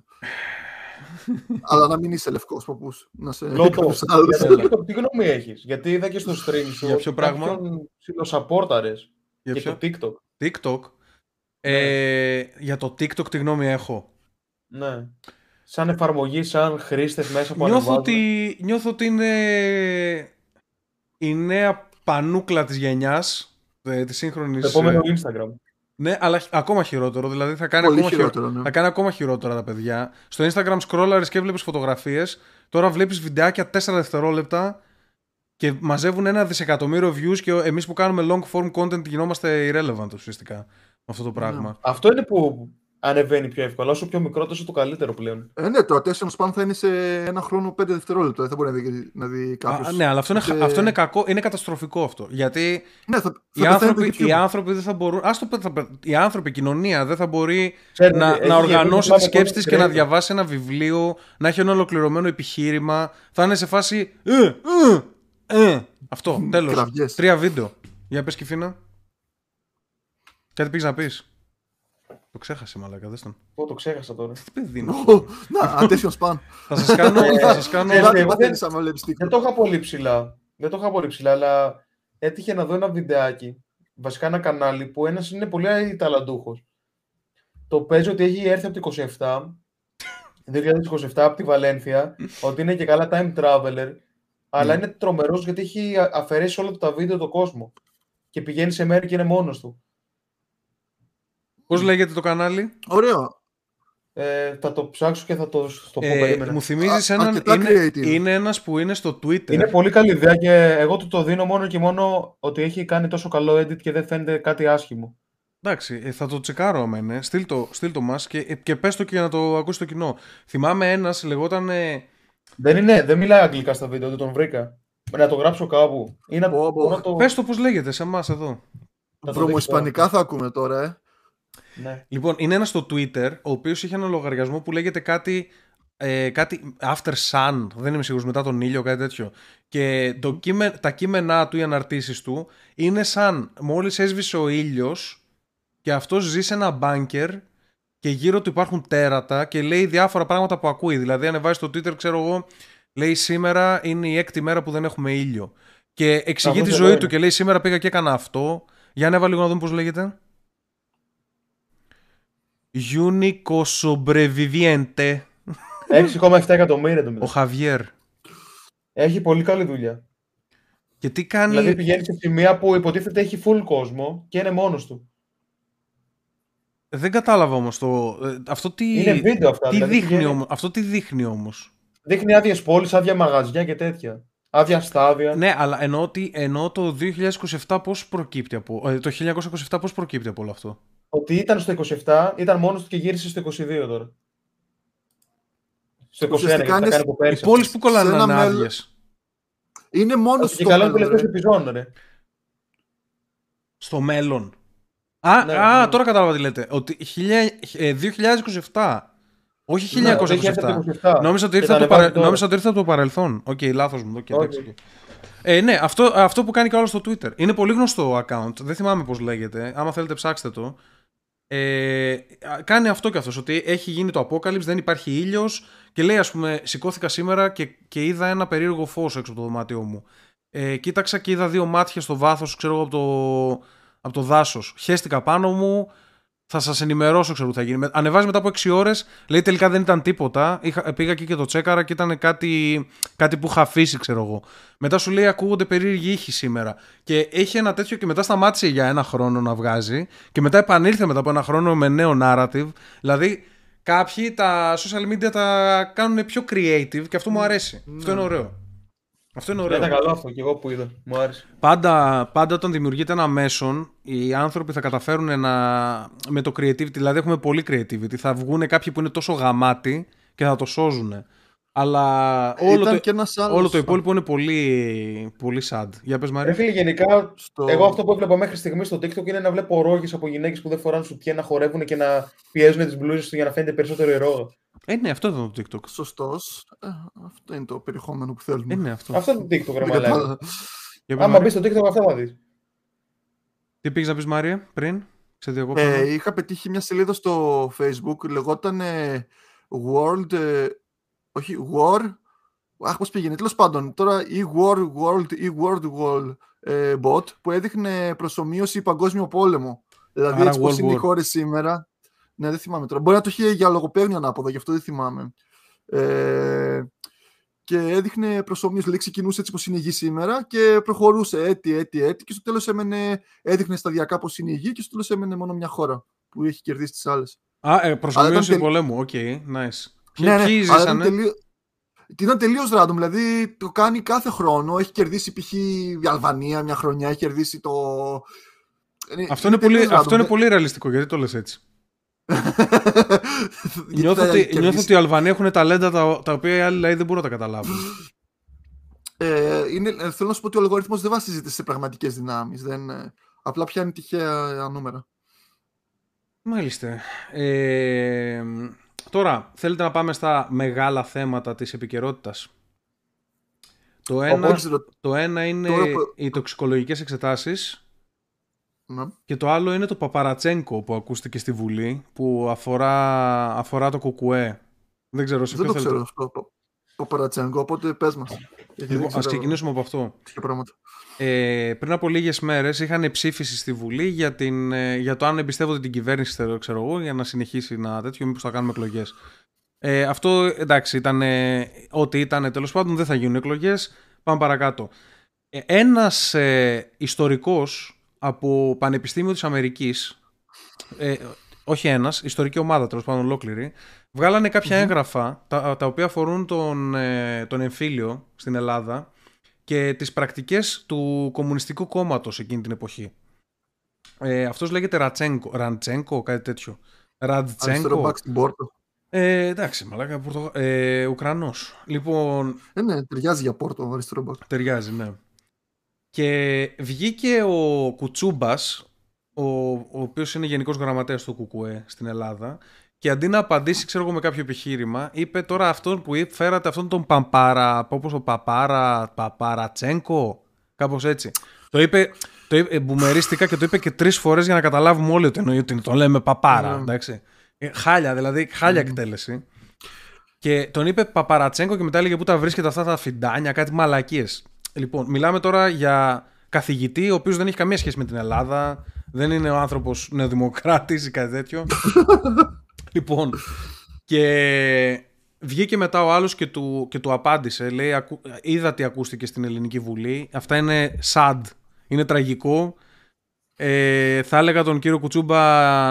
Αλλά να μην είσαι λευκός παππούς. Να σε Λότο, κάποιος άλλος. για το TikTok τι γνώμη έχεις; Γιατί είδα και στο stream σου. Για ποιο πράγμα; κάποιον ψιλοσαπόρταρες Για για ποιο; το TikTok. TikTok; Ε, για το TikTok τι γνώμη έχω. Ναι. Σαν εφαρμογή, σαν χρήστες μέσα που Νιώθω ανεβάζουν. ότι, νιώθω ότι είναι η νέα πανούκλα της γενιάς, ε, της σύγχρονης... Το επόμενο ε, Instagram. Ναι, αλλά χ- ακόμα χειρότερο. Δηλαδή θα κάνει, Πολύ ακόμα, χειρο- χειρότερο, ναι. θα κάνει ακόμα χειρότερα τα παιδιά. Στο Instagram scrollαρες και βλέπεις φωτογραφίες. Τώρα βλέπεις βιντεάκια 4 δευτερόλεπτα και μαζεύουν ένα δισεκατομμύριο views και εμείς που κάνουμε long form content γινόμαστε irrelevant ουσιαστικά με αυτό το πράγμα. Αυτό είναι που ανεβαίνει πιο εύκολα. Όσο πιο μικρό, τόσο το καλύτερο πλέον. Ε, ναι, το attention span θα είναι σε ένα χρόνο 5 δευτερόλεπτα. Δεν θα μπορεί να δει, να δει κάποιος. Α, ναι, αλλά αυτό είναι, Οπότε- αυτό είναι κακό, είναι καταστροφικό αυτό. Γιατί Ναι, θα, θα οι πεθάνει το άνθρωποι, YouTube. οι άνθρωποι δεν θα μπορούν. Ας το, πε- θα πε- οι άνθρωποι, η κοινωνία δεν θα μπορεί Ξέρετε, να, έχει να οργανώσει γίνει τη σκέψη content τη και να creator. διαβάσει ένα βιβλίο, να έχει ένα ολοκληρωμένο επιχείρημα. Θα είναι σε φάση. Ε, ε, ε. Αυτό, τέλος. Κραυγές. Τρία βίντεο. Για πες, Κυφίνα. Κάτι πήγες να πεις. Το ξέχασε, μαλάκα, δες τον. Πω, το ξέχασα τώρα. Τι παιδί είναι. Ω, Να, attention span. θα σας κάνω. θα σας κάνω... Ε, Κάτι εγώ παθαίνεις δεν- άμα βλέπεις TikTok. Δεν το είχα πολύ ψηλά. Δεν το είχα πολύ ψηλά, αλλά έτυχε να δω ένα βιντεάκι. Βασικά ένα κανάλι που ένας είναι πολύ ταλαντούχος. Το παίζει ότι έχει έρθει από το 27, 2027 από τη Βαλένθια, ότι είναι και καλά time traveler, αλλά είναι τρομερός γιατί έχει α- αφαιρέσει όλα τα βίντεο του κόσμο. Και πηγαίνει σε μέρη και είναι μόνος του. Πώς λέγεται το κανάλι; Ωραίο. Ε, θα το ψάξω και θα το, το πω Ε, περίμενα. μου θυμίζεις Α- έναν. αρκετά Είναι, creative. είναι ένας που είναι στο Twitter. Είναι πολύ καλή ιδέα και εγώ του το δίνω μόνο και μόνο ότι έχει κάνει τόσο καλό edit και δεν φαίνεται κάτι άσχημο. Εντάξει, ε, θα το τσεκάρω άμα είναι. Στείλ το, στείλ το μας και, ε, και πες το και για να το ακούσεις το κοινό. Θυμάμαι ένας, λεγόταν... ε, Δεν, είναι, δεν μιλάει αγγλικά στα βίντεο, δεν τον βρήκα. Να το γράψω κάπου. Ή να, Πω, πω. μπορώ να το... Πες το πώς λέγεται σε εμάς εδώ. το Βρωμοϊσπανικά θα ακούμε τώρα, ε. Ναι. Λοιπόν, είναι ένας στο Twitter, ο οποίος είχε ένα λογαριασμό που λέγεται κάτι, ε, κάτι after sun, δεν είμαι σίγουρος, μετά τον ήλιο, κάτι τέτοιο. Και το κείμε- τα κείμενά του, οι αναρτήσεις του, είναι σαν μόλις έσβησε ο ήλιος και αυτός ζει σε ένα μπάνκερ και γύρω του υπάρχουν τέρατα και λέει διάφορα πράγματα που ακούει. Δηλαδή, ανεβάζει στο Twitter, ξέρω εγώ, λέει σήμερα είναι η έκτη μέρα που δεν έχουμε ήλιο. Και εξηγεί Αυτό τη εδώ ζωή είναι. του και λέει σήμερα πήγα και έκανα αυτό. Για ανέβα λίγο να δούμε πώς λέγεται. Unico sobreviviente. 6,7 εκατομμύρια το Ο μεταξύ. Χαβιέρ. Έχει πολύ καλή δουλειά. Και τι κάνει. Δηλαδή πηγαίνει σε σημεία που υποτίθεται έχει full κόσμο και είναι μόνος του. Δεν κατάλαβα όμως το. ε, Αυτό τι. Είναι βίντεο αυτά. τι δηλαδή δείχνει πηγαίνει- όμως. Αυτό τι δείχνει όμως; Δείχνει άδειες πόλεις, άδεια μαγαζιά και τέτοια. Άδεια στάδια. Ναι, αλλά εννοώ, ότι, εννοώ το 2027 πώς προκύπτει από. ε, το 1927 πώς προκύπτει από όλο αυτό; Ότι ήταν στο 27, ήταν μόνος του και γύρισε στο 22 τώρα. Στο 21 Ουσιαστικά γιατί τα είναι κάνει από Οι πέρυσι. πόλεις που κολλάνε σε να ένα είναι μέλλον- άδειες. Είναι μόνος Όχι, στο και καλό είναι μέλλον, τελευταίο ρε. επιζών, ρε. Στο μέλλον. Α, Ναι, α ναι. τώρα κατάλαβα τι λέτε. Ότι χιλια- ε, 2027. Όχι 1927. Ναι, το 2027. Νόμιζα ότι, Και ήρθε τα από το ανεβάζει παρα... τώρα. Νόμιζα ότι ήρθε από το παρελθόν. Οκ, λάθος μου. Okay, Όχι. εντάξει, οκ. Ε, ναι, αυτό, αυτό που κάνει και άλλος στο Twitter. Είναι πολύ γνωστό account. Δεν θυμάμαι πώς λέγεται. Άμα θέλετε ψάξτε το. Ε, κάνει αυτό και αυτός, ότι έχει γίνει το Apocalypse, δεν υπάρχει ήλιος και λέει ας πούμε σηκώθηκα σήμερα και, και είδα ένα περίεργο φως έξω από το δωμάτιό μου. Ε, κοίταξα και είδα δύο μάτια στο βάθος, ξέρω εγώ, από το, από το δάσος. Χέστηκα πάνω μου, θα σας ενημερώσω, ξέρω τι θα γίνει. Με- Ανεβάζει μετά από 6 ώρες, λέει τελικά δεν ήταν τίποτα. Είχα, πήγα εκεί και το τσέκαρα και ήταν κάτι, κάτι που είχα αφήσει, ξέρω εγώ. Μετά σου λέει ακούγονται περίεργοι ήχοι σήμερα. Και έχει ένα τέτοιο και μετά σταμάτησε για ένα χρόνο να βγάζει. Και μετά επανήλθε μετά από ένα χρόνο με νέο narrative. Δηλαδή, κάποιοι τα social media τα κάνουν πιο creative και αυτό μου αρέσει. Αυτό είναι ωραίο. Αυτό είναι ωραίο. Ήταν καλό αυτό και εγώ που είδα. Μου άρεσε. Πάντα, πάντα όταν δημιουργείται ένα μέσον, οι άνθρωποι θα καταφέρουν να. με το creativity, δηλαδή έχουμε πολύ creativity. Θα βγουν κάποιοι που είναι τόσο γαμάτοι και θα το σώζουν. Αλλά όλο, Ήταν το, και ένας άλλος. όλο το υπόλοιπο είναι πολύ, πολύ sad. Για πες Ρε Μαρία. φίλε, γενικά, Στο... εγώ αυτό που έβλεπα μέχρι στιγμής στο TikTok είναι να βλέπω ρόγες από γυναίκες που δεν φοράνε σουτιέ να χορεύουν και να πιέζουν τις μπλούζες τους για να φαίνεται περισσότερο η ρόγα. Ε, ναι, αυτό ήταν το TikTok. Σωστός. Ε, αυτό είναι το περιεχόμενο που θέλουμε. Ε, ναι, αυτό. Αυτό είναι το TikTok, ρε Δεν μαλάκα. κατάλαβα. Για πες, Άμα Μαρία. μπεις στο TikTok, αυτά θα δεις. Τι πήγες να πεις Μαρία πριν, σε διακόψω. Ε, είχα πετύχει μια σελίδα στο facebook, λεγόταν ε, World, ε, όχι War, αχ πώς πήγαινε, τέλος πάντων, τώρα ή War World ή World War ε, bot που έδειχνε προσωμείωση παγκόσμιο πόλεμο. Δηλαδή Άρα έτσι πώς World είναι οι War. χώρες σήμερα. Ναι, δεν θυμάμαι τώρα. Μπορεί να το είχε για λογοπαίγνιο ανάποδα, γι' αυτό δεν θυμάμαι. Ε, και έδειχνε προσομοίωση, δηλαδή ξεκινούσε έτσι πως είναι η γη σήμερα και προχωρούσε έτη, έτη, έτη και στο τέλος έμενε, έδειχνε σταδιακά πως είναι η γη και στο τέλος έμενε μόνο μια χώρα που έχει κερδίσει τις άλλες. Α, ε, προσομοίωση τελ- πολέμου. Οκ, nice. Ποιοι, ναι, ναι, ποιοι αλλά ήταν, ζήσανε; τελείω... ήταν τελείως random, δηλαδή το κάνει κάθε χρόνο, έχει κερδίσει π.χ. η Αλβανία μια χρονιά, έχει κερδίσει το... Αυτό είναι, πολύ, τελείως random. αυτό είναι πολύ ρεαλιστικό, γιατί το λες έτσι. Γιατί νιώθω, θα ότι, κερδίσει. νιώθω ότι οι Αλβανοί έχουν ταλέντα τα, τα οποία οι άλλοι λαοί δεν μπορούν να τα καταλάβουν. Ε, είναι, ε, θέλω να σου πω ότι ο αλγόριθμος δεν βασίζεται σε πραγματικές δυνάμεις, δεν, ε, απλά πιάνει τυχαία νούμερα. Μάλιστα. Ε, τώρα, θέλετε να πάμε στα μεγάλα θέματα της επικαιρότητας; Το ένα, Οπότε, ρω- το ένα είναι τώρα που- οι τοξικολογικές εξετάσεις ναι. και το άλλο είναι το Παπαρατσένκο που ακούστηκε στη Βουλή που αφορά, αφορά το κουκουέ. Δεν ξέρω σε Δεν ποιος το θέλετε. ξέρω αυτό, το Παρατσέγκο, οπότε πες μας. Γιατί δεν Λοιπόν, ας ξέρω ξεκινήσουμε από αυτό. τέτοια πράγματα. Ε, πριν από λίγες μέρες είχαν ψήφιση στη Βουλή για, την, ε, για το αν εμπιστεύονται την κυβέρνηση, ξέρω, ξέρω εγώ, για να συνεχίσει να τέτοιο, μήπως θα κάνουμε εκλογές. Ε, αυτό εντάξει, ήταν ε, ό,τι ήταν τέλος πάντων, δεν θα γίνουν εκλογές. Πάμε παρακάτω. Ε, ένας ε, ιστορικός από Πανεπιστήμιο της Αμερικής, ε, όχι ένας, ιστορική ομάδα τέλος πάντων ολόκληρη, βγάλανε κάποια έγγραφα τα, τα οποία αφορούν τον, ε, τον εμφύλιο στην Ελλάδα και τις πρακτικές του Κομμουνιστικού Κόμματος εκείνη την εποχή. Ε, αυτός λέγεται Ρατσένκο, Ραντσένκο, κάτι τέτοιο. Αριστερό Ραντζένκο. μπακ στην πόρτα. Ε, εντάξει, μαλάκα, Πορτο... ε, Ουκρανός. Λοιπόν, Ε, ναι, ταιριάζει για πόρτο αριστερό μπακ. ταιριάζει, ναι. Και βγήκε ο Κουτσούμπας, ο, ο οποίος είναι γενικός γραμματέας του ΚΚΕ στην Ελλάδα, και αντί να απαντήσει, ξέρω εγώ, με κάποιο επιχείρημα, είπε τώρα αυτόν που είπε, φέρατε αυτόν τον Παμπάρα, όπως ο Παπάρα, Παπαρατσένκο, κάπως έτσι. Το είπε, το είπε, μπουμερίστηκα και το είπε και τρεις φορές για να καταλάβουμε όλοι ότι εννοεί ότι τον λέμε Παπάρα, Ναι. εντάξει. Ε, Χάλια, δηλαδή, χάλια εκτέλεση. Και τον είπε Παπαρατσέγκο και μετά έλεγε πού τα βρίσκεται αυτά τα φιντάνια, κάτι μαλακίες. Λοιπόν, μιλάμε τώρα για καθηγητή, ο οποίος δεν έχει καμία σχέση με την Ελλάδα, δεν είναι ο άνθρωπος νεοδημοκράτης ή κάτι τέτοιο. λοιπόν, και βγήκε μετά ο άλλος και του, και του απάντησε. Λέει, «Ακού- είδα τι ακούστηκε στην Ελληνική Βουλή. Αυτά είναι sad. Είναι τραγικό. Ε, θα έλεγα τον κύριο Κουτσούμπα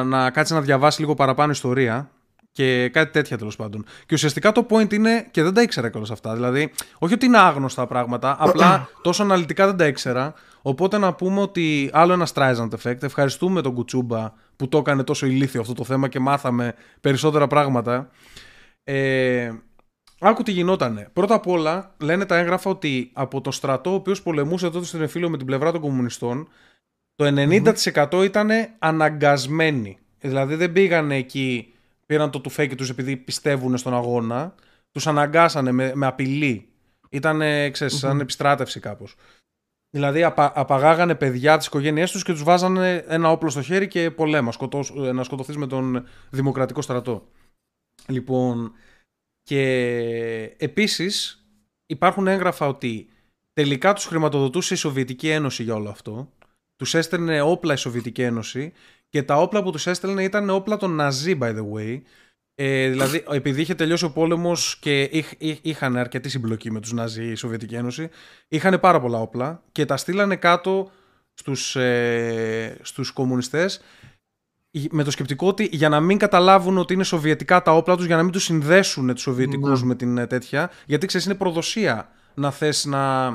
να κάτσει να διαβάσει λίγο παραπάνω ιστορία και κάτι τέτοια τέλος πάντων. Και ουσιαστικά το point είναι, και δεν τα ήξερα κιόλας αυτά. Δηλαδή, όχι ότι είναι άγνωστα πράγματα, απλά τόσο αναλυτικά δεν τα ήξερα. Οπότε να πούμε ότι άλλο ένα Streisand effect. Ευχαριστούμε τον Κουτσούμπα που το έκανε τόσο ηλίθιο αυτό το θέμα και μάθαμε περισσότερα πράγματα. Ε, άκου τι γινότανε. Πρώτα απ' όλα, λένε τα έγγραφα ότι από το στρατό ο οποίος πολεμούσε τότε στην Εφήλιο με την πλευρά των κομμουνιστών, το 90% ήταν αναγκασμένοι. Δηλαδή δεν πήγαν εκεί, πήραν το τουφέκι τους επειδή πιστεύουν στον αγώνα. Τους αναγκάσανε με, με απειλή. Ήταν, ξέρεις, σαν επιστράτευση κάπως. Δηλαδή απα, απαγάγανε παιδιά τις οικογένειές τους και τους βάζανε ένα όπλο στο χέρι και πολέμα, σκοτώσ, να σκοτωθείς με τον δημοκρατικό στρατό. Λοιπόν, και επίσης υπάρχουν έγγραφα ότι τελικά τους χρηματοδοτούσε η Σοβιετική Ένωση για όλο αυτό. Τους έστελνε όπλα η Σοβιετική Ένωση Και τα όπλα που τους έστελνε ήταν όπλα των Ναζί, by the way. Ε, δηλαδή, επειδή είχε τελειώσει ο πόλεμος και είχ, είχ, είχαν αρκετή συμπλοκή με τους Ναζί η Σοβιετική Ένωση, είχαν πάρα πολλά όπλα και τα στείλανε κάτω στους, ε, στους κομμουνιστές με το σκεπτικό ότι για να μην καταλάβουν ότι είναι σοβιετικά τα όπλα τους, για να μην τους συνδέσουν τους σοβιετικούς Ναι. με την ε, τέτοια, γιατί ξέρεις είναι προδοσία να θες να,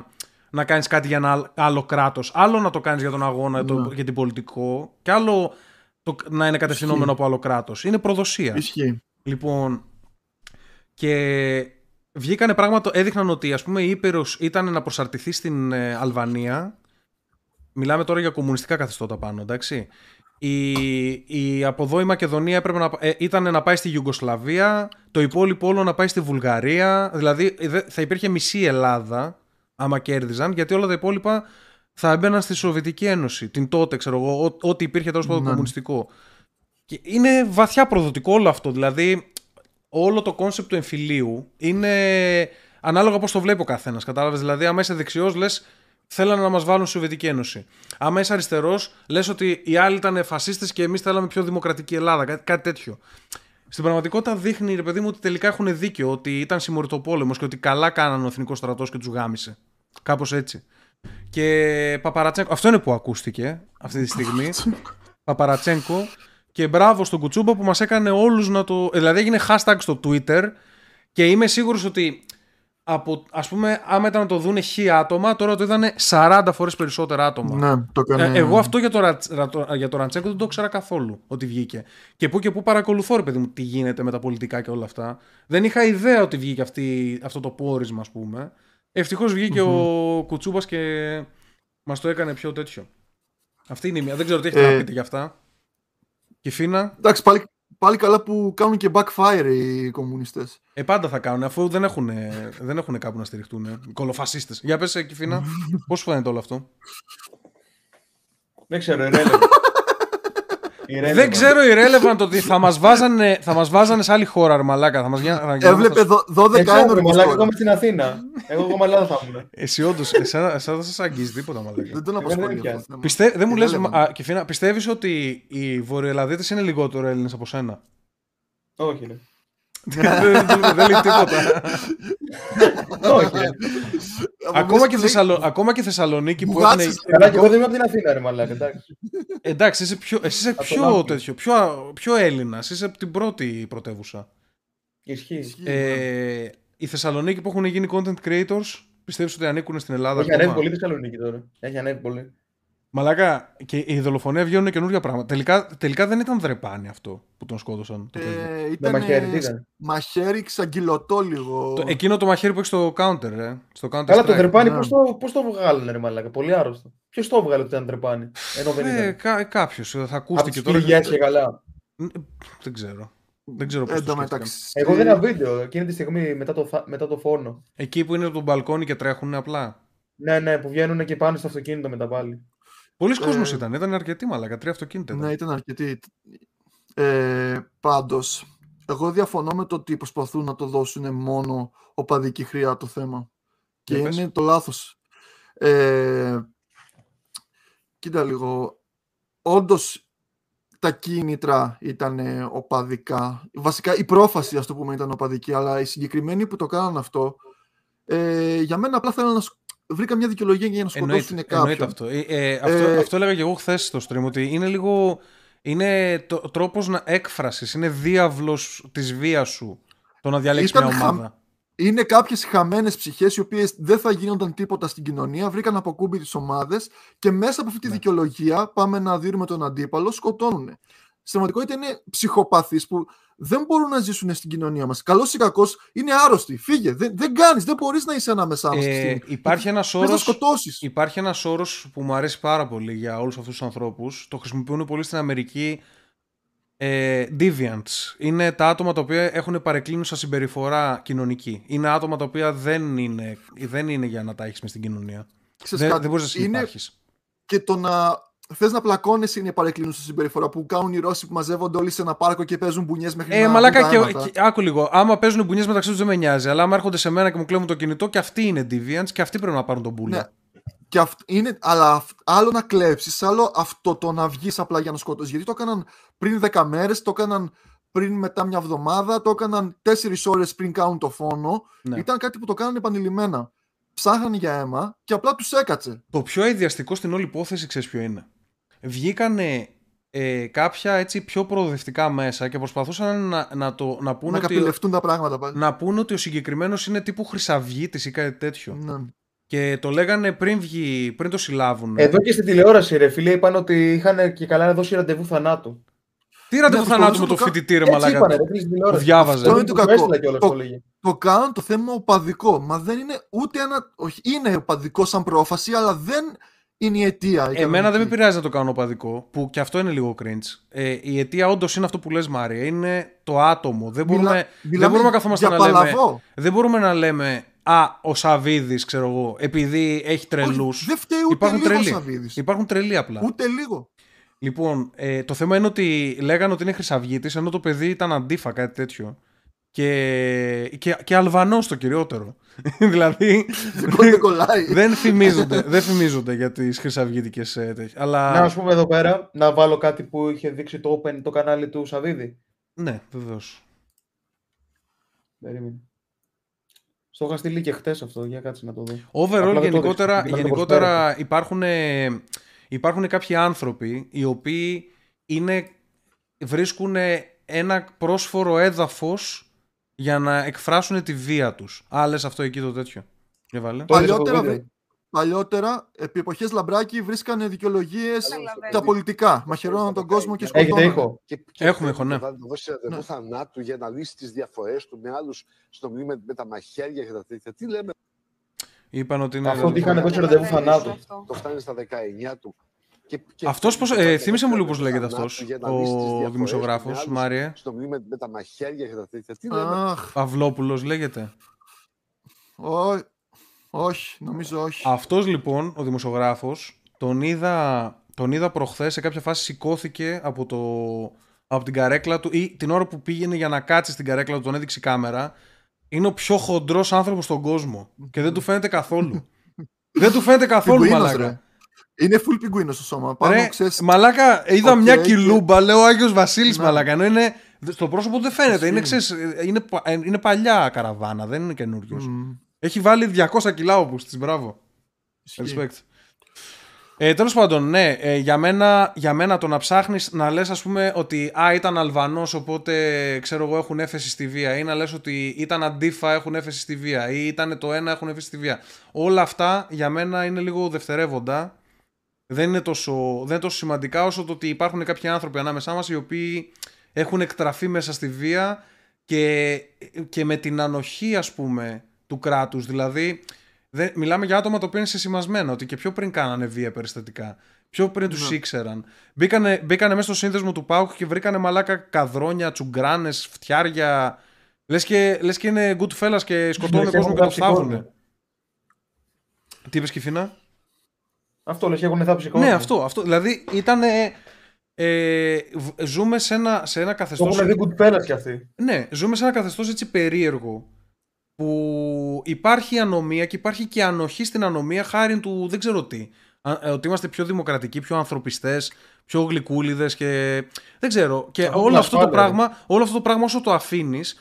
να κάνεις κάτι για ένα άλλ- άλλο κράτος. Άλλο να το κάνεις για τον αγώνα, το, Ναι. για την πολιτικό, και άλλο το, να είναι κατευθυνόμενο Ισχύει. από άλλο κράτος. Είναι προδοσία. Ισχύει. Λοιπόν, και βγήκανε πράγματα, έδειχναν ότι ας πούμε η Ήπειρος ήταν να προσαρτηθεί στην ε, Αλβανία. Μιλάμε τώρα για κομμουνιστικά καθεστώτα πάνω, εντάξει. Η, η από εδώ η Μακεδονία έπρεπε να, ε, ήταν να πάει στη Ιουγκοσλαβία, το υπόλοιπο όλο να πάει στη Βουλγαρία. Δηλαδή ε, δε- θα υπήρχε μισή Ελλάδα, άμα κέρδιζαν, γιατί όλα τα υπόλοιπα θα έμπαιναν στη Σοβιετική Ένωση. Την τότε, ξέρω εγώ, ό- ό,τι υπήρχε τέλος πάντων Ναι. κομμουνιστικό. Και είναι βαθιά προδοτικό όλο αυτό. Δηλαδή, όλο το κόνσεπτ του εμφυλίου είναι ανάλογα πώς το βλέπει ο καθένας. Κατάλαβες; Δηλαδή, άμα είσαι δεξιός, λες θέλανε να μας βάλουν στη Σοβιετική Ένωση. Άμα είσαι αριστερός, λες ότι οι άλλοι ήταν φασίστες και εμείς θέλαμε πιο δημοκρατική Ελλάδα. Κάτι, κάτι τέτοιο. Στην πραγματικότητα δείχνει, ρε παιδί μου, ότι τελικά έχουν δίκιο. Ότι ήταν συμμοριτοπόλεμο και ότι καλά κάνανε ο εθνικός στρατός και τους γάμισε. Κάπως έτσι. Και Παπαρατσέγκο. Αυτό είναι που ακούστηκε αυτή τη στιγμή. Παπαρατσέγκο. Και μπράβο στον Κουτσούμπα που μας έκανε όλους να το. Δηλαδή έγινε hashtag στο Twitter και είμαι σίγουρος ότι από, ας πούμε, άμα ήταν να το δούνε χι άτομα, τώρα το είδανε 40 φορές περισσότερα άτομα. Ναι, το έκανε. Ε, εγώ αυτό για το, Ρατ- Ρα- για το Ραντσέκο δεν το ήξερα καθόλου ότι βγήκε. Και που και που παρακολουθώ, ρε παιδί μου, τι γίνεται με τα πολιτικά και όλα αυτά. Δεν είχα ιδέα ότι βγήκε αυτή, αυτό το πόρισμα, ας πούμε. Ευτυχώς βγήκε ο Κουτσούμπας και μας το έκανε πιο τέτοιο. Αυτή είναι η μία. Δεν ξέρω τι έχετε Ε, να πείτε για αυτά. Και Φίνα, Εντάξει, πάλι, πάλι καλά που κάνουν και backfire οι κομμουνιστές. ε, πάντα θα κάνουν αφού δεν έχουν, δεν έχουν κάπου να στηριχτούν. Κολοφασίστες. Για πες, Κιφίνα, πώς φαίνεται όλο αυτό; Δεν ξέρω, irrelevant. Irrelevant. Δεν ξέρω irrelevant ότι θα μας βάζανε, θα μας βάζανε σε άλλη χώρα, ρε μαλάκα. Θα μας, για- θα γινόμασταν Έβλεπε δο- 12 Δεν ξέρω, ένορμους μαλάκα, τώρα. εγώ είμαι στην Αθήνα. Εγώ ακόμα Ελλάδα θα ήμουν. Εσύ όντως, εσένα, εσένα δεν σας αγγίζει τίποτα, μαλάκα. Δεν τον δεν απασχολεί είναι αυτό πια. το θέμα. Πιστε... Δεν μου λες, Irrelevant. α, Κιφίνα, πιστεύεις ότι οι Βορειοελλαδίτες είναι λιγότερο Έλληνες από σένα; Όχι, ρε. Δεν, δεν- δεν λέει τίποτα. Όχι, ρε. Από ακόμα, μέσα και λέει, Θεσσαλο... ακόμα και Θεσσαλονίκη που Μπουγάτσες. έχουν... Καλά, και εγώ δεν είμαι από την Αθήνα, ρε μαλάκα, εντάξει. Εντάξει, είσαι πιο, εσύ είσαι το πιο, λάθος. τέτοιο, πιο, πιο Έλληνας. Είσαι από την πρώτη πρωτεύουσα. Ισχύει. Ισχύει, ναι. Ε, η Θεσσαλονίκη που έχουν γίνει content creators, πιστεύεις ότι ανήκουν στην Ελλάδα Έχει ανέβει ακόμα; πολύ Θεσσαλονίκη τώρα. Έχει ανέβει πολύ. Μαλάκα, και η δολοφονία βγαίνουν καινούργια πράγματα. Τελικά, τελικά δεν ήταν δρεπάνι αυτό που τον σκότωσαν. Το παιδί. Ε, Με ήταν μαχαίρι, τι ήταν; μαχαίρι ξαγγυλωτό λίγο. Το, εκείνο το μαχαίρι που έχει στο counter, ε. Στο counter Καλά, το strike. τρεπάνι ναι. πώς το, πώς το βγάλανε, ρε μαλάκα; Πολύ άρρωστο. Ποιος το βγάλε ότι ήταν τρεπάνι. Ενώ δεν Ε, ήταν; κα, Κάποιος θα Από ακούστηκε τις τώρα. πληγιέ και καλά. Δεν ξέρω. Δεν ξέρω πώς Εν το τω σκέφτηκαν. μεταξύ. Εγώ είδα ένα βίντεο εκείνη τη στιγμή μετά το, θα- μετά το φόνο. Εκεί που είναι από τον μπαλκόνι και τρέχουν απλά. Ναι, ναι, που βγαίνουν και πάνω στο αυτοκίνητο μετά πάλι. Πολλοί Ε, κόσμος ήταν, ήταν αρκετοί μαλάκα, τρία αυτοκίνητα ήταν. Ναι, ήταν αρκετοί. Ε, Πάντως, εγώ διαφωνώ με το ότι προσπαθούν να το δώσουν μόνο οπαδική χρειά το θέμα. Και Για πες. είναι το λάθος. Ε, κοίτα λίγο. Όντως τα κίνητρα ήταν οπαδικά. Βασικά η πρόφαση, ας το πούμε, ήταν οπαδική, αλλά οι συγκεκριμένοι που το κάναν αυτό, ε, για μένα απλά θέλουν να σκ- βρήκα μια δικαιολογία για να σκοτώσουν Εννοείται, κάποιον. εννοείται αυτό. Ε, ε, αυτό. Ε, Αυτό έλεγα και εγώ χθες στο stream, ότι είναι λίγο. Είναι το, τρόπος να έκφρασης, είναι διάβλος της βίας σου το να διαλέξεις Ήταν μια χα- ομάδα. Είναι κάποιες χαμένες ψυχές οι οποίες δεν θα γίνονταν τίποτα στην κοινωνία, βρήκαν αποκούμπι τις ομάδες και μέσα από αυτή τη Ναι. δικαιολογία πάμε να δίνουμε τον αντίπαλο, σκοτώνουν. Στην πραγματικότητα είναι ψυχοπαθείς που δεν μπορούν να ζήσουν στην κοινωνία μας. Καλός ή κακός είναι άρρωστοι. Φύγε. Δεν, δεν κάνεις, δεν μπορείς να είσαι ανάμεσά μας. Ε, υπάρχει ένας Πρέπει να όρος, σκοτώσεις. υπάρχει ένας όρος που μου αρέσει πάρα πολύ για όλους αυτούς τους ανθρώπους. Το χρησιμοποιούν πολύ στην Αμερική ε, deviants. Είναι τα άτομα τα οποία έχουν παρεκκλίνουσα συμπεριφορά κοινωνική. Είναι άτομα τα οποία δεν είναι, δεν είναι για να τα έχεις μες στην κοινωνία. Δεν, δεν μπορείς να είναι συμπάρχεις. και το να θες να πλακώνεσαι είναι παρεκκλίνουσα συμπεριφορά που κάνουν οι Ρώσοι που μαζεύονται όλοι σε ένα πάρκο και παίζουν μπουνιές μέχρι Ε, να μαλάκα βγουν τα και, αίματα. και- άκου λίγο. Άμα παίζουν μπουνιές μεταξύ τους δεν με νοιάζει. Αλλά άμα έρχονται σε μένα και μου κλέβουν το κινητό, και αυτοί είναι deviants και αυτοί πρέπει να πάρουν τον μπουλα. Ναι. Και αυ- είναι, αλλά αυ- άλλο να κλέψεις, άλλο αυτό το να βγεις απλά για να σκοτώσεις. Γιατί το έκαναν πριν 10 μέρες, το έκαναν πριν μετά μια εβδομάδα, το έκαναν 4 ώρες πριν κάνουν το φόνο. Ναι. Ήταν κάτι που το κάνανε επανειλημμένα. Ψάχνανε για αίμα και απλά τους έκατσε. Το πιο αειδιαστικό στην όλη υπόθεση ξέρεις ποιο είναι; Βγήκανε ε, κάποια έτσι πιο προοδευτικά μέσα και προσπαθούσαν να, να, το, να, πούνε να ότι, καπηλευτούν τα πράγματα πάλι. να πούνε ότι ο συγκεκριμένος είναι τύπου χρυσαυγίτης ή κάτι τέτοιο. Ναι. Και το λέγανε πριν βγει, πριν το συλλάβουν. Εδώ και στην τηλεόραση, ρε φίλε, είπαν ότι είχαν και καλά δώσει ραντεβού θανάτου. Τι ραντεβού Ναι, θανάτου με προσπαθούσαν το το κα- φοιτητή, ρε Έτσι μαλάκα. είπανε, ρε φίλε, στην τηλεόραση. Που διάβαζε. Αυτό είναι το κακό. έστειλα κιόλας, Το- το λέγε. Το κάνουν το θέμα οπαδικό. Μα δεν είναι ούτε ένα. Όχι, είναι οπαδικό σαν πρόφαση, αλλά δεν είναι η αιτία. η Εμένα δεν με κανονική. πειράζει να το κάνω οπαδικό, που και αυτό είναι λίγο cringe. Ε, η αιτία όντως είναι αυτό που λες Μάρια, είναι το άτομο. Δεν μπορούμε, Μιλά- δεν μιλάμε μπορούμε να καθόμαστε για να λέμε. παλαβό. Δεν μπορούμε να λέμε Α, ο Σαββίδη, ξέρω εγώ, επειδή έχει τρελούς. Όχι, Δεν φταίει ούτε Υπάρχουν λίγο ο τρελοί. Σαββίδης. Υπάρχουν τρελοί απλά. Ούτε λίγο. Λοιπόν, ε, το θέμα είναι ότι λέγανε ότι είναι χρυσαυγίτης, ενώ το παιδί ήταν αντίφα, κάτι τέτοιο. Και, και, και Αλβανός το κυριότερο. δηλαδή, Δεν κο- δεν κολλάει. δεν θυμίζονται, δεν θυμίζονται για τις χρυσαυγίτικες ε, τέτοιες. Αλλά, Να, ας πούμε εδώ πέρα, να βάλω κάτι που είχε δείξει το Open το κανάλι του Σαββίδη. ναι, βεβαίως. Περίμενε. Στο είχα στείλει και χτες αυτό, για κάτσε να το δω. Overall, Απλά δεν το γενικότερα, έδειξα, γιατί γενικότερα υπάρχουν, ε, υπάρχουν κάποιοι άνθρωποι οι οποίοι είναι, βρίσκουν ένα πρόσφορο έδαφος για να εκφράσουν τη βία τους. Α, λες αυτό εκεί το τέτοιο. Για βάλε. Το είδες Παλιότερα, από το βίντεο. βρε- παλιότερα, επί εποχές Λαμπράκη, βρίσκανε δικαιολογίες Καταλαβαίνω. τα πολιτικά. Μαχαιρώναν τον κόσμο και Έχετε σκοτώναν. ήχο. Και, και Έχουμε πρέπει ήχο, ναι. να δώσει ραντεβού Ναι. θανάτου για να λύσει τις διαφορές του με άλλους στο με, με τα μαχαίρια και τα τέτοια. Τι λέμε, Είπαν ότι είναι... Αυτό ότι είχαν δώσει ραντεβού θανάτου. Αυτό. το φτάνει στα 19 του. Και, και Αυτός πώς, πρέπει ε, να θύμισε μου λίγο δώσει πώς λέγεται θανάτου αυτός, για να λύσει τις ο διαφορές του με δημοσιογράφος, άλλους Μάριε; Στο με, με τα μαχαίρια και τα τέτοια. Τι λέμε; Αχ, Παυλόπουλος λέγεται. ό- όχι, νομίζω όχι. Αυτός λοιπόν, ο δημοσιογράφος, τον είδα, τον είδα προχθές, σε κάποια φάση σηκώθηκε από, το, από την καρέκλα του ή την ώρα που πήγαινε για να κάτσει στην καρέκλα του, τον έδειξε η κάμερα. Είναι ο πιο χοντρός άνθρωπος στον κόσμο και δεν του φαίνεται καθόλου. δεν του φαίνεται καθόλου, Πιγκουίνος, μαλάκα. Ρε. Είναι full πιγκουίνο στο σώμα. Πάνω, Ρε, ξέρεις, μαλάκα, είδα Οκ, μια και- κιλούμπα, λέω Άγιος Βασίλης Ναι. μαλάκα, ενώ είναι, στο πρόσωπο δεν φαίνεται, είναι, Ισχύει. ξέρεις, είναι, πα- ε, είναι παλιά καραβάνα, δεν είναι καινούριο. μ, Έχει βάλει 200 κιλά ο πούστης, μπράβο. ισχύει. Respect. Ε, Τέλος πάντων, ναι, ε, για, μένα, για μένα το να ψάχνεις να λες ας πούμε ότι α, ήταν Αλβανός οπότε ξέρω εγώ έχουν έφεση στη βία ή να λες ότι ήταν αντίφα έχουν έφεση στη βία ή ήταν το ένα έχουν έφεση στη βία. Όλα αυτά για μένα είναι λίγο δευτερεύοντα. Δεν είναι τόσο, δεν είναι τόσο σημαντικά όσο το ότι υπάρχουν κάποιοι άνθρωποι ανάμεσά μας οι οποίοι έχουν εκτραφεί μέσα στη βία και, και με την ανοχή ας πούμε του κράτους. Δηλαδή δεν, μιλάμε για άτομα τα οποία είναι σεσημασμένα ότι και πιο πριν κάνανε βία περιστατικά. Πιο πριν τους Ναι. ήξεραν. Μπήκανε, μπήκανε μέσα στο σύνδεσμο του ΠΑΟΚ και βρήκανε μαλάκα καδρόνια, τσουγκράνες, φτιάρια. Λες και, λες και είναι good fellas και σκοτώνουν Ναι, κόσμο έχουν και το θάψει κόσμο. θάβουνε. Τι είπες Κιφίνα; Αυτό λες, έχουν θάψει κόσμο. Ναι, αυτό, αυτό. Δηλαδή ήταν. Ε, β- ζούμε σε ένα, σε ένα Το καθεστώς. έχουν δει good fellas κι αυτοί. Ναι, ζούμε σε ένα καθεστώς έτσι περίεργο. Που υπάρχει ανομία και υπάρχει και ανοχή στην ανομία χάρη του δεν ξέρω τι. Α- ε, Ότι είμαστε πιο δημοκρατικοί, πιο ανθρωπιστές, πιο γλυκούλιδες και δεν ξέρω. Και Αυτό όλο είναι αυτό, το ασφάλεια, πράγμα, όλο αυτό το πράγμα όσο το αφήνεις,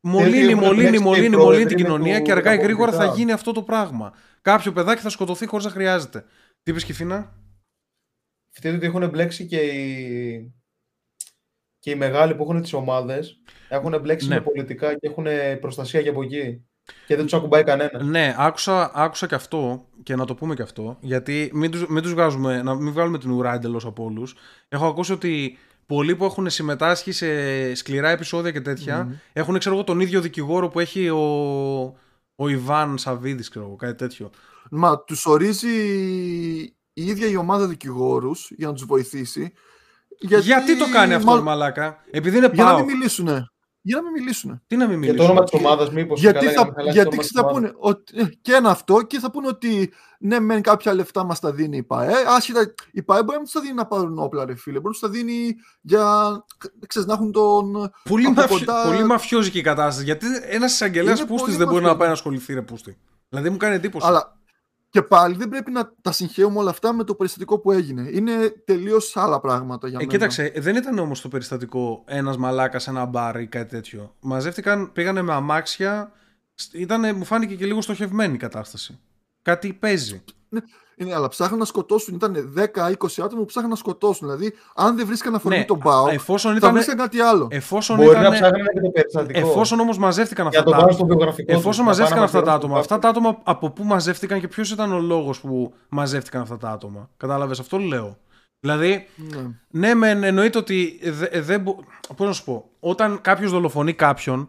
μολύνει, έχουν μολύνει, μπλέξει μολύνει, οι μολύνει την πρόεδροι με κοινωνία το- και αργά ή τα γρήγορα θα πολιτικά. γίνει αυτό το πράγμα. Κάποιο παιδάκι θα σκοτωθεί χωρίς να χρειάζεται. Τι είπες Κιφίνα; Φταίει ότι έχουν μπλέξει και οι, και οι μεγάλοι που έχουν τις ομάδες έχουν μπλέξει Ναι. με πολιτικά και έχουν προστασία και από εκεί. Και δεν τους ακουμπάει κανένα. Ναι, άκουσα, άκουσα και αυτό και να το πούμε και αυτό. Γιατί μην τους, μην τους βγάζουμε, να μην βγάλουμε την ουρά εντελώς από όλους. Έχω ακούσει ότι πολλοί που έχουν συμμετάσχει σε σκληρά επεισόδια και τέτοια έχουν ξέρω εγώ τον ίδιο δικηγόρο που έχει ο, ο Ιβάν Σαββίδης, ξέρω εγώ, κάτι τέτοιο. Μα τους ορίζει η ίδια η ομάδα δικηγόρους για να τους βοηθήσει. Γιατί, το κάνει αυτό, μάλλον- μαλάκα; Επειδή είναι Για να πάω. μην μιλήσουν. Για να μην μιλήσουν. Τι να μην Για το μιλήσω. όνομα της ομάδας μήπως. Γιατί, καλά, για να θα, μην χαλάσει γιατί το ξέρεις, θα όνομα της πούνε ότι, ε, και ένα αυτό και θα πούνε ότι ναι, μεν κάποια λεφτά μας τα δίνει η ΠαΕ. Άσχετα, η ΠαΕ μπορεί να τους τα δίνει να πάρουν όπλα, ρε φίλε. Μπορεί να τους τα δίνει για ξέρεις, να έχουν τον. Πολύ, από μαφιο... κοντά- πολύ μαφιόζικη η κατάσταση. Γιατί ένας εισαγγελέας Είναι πούστη πολύ δεν μπορεί να μαφιόζικη. πάει να ασχοληθεί, ρε πούστη. Δηλαδή μου κάνει εντύπωση. Αλλά Και πάλι δεν πρέπει να τα συγχαίουμε όλα αυτά με το περιστατικό που έγινε. Είναι τελείως άλλα πράγματα για Ε, μένα. κοίταξε, δεν ήταν όμως το περιστατικό ένας μαλάκας σε ένα μπαρ ή κάτι τέτοιο. Μαζεύτηκαν, πήγανε με αμάξια. σ- Ήτανε, μου φάνηκε και λίγο στοχευμένη η κατάσταση. Κάτι παίζει. Είναι, αλλά ψάχναν να σκοτώσουν. Ήταν 10-20 άτομα που ψάχναν να σκοτώσουν. Δηλαδή, αν δεν βρίσκαν αφορμή Ναι, τον Μπάου, εφόσον θα ήταν. βρίσκαν κάτι άλλο. Εφόσον Μπορεί να ήταν. ψάχνουν και το περιστατικό. Εφόσον όμως μαζεύτηκαν για αυτά να το τα βάλουν στο βιογραφικό τους, Εφόσον να μαζεύτηκαν πάνε αυτά τα να άτομα, μαζεύουν αυτά τα άτομα από πού μαζεύτηκαν και ποιος ήταν ο λόγος που μαζεύτηκαν αυτά τα άτομα. Κατάλαβες, αυτό λέω. Δηλαδή, Ναι. ναι, μεν εννοείται ότι δε- δεν. μπο- Πώς να σου πω, όταν κάποιος δολοφονεί κάποιον,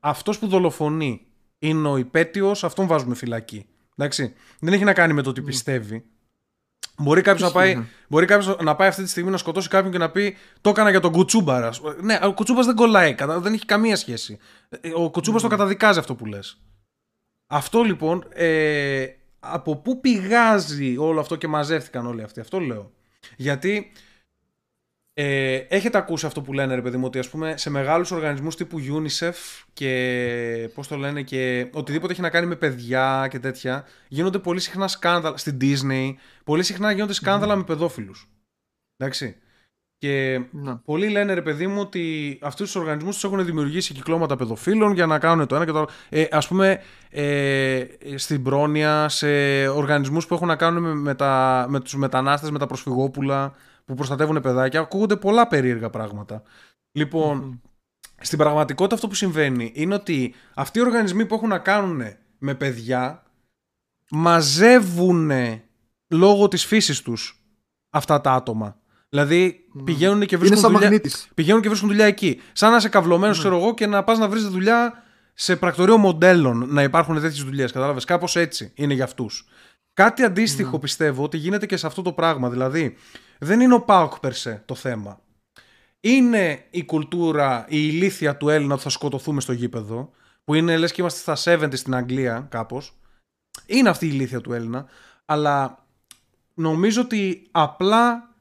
αυτός που δολοφονεί είναι ο υπέτειος, αυτόν βάζουμε φυλακή. Εντάξει. Δεν έχει να κάνει με το ότι πιστεύει. Μπορεί κάποιος να, Ισχύει, πάει, ναι. μπορεί κάποιος να πάει αυτή τη στιγμή να σκοτώσει κάποιον και να πει Το έκανα για τον Κουτσούμπαρα. Ναι, ο Κουτσούμπας δεν κολλάει. κατα- Δεν έχει καμία σχέση. Ε, Ο Κουτσούμπας το καταδικάζει αυτό που λες. Αυτό λοιπόν. Ε, από πού πηγάζει όλο αυτό και μαζεύτηκαν όλοι αυτοί. Αυτό λέω. Γιατί ε, έχετε ακούσει αυτό που λένε, ρε παιδί μου, ότι ας πούμε σε μεγάλους οργανισμούς τύπου UNICEF και πώς το λένε και οτιδήποτε έχει να κάνει με παιδιά και τέτοια, γίνονται πολύ συχνά σκάνδαλα, στην Disney, πολύ συχνά γίνονται σκάνδαλα με παιδόφιλους. Εντάξει. Και Ναι. πολλοί λένε, ρε παιδί μου, ότι αυτούς τους οργανισμούς τους έχουν δημιουργήσει κυκλώματα παιδοφίλων για να κάνουν το ένα και το άλλο. Ε, Α πούμε, ε, στην πρόνοια, σε οργανισμούς που έχουν να κάνουν με, με, τα, με τους μετανάστες, με τα προσφυγόπουλα που προστατεύουν παιδάκια, ακούγονται πολλά περίεργα πράγματα. Λοιπόν, στην πραγματικότητα αυτό που συμβαίνει είναι ότι αυτοί οι οργανισμοί που έχουν να κάνουν με παιδιά μαζεύουν λόγω της φύσης τους αυτά τα άτομα. Δηλαδή πηγαίνουν και Είναι βρίσκουν σαν δουλειά, μαγνήτης. πηγαίνουν και βρίσκουν δουλειά εκεί. Σαν να είσαι καυλωμένος, ξέρω εγώ, και να πας να βρεις δουλειά σε πρακτορείο μοντέλων να υπάρχουν τέτοιες δουλειές. Κατάλαβες; Κάπως έτσι είναι για αυτούς. Κάτι αντίστοιχο πιστεύω ότι γίνεται και σε αυτό το πράγμα. Δηλαδή, δεν είναι ο Πάοκ περσέ το θέμα. Είναι η κουλτούρα, η ηλίθεια του Έλληνα ότι θα σκοτωθούμε στο γήπεδο, που είναι λες και είμαστε στα 70 στην Αγγλία κάπως. Είναι αυτή η ηλίθεια του Έλληνα, αλλά νομίζω ότι απλά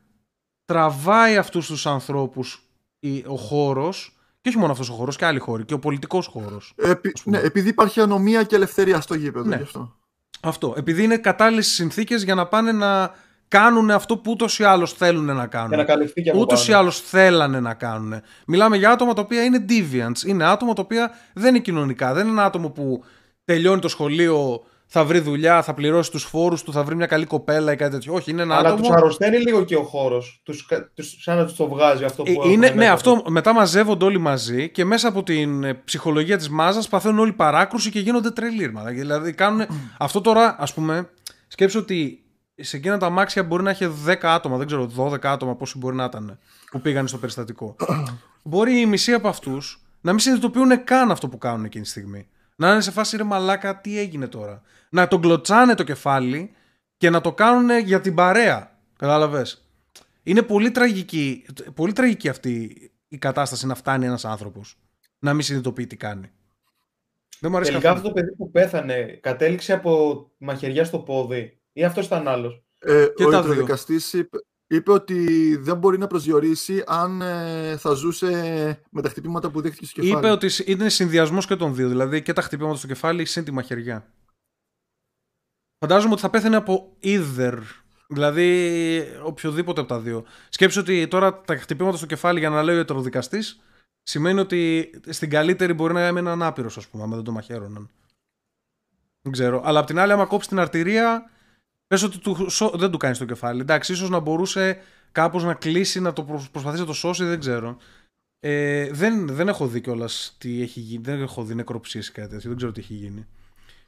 τραβάει αυτούς τους ανθρώπους η- ο χώρος, και όχι μόνο αυτός ο χώρος, και άλλοι χώροι, και ο πολιτικός χώρος. Επί, ας πούμε. ναι, επειδή υπάρχει ανομία και ελευθερία στο γήπεδο. Ναι. Γι αυτό. Αυτό. Επειδή είναι κατάλληλες συνθήκες για να πάνε να κάνουν αυτό που ούτως ή άλλως θέλουν να κάνουν. Για να καλυφθεί και από Ούτως ή πάνω. άλλως θέλανε να κάνουν. Μιλάμε για άτομα τα οποία είναι deviants. Είναι άτομα τα οποία δεν είναι κοινωνικά. Δεν είναι ένα άτομο που τελειώνει το σχολείο, θα βρει δουλειά, θα πληρώσει τους φόρους του, θα βρει μια καλή κοπέλα ή κάτι τέτοιο. Όχι, είναι ένα Αλλά άτομο. τους αρρωσταίνει λίγο και ο χώρος. Σαν να τους το βγάζει αυτό που Ε, έχουν Είναι, ναι, μέσα αυτό τους. μετά μαζεύονται όλοι μαζί και μέσα από την ε, ψυχολογία της μάζας παθαίνουν όλοι παράκρουση και γίνονται τρελήρμα. Δηλαδή κάνουν. αυτό τώρα, ας πούμε, σκέψω ότι σε εκείνα τα αμάξια μπορεί να έχει 10 άτομα, δεν ξέρω, 12 άτομα πόσοι μπορεί να ήταν που πήγαν στο περιστατικό. μπορεί οι μισοί από αυτούς να μην συνειδητοποιούν καν αυτό που κάνουν εκείνη τη στιγμή. Να είναι σε φάση ρε μαλάκα, τι έγινε τώρα; Να τον κλωτσάνε το κεφάλι και να το κάνουν για την παρέα. Κατάλαβες; Είναι πολύ τραγική, πολύ τραγική αυτή η κατάσταση να φτάνει ένας άνθρωπος να μην συνειδητοποιεί τι κάνει. Δεν μου αρέσει Τελικά καθόλου. αυτό το παιδί που πέθανε κατέληξε από μαχαιριά στο πόδι ή αυτός ήταν άλλος. Ε, Και ο τα δύο. ιατροδικαστής είπε, είπε ότι δεν μπορεί να προσδιορίσει αν ε, θα ζούσε με τα χτυπήματα που δέχτηκε στο κεφάλι. Είπε ότι σ- είναι συνδυασμός και των δύο, δηλαδή και τα χτυπήματα στο κεφάλι συν τη μαχαιριά. Φαντάζομαι ότι θα πέθανε από either. Δηλαδή οποιοδήποτε από τα δύο. Σκέψου ότι τώρα τα χτυπήματα στο κεφάλι για να λέει ο ιατροδικαστής σημαίνει ότι στην καλύτερη μπορεί να έμενε ανάπηρος, ας πούμε, άμα δεν το μαχαίρωναν. Δεν ξέρω. Αλλά απ' την άλλη, άμα κόψει την αρτηρία, πες ότι του, σω- δεν του κάνεις το κεφάλι. Εντάξει, ίσως να μπορούσε κάπως να κλείσει, να το προσ- προσπαθήσει να το σώσει, δεν ξέρω. Ε, δεν, δεν έχω δει κιόλας τι έχει γίνει. Δεν έχω δει νεκροψίες ή κάτι τέτοιο. Δεν ξέρω τι έχει γίνει.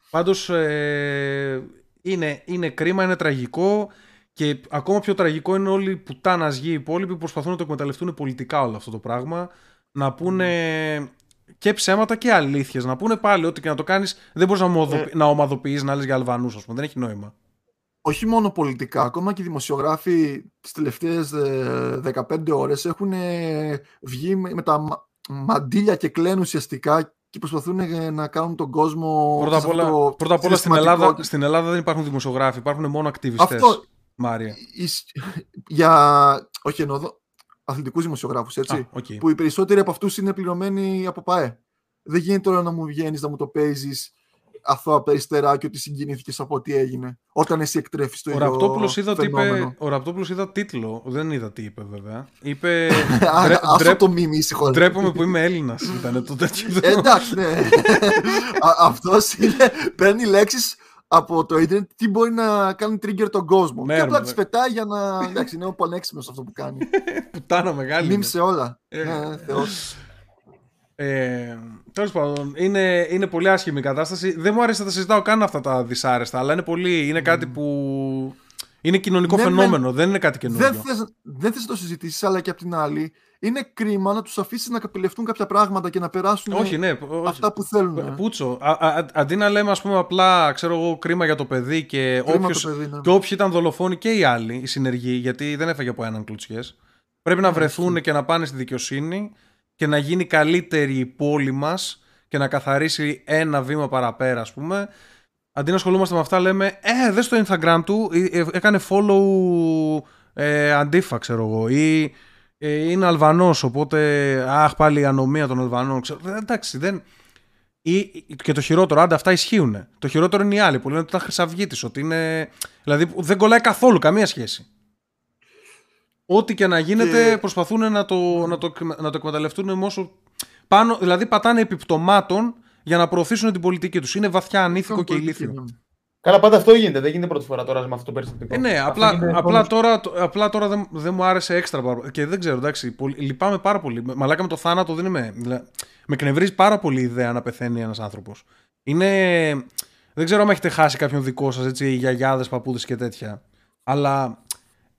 Πάντως ε, είναι, είναι κρίμα, είναι τραγικό και ακόμα πιο τραγικό είναι όλοι οι πουτάνα γη οι υπόλοιποι που προσπαθούν να το εκμεταλλευτούν πολιτικά όλο αυτό το πράγμα. Να πούνε και ψέματα και αλήθειες. Να πούνε πάλι ότι και να το κάνεις δεν μπορείς να, ομοδοποιη- να ομαδοποιείς να λες για Αλβανούς, ας πούμε. Δεν έχει νόημα. Όχι μόνο πολιτικά, ακόμα και οι δημοσιογράφοι τις τελευταίες ε, 15 ώρες έχουν ε, βγει με, με τα μα- μαντίλια και κλαίνουν ουσιαστικά και προσπαθούν ε, να κάνουν τον κόσμο Πρώτα απ' σε όλα, αυτό το πρώτα απ' όλα στην, συναισθηματικό- Ελλάδα, στην Ελλάδα δεν υπάρχουν δημοσιογράφοι, υπάρχουν μόνο ακτιβιστές. Αυτό Μάρια. ισ- για, όχι εννοώ εδώ, αθλητικούς δημοσιογράφους, έτσι, Α, οκ. που οι περισσότεροι από αυτούς είναι πληρωμένοι από ΠΑΕ. Δεν γίνεται τώρα να μου βγαίνεις να μου το παίζεις αθώα περιστερά και ότι συγκινήθηκες από ό,τι έγινε. Όταν εσύ εκτρέφεις το Ο ίδιο Ραπτόπουλος είδα, ότι είπε, φαινόμενο. ο Ραπτόπουλος είδα τίτλο. Δεν είδα τι είπε βέβαια. Είπε. Α, «Ντρε- Αυτό ντρέπ- το μίμη συγχωρείτε. Ντρέπομαι που είμαι Έλληνας. Ήταν το τέτοιο. Ε, εντάξει, ναι. Αυτός είναι. Παίρνει λέξεις από το Ιντερνετ τι μπορεί να κάνει trigger τον κόσμο. Ναι, και ρε, απλά ναι. τις πετάει για να. Εντάξει, είναι ο πανέξυπνος αυτό που κάνει. Πουτάνα μεγάλη. Μιμ είναι. σε όλα. Ε. Ναι, θεός. Ε, Τέλος πάντων, είναι, είναι πολύ άσχημη η κατάσταση. Δεν μου άρεσε να τα συζητάω καν αυτά τα δυσάρεστα, αλλά είναι, πολύ, είναι κάτι που. Είναι κοινωνικό Ναι, φαινόμενο, δεν είναι κάτι καινούριο. Δεν θες, δεν θες να το συζητήσεις, αλλά και απ' την άλλη, είναι κρίμα να τους αφήσεις να καπηλευτούν κάποια πράγματα και να περάσουν Όχι, ναι. όχι. αυτά που θέλουν. Πούτσο. Α, α, α, αντί να λέμε, ας πούμε, απλά ξέρω εγώ, κρίμα για το παιδί και Κρίμα όποιος, το παιδί, ναι. και όποιοι ήταν δολοφόνοι και οι άλλοι, οι συνεργοί, γιατί δεν έφαγε από έναν κλουτσιές, πρέπει να βρεθούν και να πάνε στη δικαιοσύνη και να γίνει καλύτερη η πόλη μας και να καθαρίσει ένα βήμα παραπέρα, ας πούμε. Αντί να ασχολούμαστε με αυτά, λέμε, ε, δες το Instagram του, ε, ε, έκανε follow ε, αντίφα, ξέρω εγώ, ή ε, είναι Αλβανός, οπότε, αχ, πάλι η ανομία των Αλβανών, ξέρω, Ε, εντάξει, δεν... Ή, και το χειρότερο, άντε αυτά ισχύουν. Το χειρότερο είναι οι άλλοι που λένε ότι ήταν χρυσαυγίτης, ότι είναι... Δηλαδή που δεν κολλάει καθόλου, καμία σχέση. Ό,τι και να γίνεται Και- προσπαθούν να το, να, το, να το εκμεταλλευτούν με όσο... Πάνω, δηλαδή πατάνε επιπτωμάτων για να προωθήσουν την πολιτική τους. Είναι βαθιά ανήθικο και ηλίθιο. Καλά, πάντα αυτό γίνεται. Δεν γίνεται πρώτη φορά τώρα με αυτό το περιστατικό. Ε, ναι, Αυτό απλά, γίνεται απλά χρόνος. τώρα, το- απλά τώρα δεν, δεν μου άρεσε έξτρα πάρα- και δεν ξέρω, εντάξει, πολύ, λυπάμαι πάρα πολύ. Μαλάκα με το θάνατο δεν είμαι. δηλα- με εκνευρίζει πάρα πολύ η ιδέα να πεθαίνει ένας άνθρωπος. Είναι. Δεν ξέρω αν έχετε χάσει κάποιον δικό σας, έτσι, γιαγιάδες, παππούδες και τέτοια. Αλλά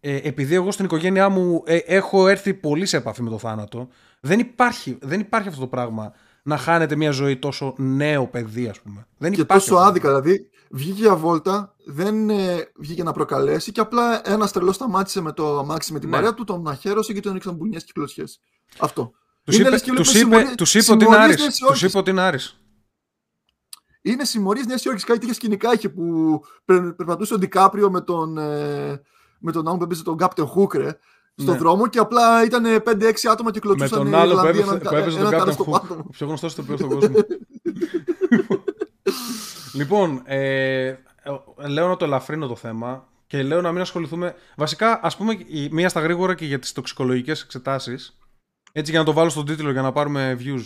ε, επειδή εγώ στην οικογένειά μου ε, έχω έρθει πολύ σε επαφή με το θάνατο, δεν υπάρχει, δεν υπάρχει αυτό το πράγμα να χάνετε μια ζωή τόσο νέο παιδί, ας πούμε. Δεν Και υπάρχει τόσο αυτό. άδικα. Δηλαδή, βγήκε για βόλτα, δεν ε, βγήκε να προκαλέσει και απλά ένα τρελό σταμάτησε με το αμάξι με την Ναι. παρέα του, τον αχαίρωσε και τον ρίξαν μπουνιές και κλωτσιέ. Αυτό. Τους Είναι είπε, λες και τους βλέπουμε είπε, συμμορίες- τους είπε ότι είναι συμμορίες Άρης. Νέας Τους Υόρκης. είπε ότι είναι Άρης. Είναι συμμορίες Νέα Υόρκη. Κάτι τέτοια σκηνικά είχε που περ- περπατούσε ο Ντικάπριο με τον, ε, με τον άλλο που έπαιζε τον Κάπτεν Χούκρε στον Ναι. δρόμο και απλά ήταν 5-6 άτομα και Με κλωτσούσαν τον οι άλλο που Ιρλανδοί έπαιζε, έναν- που έπαιζε τον έναν Captain κάρα στο Hook. πάτο. Ο πιο γνωστός ηθοποιό στον κόσμο. λοιπόν, ε, λέω να το ελαφρύνω το θέμα και λέω να μην ασχοληθούμε. Βασικά, ας πούμε, η- μία στα γρήγορα και για τις τοξικολογικές εξετάσεις. Έτσι για να το βάλω στον τίτλο για να πάρουμε views.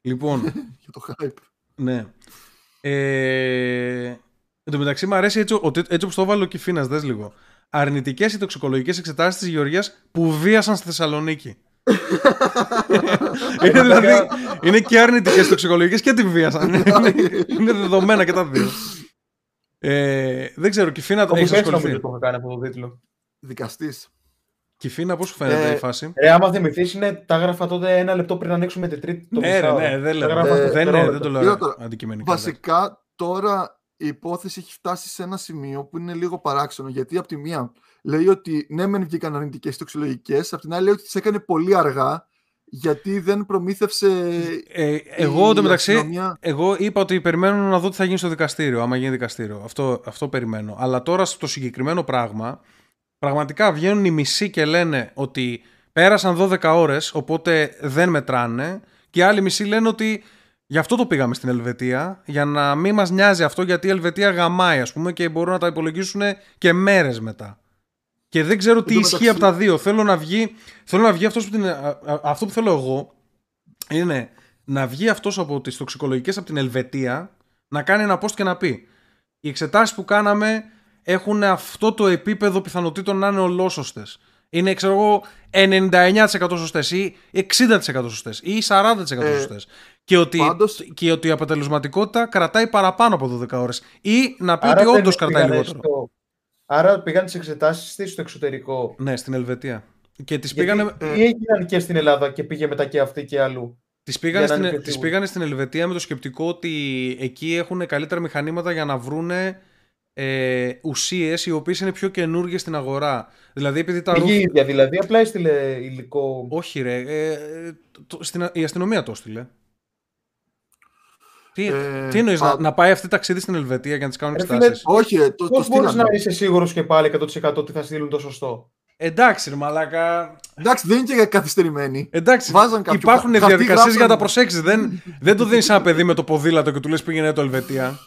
Λοιπόν, Για το hype. ναι. Ε, εν τω μεταξύ μου αρέσει έτσι, ο- έτσι όπως το έβαλε ο Κιφίνας, δες λίγο. Αρνητικές οι τοξικολογικές εξετάσεις της Γεωργίας που βίασαν στη Θεσσαλονίκη. είναι, δηλαδή, είναι και αρνητικές τοξικολογικές και τη βίασαν. είναι, είναι δεδομένα και τα δύο. Ε, δεν ξέρω, Κιφίνα, Όπως έχεις έτσι νομίζω ασχοληθεί; το είχα κάνει αυτό το τίτλο. Δικαστής. Κιφίνα, πώς σου φαίνεται Ε, η φάση; Ρε, άμα θυμηθείς, είναι τα έγραφα τότε ένα λεπτό πριν ανοίξουμε την τρίτη. Το Ναι, ρε, μισάωρο. ναι, δεν, Τα λέω, έγραφα Ε, δεν, στο ναι, δεν δευτερόλεπτο. το λέω Κοίτα τώρα, αντικειμενικά. Βασικά τώρα η υπόθεση έχει φτάσει σε ένα σημείο που είναι λίγο παράξενο. Γιατί από τη μία λέει ότι ναι, μεν βγήκαν αρνητικές τοξικολογικέ, απ' την άλλη λέει ότι τις έκανε πολύ αργά γιατί δεν προμήθευσε. Ε, εγώ η μεταξύ, αστυνομία. εγώ είπα ότι περιμένω να δω τι θα γίνει στο δικαστήριο, άμα γίνει δικαστήριο. Αυτό, αυτό περιμένω. Αλλά τώρα στο συγκεκριμένο πράγμα, πραγματικά βγαίνουν οι μισοί και λένε ότι πέρασαν 12 ώρες, οπότε δεν μετράνε. Και οι άλλοι μισοί λένε ότι γι' αυτό το πήγαμε στην Ελβετία, για να μην μας νοιάζει αυτό, γιατί η Ελβετία γαμάει, ας πούμε, και μπορούν να τα υπολογίσουν και μέρες μετά. Και δεν ξέρω τι τω ισχύει μεταξύ- από τα δύο. Θέλω να βγει, θέλω να βγει αυτός που την, α- α- αυτό που θέλω εγώ είναι να βγει αυτός από τις τοξικολογικές από την Ελβετία να κάνει ένα post και να πει οι εξετάσεις που κάναμε έχουν αυτό το επίπεδο πιθανότητων να είναι ολόσωστες. Είναι, ξέρω εγώ, 99% σωστές ή 60% σωστές ή 40% Ε, σωστές. Και ότι, πάντως- και ότι η αποτελεσματικότητα κρατάει παραπάνω από 12 ώρες. Ή να πει Άρα ότι δεν όντως κρατάει πήγανε λιγότερο. στο- Άρα πήγαν τις εξετάσεις στο εξωτερικό. Ναι, στην Ελβετία. Και τις Γιατί πήγανε, ε, ή έγιναν και στην Ελλάδα και πήγε μετά και αυτή και αλλού. Τις πήγανε, Για να στην, είναι πιο τις σίγουροι. πήγανε στην Ελβετία με το σκεπτικό ότι εκεί έχουν καλύτερα μηχανήματα για να βρούνε ε, ουσίες οι οποίες είναι πιο καινούργιες στην αγορά. Δηλαδή επειδή τα Πήγε η ρούχα... ίδια δηλαδή, απλά έστειλε υλικό. Όχι ρε, ε, ε, το- στην, η αστυνομία το έστειλε. Τι, Ε, τι εννοείς, να, πα- να πάει αυτή ταξίδι στην Ελβετία για να τις κάνουν Ρε φίλε, εξετάσεις. Όχι, ε, το, το Πώς μπορείς στείλανε. να είσαι σίγουρος και πάλι 100% ότι θα στείλουν το σωστό; Εντάξει ρε μαλάκα, Εντάξει, δεν είναι και καθυστερημένοι. εντάξει Βάζαν κάποιο υπάρχουν χαρτί, διαδικασίες για να τα γράψανε. προσέξεις. δεν, δεν το δίνεις ένα παιδί με το ποδήλατο και του λες πήγαινε το Ελβετία.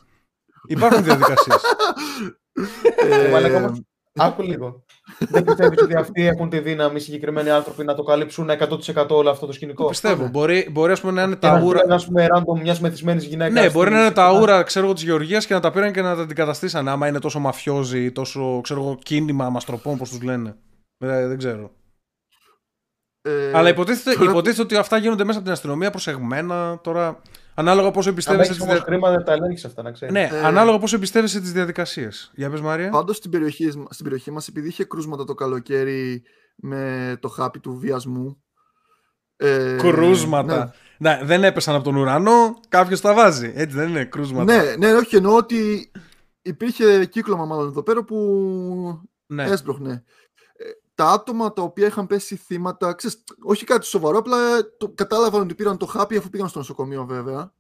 Υπάρχουν διαδικασίες. Ε, μαλάκα, όμως, Άκου λίγο. Δεν πιστεύεις ότι αυτοί έχουν τη δύναμη οι συγκεκριμένοι άνθρωποι να το καλύψουν 100% όλο αυτό το σκηνικό; Πιστεύω. Μπορεί, μπορεί ας πούμε, να είναι Και να τα ούρα. στείλουν, ας πούμε, random μιας μεθυσμένης γυναίκας. Ναι, μπορεί να είναι τα ούρα ξέρω εγώ, της Γεωργίας και να τα πήραν και να τα αντικαταστήσανε. Άμα είναι τόσο μαφιόζοι, τόσο ξέρω εγώ, κίνημα μαστροπών, πώς τους λένε. Δεν, δεν ξέρω. ε, Αλλά υποτίθεται, τώρα- υποτίθεται ότι αυτά γίνονται μέσα από την αστυνομία προσεγμένα. Τώρα, ανάλογα πόσο Αν εμπιστεύεσαι έχεις τι όμως χρήμα, δεν τα ελέγχεις αυτά, να ξέρεις. Ναι, Ε, ανάλογα πόσο εμπιστεύεσαι τι διαδικασίες. Για πες, Μάρια. Πάντως στην περιοχή, στην περιοχή μας, επειδή είχε κρούσματα το καλοκαίρι με το χάπι του βιασμού. Ε, Κρούσματα. Ναι, δεν έπεσαν από τον ουρανό, κάποιος τα βάζει. Έτσι δεν είναι κρούσματα. Ναι, ναι, όχι, εννοώ ότι υπήρχε κύκλωμα μάλλον εδώ πέρα που Ναι. έσπροχνε. Ε, τα άτομα τα οποία είχαν πέσει θύματα, ξέρεις, όχι κάτι σοβαρό, απλά το, κατάλαβαν ότι πήραν το χάπι αφού πήγαν στο νοσοκομείο βέβαια.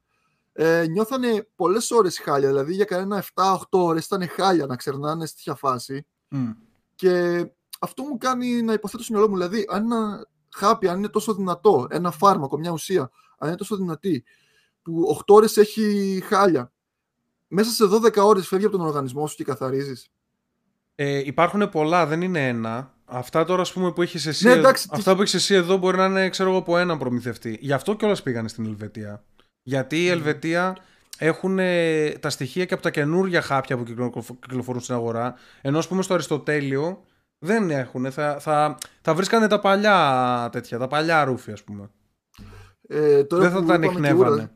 Ε, νιώθανε πολλές ώρες χάλια, δηλαδή για κανένα 7-8 ώρες ήταν χάλια να ξερνάνε στη τέτοια φάση. Μμ. Και αυτό μου κάνει να υποθέτω στο μυαλό μου. Δηλαδή, αν ένα χάπι, αν είναι τόσο δυνατό, ένα φάρμακο, μια ουσία, αν είναι τόσο δυνατή, που 8 ώρες έχει χάλια, μέσα σε 12 ώρες φεύγει από τον οργανισμό σου και καθαρίζεις. Ε, υπάρχουν πολλά, δεν είναι ένα. Αυτά τώρα, ας πούμε, που έχεις εσύ, Ναι, εδώ- εντάξει, αυτά τι- που έχεις εσύ εδώ μπορεί να είναι, ξέρω εγώ, από έναν προμηθευτή. Γι' αυτό κιόλας πήγανε στην Ελβετία. Γιατί η Ελβετία έχουν ε, τα στοιχεία και από τα καινούργια χάπια που κυκλο- κυκλοφορούν στην αγορά. Ενώ, ας πούμε, στο Αριστοτέλειο δεν έχουν. Θα, θα, θα βρίσκανε τα παλιά τέτοια, τα παλιά ρούφι, ας πούμε. Ε, τώρα Δεν θα που τα είπαμε και ανοιχνεύανε. ούρα,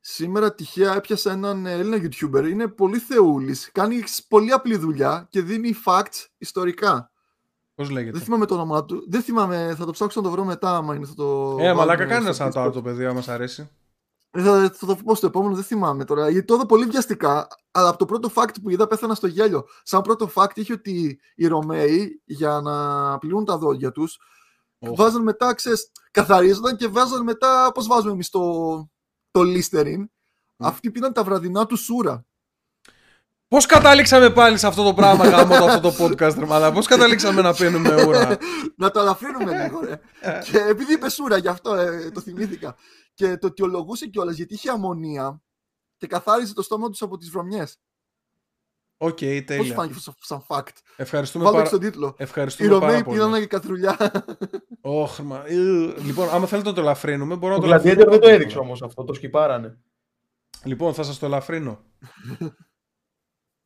Σήμερα τυχαία έπιασα έναν Έλληνα YouTuber. Είναι πολύ θεούλης. Κάνει πολύ απλή δουλειά και δίνει facts ιστορικά. Πώς Δεν λέγεται. θυμάμαι το όνομά του. Δεν θυμάμαι, θα το ψάξω να το βρω μετά. Άμα είναι, θα το Ε, μαλάκα, βάλουμε κάνει ένα στο σαν το Discord. άλλο το παιδί, άμα σ' αρέσει. Ε, Θα, θα το πω στο επόμενο, δεν θυμάμαι τώρα. Γιατί το είδα πολύ βιαστικά. Αλλά από το πρώτο fact που είδα πέθανα στο γέλιο. Σαν πρώτο fact είχε ότι οι Ρωμαίοι για να πληρούν τα δόντια τους, Οχ. βάζαν μετά, ξέρεις, καθαρίζονταν και βάζαν μετά, πώς βάζουμε εμείς το, το Listerine. Αυτοί πήραν τα βραδινά του σούρα. Πώς καταλήξαμε πάλι σε αυτό το πράγμα γάμο το αυτό το podcast, ρε μαλάκα; Πώς καταλήξαμε να πίνουμε ούρα; να το ελαφρύνουμε λίγο, ρε. και επειδή είπες σούρα, γι' αυτό ε, το θυμήθηκα. Και το αιτιολογούσε κιόλας γιατί είχε αμμωνία και καθάριζε το στόμα τους από τις βρωμιές. Οκ, Πώς τέλεια. φάνηκε σαν, σαν fact; Ευχαριστούμε Βάλω πάρα, στον τίτλο. Οι ευχαριστούμε πάρα Ρωμαίοι πολύ. πήραν και καθρουλιά. Όχ, μα, ε, λοιπόν, άμα θέλετε να το ελαφρύνουμε, μπορώ Το να το Gladiator ελαφρύνω. δεν το έδειξε όμως αυτό, το σκιπάρανε. Λοιπόν, θα σας το ελαφρύνω.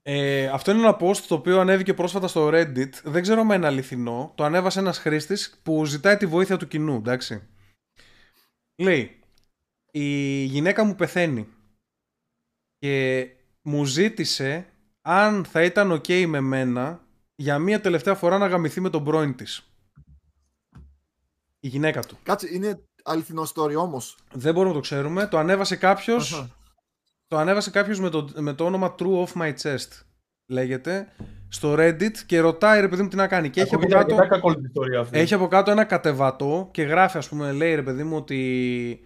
Ε, αυτό είναι ένα post το οποίο ανέβηκε πρόσφατα στο Reddit. Δεν ξέρω αν είναι αληθινό. Το ανέβασε ένας χρήστης που ζητάει τη βοήθεια του κοινού, εντάξει. Λέει, η γυναίκα μου πεθαίνει και μου ζήτησε αν θα ήταν ok με μένα για μία τελευταία φορά να γαμηθεί με τον πρώην της. Η γυναίκα του. Κάτσε, είναι αληθινό story όμως. Δεν μπορούμε να το ξέρουμε. Το ανέβασε κάποιος το ανέβασε κάποιος με το, με το όνομα True of My Chest λέγεται στο Reddit και ρωτάει ρε παιδί μου τι να κάνει. Και έχει από, Ακούγεται κάτω, αρκετά κακόληπτη ιστορία αυτή. έχει από κάτω ένα κατεβατό και γράφει ας πούμε λέει ρε παιδί μου ότι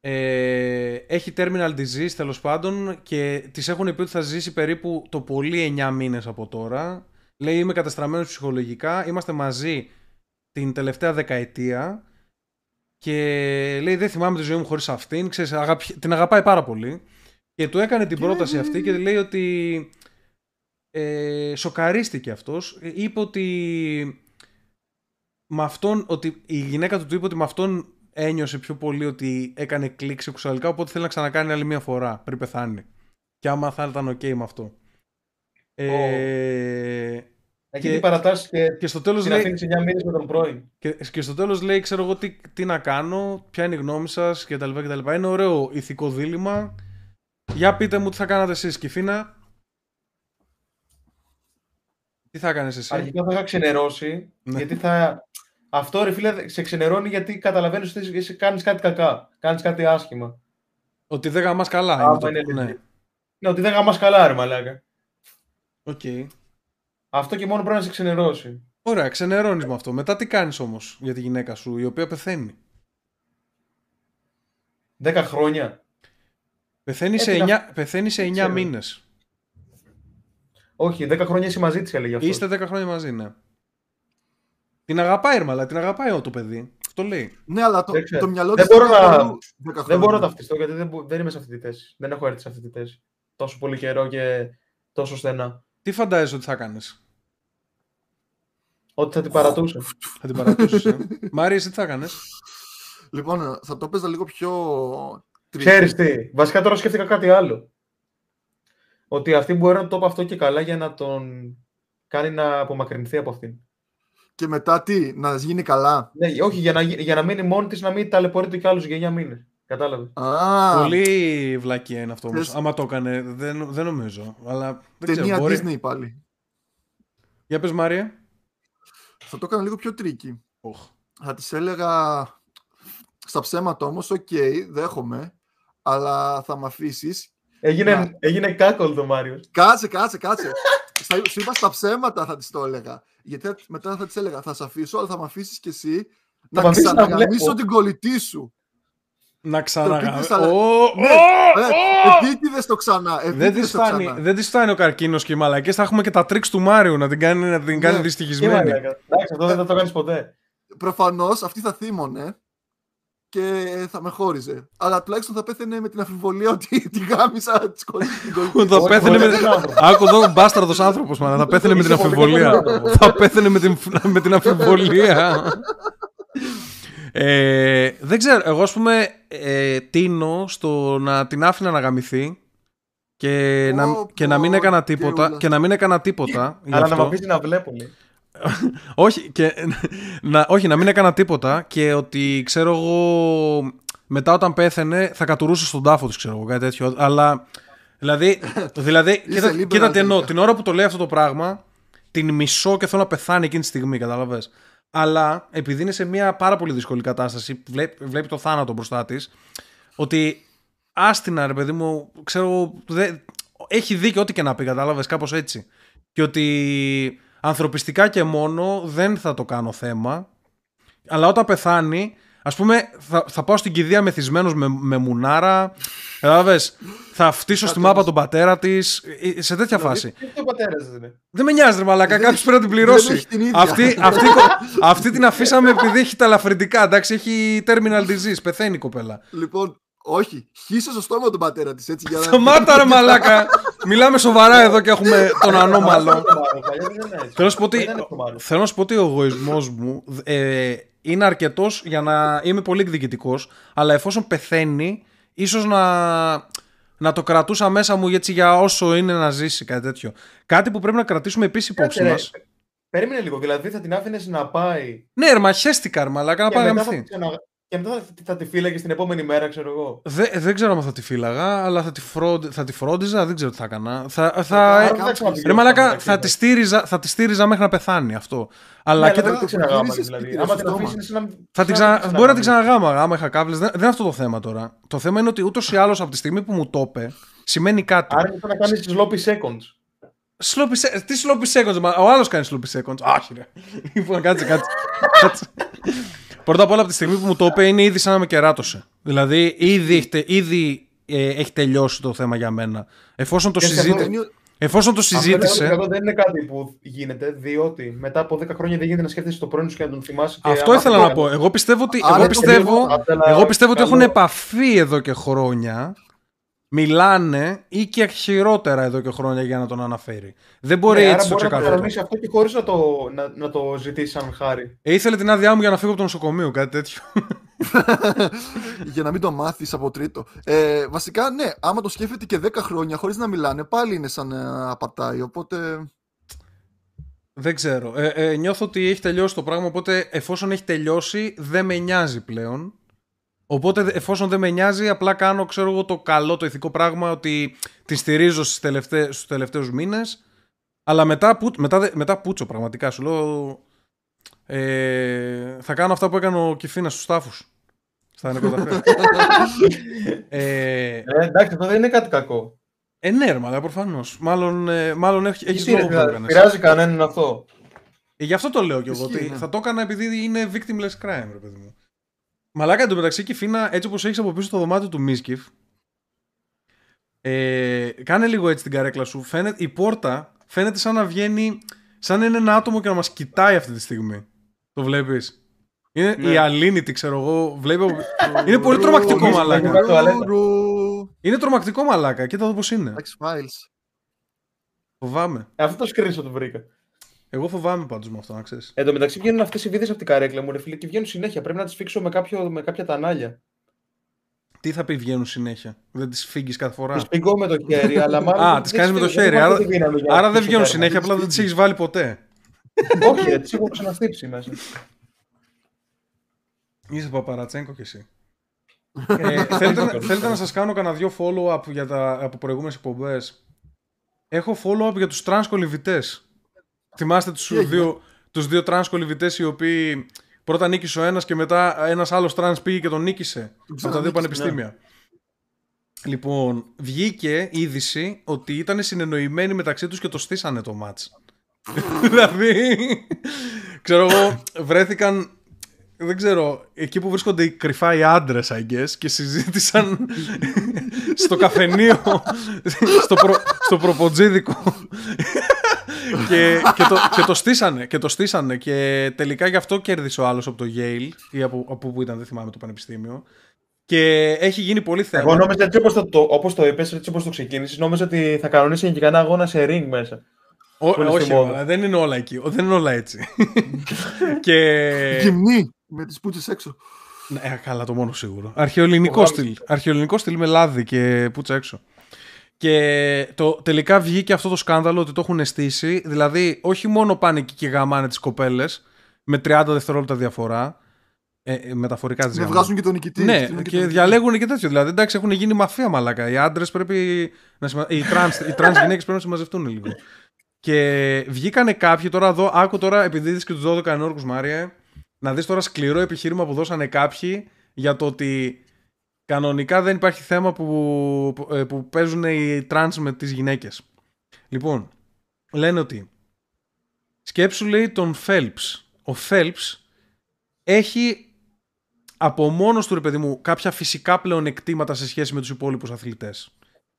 ε, έχει terminal disease τέλος πάντων και της έχουν πει ότι θα ζήσει περίπου το πολύ 9 μήνες από τώρα. Λέει είμαι κατεστραμμένος ψυχολογικά είμαστε μαζί την τελευταία δεκαετία και λέει δεν θυμάμαι τη ζωή μου χωρίς αυτήν. Ξέρεις, αγαπη- την αγαπάει πάρα πολύ και του έκανε την πρόταση αυτή και λέει ότι ε, σοκαρίστηκε αυτός Ε, είπε ότι με αυτόν, ότι η γυναίκα του του είπε ότι με αυτόν ένιωσε πιο πολύ ότι έκανε κλικ σεξουαλικά οπότε θέλει να ξανακάνει άλλη μια φορά πριν πεθάνει και άμα θα ήταν ok με αυτό ε, Έχει και- την παρατάσει και και στο τέλος την λέει αφήνει σε 9 μήνε με τον πρώην. και, και στο τέλος λέει, ξέρω εγώ τι, τι να κάνω, ποια είναι η γνώμη σας και τα λοιπά και τα λοιπά. Είναι ωραίο ηθικό δίλημα. Για πείτε μου τι θα κάνατε εσείς, Κυφίνα. Τι θα κάνεις εσύ; Αρχικά θα είχα ξενερώσει, Ναι. γιατί θα. Αυτό ρε φίλε σε ξενερώνει γιατί καταλαβαίνεις ότι εσύ κάνεις κάτι κακά. Κάνεις κάτι άσχημα. Ότι δεν γαμάς καλά. Άμα είναι το- είναι ναι. legit. Ναι, ότι δεν γαμάς καλά, ρε μαλάκα. Οκ. Αυτό και μόνο πρέπει να σε ξενερώσει. Ωραία, ξενερώνεις με αυτό. Μετά τι κάνεις όμως για τη γυναίκα σου, η οποία πεθαίνει; 10 χρόνια. Πεθαίνει Ε, σε τι 9, πεθαίνει σε 9 ξέρω. μήνες. Όχι, 10 χρόνια είσαι μαζί της, έλεγε αυτός. Είστε 10 χρόνια μαζί, ναι. Την αγαπάει, ρε μαλά, την αγαπάει το παιδί. Αυτό λέει. Ναι, αλλά το, Δεν ξέρω. το μυαλό Δεν της μπορώ ήταν να- καθόλου 10 Δεν χρόνια. μπορώ να ταυτιστώ γιατί δεν, μπο- δεν είμαι σε αυτή τη θέση. Δεν έχω έρθει σε αυτή τη θέση. τόσο πολύ καιρό και τόσο στενά. Τι φαντάζεσαι ότι θα κάνεις; Ότι θα την παρατούσε. Θα την παρατήσεις, ε. Μάρια, εσύ τι θα κάνεις; Λοιπόν, θα το έπαιζα λίγο πιο. Tricky. Ξέρεις τι, βασικά τώρα σκέφτηκα κάτι άλλο. Ότι αυτή μπορεί να το είπε αυτό και καλά για να τον κάνει να απομακρυνθεί από αυτήν. Και μετά τι, να γίνει καλά. Ναι, όχι, για να, γι- για να μείνει μόνη της να μην ταλαιπωρείται κι άλλο για 9 μήνες. Κατάλαβες. Α, Πολύ βλακεία είναι αυτό όμως. Θες- Άμα το έκανε, δεν, δεν νομίζω. Αλλά δεν ταινία ξέρω, μπορεί. Disney πάλι. Για πες Μάριε. Θα το έκανα λίγο πιο tricky. Οχ. Θα της έλεγα στα ψέματα όμως, οκ, δέχομαι, αλλά θα με αφήσεις. Έγινε, Να. έγινε κάκολ το Μάριο. Κάτσε, κάτσε, κάτσε. Στα- Σου είπα στα ψέματα θα της το έλεγα. Γιατί θα- μετά θα της έλεγα, θα σε αφήσω, αλλά θα με αφήσεις κι εσύ με να αφήσεις να ξαναγαμίσω βλέπω. την κολλητή σου. Να ξαναγάμε. πείτε στα- Ω, Ναι, ω, ε, ω! Επίτηδες το ξανά. Δεν επίτηδες της το φτάνει, ξανά. δεν της φτάνει ο καρκίνος και οι μαλακές. Θα έχουμε και τα τρίξ του Μάριου να την κάνει, να την κάνει Ναι. δυστυχισμένη. Εντάξει, αυτό δεν θα το κάνεις ποτέ. Προφανώς αυτή θα θύμωνε και θα με χώριζε. Αλλά τουλάχιστον θα πέθαινε με την αμφιβολία ότι τη γάμισα της κολλή- την κολλητή. Θα Όχι, πέθαινε με... όχι, δεν άνθρωπο. Άκου εδώ ο μπάσταρδος άνθρωπος, μάνα. Θα πέθαινε με την Είσαι πολύ αμφιβολία. καλός άνθρωπος. Θα πέθαινε με την, με την αμφιβολία. ε, δεν ξέρω, εγώ ας πούμε ε, τίνω στο να την άφηνα να γαμηθεί και, να, Πω, και να πω, μην έκανα τίποτα γεούλα. και να μην έκανα τίποτα γι' Αλλά να αυτό. με αφήσει να βλέπω. λέει. Όχι, και, να, όχι, να μην έκανα τίποτα και ότι ξέρω εγώ μετά όταν πέθαινε θα κατουρούσε στον τάφο της ξέρω εγώ κάτι τέτοιο. Αλλά δηλαδή, δηλαδή κοίτα, liberal κοίτα τι εννοώ. τελικά. την ώρα που το λέει αυτό το πράγμα την μισώ και θέλω να πεθάνει εκείνη τη στιγμή κατάλαβες. Αλλά επειδή είναι σε μια πάρα πολύ δύσκολη κατάσταση βλέπει, βλέπει το θάνατο μπροστά της ότι άστινα ρε παιδί μου ξέρω δεν, έχει δίκιο ό,τι και να πει κατάλαβες κάπως έτσι. Και ότι ανθρωπιστικά και μόνο δεν θα το κάνω θέμα αλλά όταν πεθάνει ας πούμε θα, θα πάω στην κηδεία μεθυσμένος με, με μουνάρα κατάλαβες; Θα φτύσω στη μάπα τον πατέρα της ε, σε τέτοια φάση Τι είναι ο πατέρας είναι. δεν με νοιάζει ρε μαλακά, Δεν κάποιος έχει- πρέπει να την δεν πληρώσει. έχει την ίδια. Αυτή, αυτή, αυτή την αφήσαμε επειδή έχει τα ελαφρυντικά. Εντάξει, έχει terminal disease. Πεθαίνει η κοπέλα. Λοιπόν, όχι. Χύσε στο στόμα τον πατέρα της έτσι για να... Σταμάτα ρε μαλάκα. Μιλάμε σοβαρά εδώ και έχουμε τον ανώμαλο. Θέλω να σου πω ότι, θέλω να σου πω ότι ο εγωισμός μου ε, είναι αρκετός για να είμαι πολύ εκδικητικός, αλλά εφόσον πεθαίνει, ίσως να, να το κρατούσα μέσα μου έτσι για όσο είναι να ζήσει κάτι τέτοιο. Κάτι που πρέπει να κρατήσουμε επίσης υπόψη μας. Περίμενε λίγο, δηλαδή θα την άφηνες να πάει. Ναι, ρε, μα χέστηκα, ρε, μαλάκα, να και πάει να μετά θα, γαμηθεί. τη ξανα- και μετά θα, θα τη φύλαγες την επόμενη μέρα, ξέρω εγώ. Δε- δεν ξέρω αν θα τη φύλαγα, αλλά θα τη, φρόντι- θα τη φρόντιζα, δεν ξέρω τι θα έκανα. Θα, Άρα θα, δεν ε, θα ξαναπηγαίνω ρε μαλάκα, μεταξύ θα μας. τη, στήριζα, θα τη στήριζα μέχρι να πεθάνει αυτό. Αλλά Ναι, και αλλά τα- δεν την ξαναγάμα, γύρισες δηλαδή. σπίτι, Άμα στο την στόμα. αφήσεις να. θα την να ξα... Μπορεί να την ξαναγάμεις. ξαναγάμα, άμα είχα κάβλες. Δεν, δεν είναι αυτό το θέμα τώρα. Το θέμα είναι ότι ούτως ή άλλως από τη στιγμή που μου το είπε, σημαίνει κάτι. Άρα είναι σαν να κάνεις sloppy seconds. Sloppy se- Τι sloppy seconds, μα- ο άλλος κάνει sloppy seconds. Όχι, ρε. Λοιπόν, κάτσε, κάτσε. κάτσε. Πρώτα απ' όλα από τη στιγμή που μου το είπε είναι ήδη σαν να με κεράτωσε. Δηλαδή, ήδη, έχει τε- ήδη ε, έχει τελειώσει το θέμα για μένα. Εφόσον το, Και σε συζήτη... αυτό Είναι- Εφόσον το συζήτησε. Αυτό δεν είναι κάτι που γίνεται, διότι μετά από 10 χρόνια δεν γίνεται να σκέφτεσαι το πρώην σου και να τον θυμάσαι. και Αυτό άμα ήθελα το να έκανε- πω. Εγώ πιστεύω ότι, Άρα εγώ το πιστεύω, λίγο, αλλά εγώ πιστεύω ότι καλό- έχουν επαφή εδώ και χρόνια. Μιλάνε ή και χειρότερα εδώ και χρόνια για να τον αναφέρει. Δεν μπορεί Ναι, άρα έτσι το μπορεί να το ξεκάθαρο. κανονίσει αυτό και χωρίς να το, να, να το ζητήσει σαν χάρη. Ε, ήθελε την άδειά μου για να φύγω από το νοσοκομείο, κάτι τέτοιο. για να μην το μάθεις από τρίτο. Ε, βασικά, ναι, άμα το σκέφτεται και 10 χρόνια χωρίς να μιλάνε, πάλι είναι σαν να απατάει. Οπότε, Δεν ξέρω. Ε, ε, νιώθω ότι έχει τελειώσει το πράγμα, οπότε εφόσον έχει τελειώσει δεν με νοιάζει πλέον. Οπότε εφόσον δεν με νοιάζει, απλά κάνω ξέρω εγώ, το καλό, το ηθικό πράγμα ότι τη στηρίζω στις τελευταί, στους τελευταίους μήνες. Αλλά μετά, που, μετά, δε- μετά πούτσο πραγματικά. Σου λέω ε, θα κάνω αυτά που έκανε ο Κιφίνας στους τάφους. Στα νοικοταφεία. ε, Ε, εντάξει, αυτό δεν είναι κάτι κακό. ε, ναι, ρε, αλλά προφανώς. Μάλλον, ε, μάλλον έχει, έχεις Γιατί, ρε, λόγο που το δηλαδή, έκανες. πειράζει κανέναν αυτό. Ε, γι' αυτό το λέω κι εγώ. Ισχύει, Ότι ναι. θα το έκανα επειδή είναι victimless crime, ρε παιδί μου. Μαλάκα εντωμεταξύ και Φίνα, έτσι όπως έχεις από πίσω το δωμάτιο του Μίσκιφ, ε, κάνε λίγο έτσι την καρέκλα σου. Φαίνεται, η πόρτα φαίνεται σαν να βγαίνει, σαν να είναι ένα άτομο και να μας κοιτάει αυτή τη στιγμή. Το βλέπεις; Είναι Ναι. η αλήνητη, ξέρω εγώ. Βλέπει, από- είναι πολύ τρομακτικό, Ρου, μαλάκα. ρου, τουαλέτα. Ρου, Είναι τρομακτικό μαλάκα. Κοίτα εδώ πώ είναι. X-Files. Φοβάμαι. Ε, Αυτό το screenshot το βρήκα. Εγώ φοβάμαι πάντως με αυτό, να ξέρεις. Εν τω μεταξύ βγαίνουν αυτές οι βίδες από την καρέκλα μου, ρε φίλε, και βγαίνουν συνέχεια. Πρέπει να τις φίξω με, κάποιο, με κάποια τανάλια. Τι θα πει βγαίνουν συνέχεια; Δεν τις φύγεις κάθε Τις φορά. σπιγκώ με το χέρι, αλλά μάλλον. Α, δεν τις τις κάνεις με το φύγω, χέρι. δεν έχω Άρα, τη δύναμη για να άρα δεν χτίσω βγαίνουν τέρμα. συνέχεια, απλά δεν τις έχεις βάλει ποτέ. Όχι, ρε, τις έχω ξαναστύψει μέσα. Είσαι παπαρατσέγκο κι εσύ. ε, θέλετε, να- θέλετε να σας κάνω κανένα δυο follow-up για τα, από προηγούμενες εκπομπές; Έχω follow-up για τους trans κολυβητές. Θυμάστε τους Τι έγινε; δύο, τους δύο trans κολυβητές οι οποίοι πρώτα νίκησε ο ένας και μετά ένας άλλος trans πήγε και τον νίκησε. Από τα δύο ξανανίκησε, πανεπιστήμια. Λοιπόν, βγήκε είδηση ότι ήταν συνεννοημένοι μεταξύ τους και το στήσανε το μάτς. δηλαδή, ξέρω εγώ, βρέθηκαν δεν ξέρω, εκεί που βρίσκονται οι κρυφά οι άντρες, I guess, και συζήτησαν στο καφενείο, στο, προ, στο προποτζίδικο. και, και, το, και το στήσανε. Και το στήσανε. Και τελικά γι' αυτό κέρδισε ο άλλος από το Yale ή από, από που ήταν, δεν θυμάμαι το πανεπιστήμιο. Και έχει γίνει πολύ θέμα. Εγώ νόμιζα έτσι όπως το, το, όπως το είπες, έτσι όπως το ξεκίνησες, νόμιζα ότι θα κανονίσει και κανένα αγώνα σε ring μέσα. Ω- που είναι στη όχι, μόδα. όλα, δεν είναι όλα εκεί. Δεν είναι όλα έτσι. και. Γυμνή με τις πούτσες έξω. Ναι, ε, καλά, το μόνο σίγουρο. Αρχαιοελληνικό Ο στυλ. Αρχαιοελληνικό στυλ με λάδι και πουτσα έξω. Και το, τελικά βγήκε αυτό το σκάνδαλο ότι το έχουν στήσει. Δηλαδή, όχι μόνο πάνε εκεί και γαμάνε τις κοπέλες με 30 δευτερόλεπτα διαφορά. Ε, ε, μεταφορικά τις Να βγάζουν και τον νικητή. Ναι, Στείλουν και, τον νικητή. διαλέγουν και τέτοιο. Δηλαδή, εντάξει, έχουν γίνει μαφία μαλάκα. Οι άντρες πρέπει. Να σημα... Οι τρανς, οι τρανς γυναίκες πρέπει να συμμαζευτούν λίγο. Και βγήκανε κάποιοι τώρα εδώ, άκου τώρα, επειδή είδες και τους 12 ενόρκους Μάριε, να δεις τώρα σκληρό επιχείρημα που δώσανε κάποιοι για το ότι κανονικά δεν υπάρχει θέμα που, που, ε, που παίζουν οι τρανς με τις γυναίκες. Λοιπόν, λένε ότι σκέψου λέει τον Phelps. Ο Phelps έχει από μόνος του ρε παιδί μου κάποια φυσικά πλεονεκτήματα σε σχέση με τους υπόλοιπους αθλητές.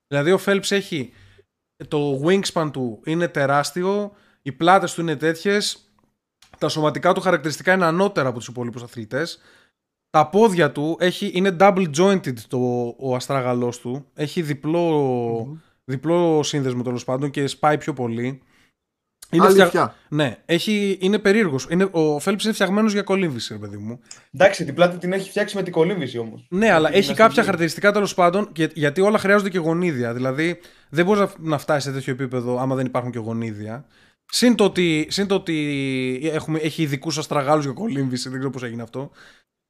Δηλαδή ο Phelps έχει το wingspan του είναι τεράστιο, οι πλάτες του είναι τέτοιες, τα σωματικά του χαρακτηριστικά είναι ανώτερα από τους υπόλοιπους αθλητές, τα πόδια του έχει, είναι double jointed το, ο αστράγαλός του, έχει διπλό, διπλό σύνδεσμο τέλος πάντων και σπάει πιο πολύ. Είναι φτια- Αλήθεια. Ναι, έχει, είναι περίεργος. Είναι, ο Phelps είναι φτιαγμένος για κολύμβηση, ρε παιδί μου. Εντάξει, την πλάτη την έχει φτιάξει με την κολύμβηση όμως. Ναι, αλλά έχει γυμναστική. κάποια χαρακτηριστικά τέλος πάντων και, γιατί όλα χρειάζονται και γονίδια. Δηλαδή δεν μπορεί να, να φτάσεις σε τέτοιο επίπεδο άμα δεν υπάρχουν και γονίδια. Συν το ότι, συν το ότι έχουμε, έχει ειδικούς αστραγάλους για κολύμβηση, δεν ξέρω πώς έγινε αυτό.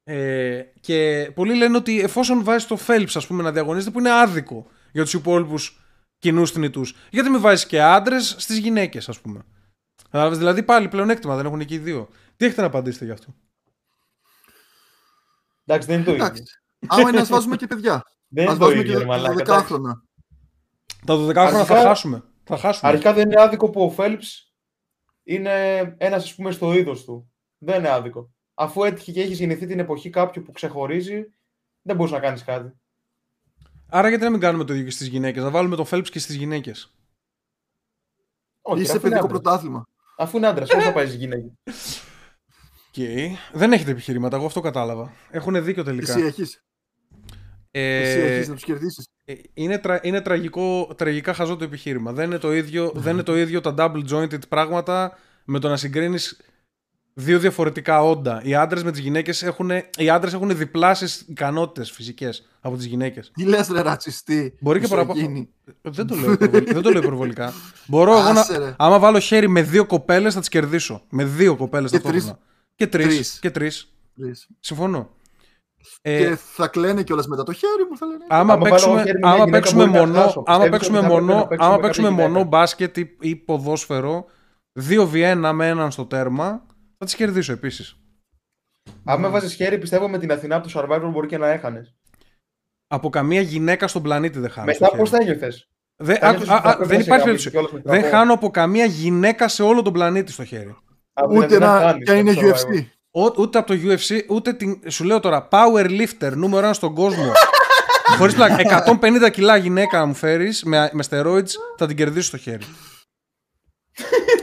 Ε, και πολλοί λένε ότι εφόσον βάζεις το Phelps ας πούμε, να διαγωνίζεται, που είναι άδικο για τους υπόλοιπους κοινού θνητούς, γιατί μην βάζεις και άντρες στις γυναίκες, ας πούμε. Κατάλαβες, Δηλαδή πάλι πλεονέκτημα δεν έχουν εκεί οι δύο. Τι έχετε να απαντήσετε γι' αυτό; Εντάξει, δεν είναι το ίδιο. Εντάξει. Άμα είναι να βάζουμε και παιδιά. Δεν Α είναι το βάζουμε και ίδιο, ρε τα μαλάκα. εντάξει. 12χρονα. Τα 12 χρόνια θα Αρχικά- χάσουμε. Θα χάσουμε. Αρχικά δεν είναι άδικο που ο Phelps είναι ένας, ας πούμε, στο είδος του. Δεν είναι άδικο. Αφού έτυχε και έχει γεννηθεί την εποχή κάποιου που ξεχωρίζει, δεν μπορείς να κάνεις κάτι. Άρα γιατί να μην κάνουμε το ίδιο και στις γυναίκες, να βάλουμε το Phelps και στις γυναίκες. Όχι, Ή σε αφού είναι παιδικό άντρας. πρωτάθλημα. Αφού είναι άντρας, πώς θα πάει στις γυναίκες; Okay. Δεν έχετε επιχειρήματα, εγώ αυτό κατάλαβα. Έχουν δίκιο τελικά. Εσύ έχεις. Ε, Εσύ έχεις να τους κερδίσεις. ε, είναι, τρα, είναι τραγικό, τραγικά χαζό το επιχείρημα. Δεν είναι το ίδιο, δεν είναι το ίδιο τα double jointed πράγματα με το να συγκρίνεις δύο διαφορετικά όντα. Οι άντρες με τις γυναίκες έχουν, οι άντρες έχουν διπλάσεις ικανότητες φυσικές από τις γυναίκες. Τι λες, ρε ρατσιστή. Μπορεί και μισογίνη. παραπάνω. Δεν το λέω, υπερβολικά. δεν το λέω υπερβολικά. Μπορώ εγώ να. Άσε, ρε. Άμα βάλω χέρι με δύο κοπέλες, θα τις κερδίσω. Με δύο κοπέλες Και ταυτόχρονα. Και τρεις. Τρεις. Και τρεις. Please. Συμφωνώ. Ε, Και θα κλαίνε κιόλας μετά το χέρι μου, θα λένε. άμα Άμα παίξουμε, βάλω χέρι με μια άμα γυναίκα παίξουμε μπορεί να μονό, χάσω. άμα Πιστεύεις παίξουμε ότι θα πρέπει μονό, να παίξουμε άμα με παίξουμε κάποια μονό γυναίκα. μπάσκετ ή, ή ποδόσφαιρο, 2v1 με έναν στο τέρμα, θα τις κερδίσω επίσης. Αν με βάζεις χέρι, πιστεύω με την Αθηνά από το Survivor μπορεί και να έχανες. Από καμία γυναίκα στον πλανήτη δεν χάνω. Μετά πώς θα ένιωθε. Δεν, άκου- α, α, δεν υπάρχει περίπτωση. Δεν χάνω από καμία γυναίκα σε όλο τον πλανήτη στο χέρι. Ούτε να και αν είναι UFC. Ο- ούτε από το UFC, ούτε την. Σου λέω τώρα, power lifter νούμερο ένα στον κόσμο. Χωρίς πλάκα. 150 κιλά γυναίκα να μου φέρεις με, με steroids, θα την κερδίσω στο χέρι.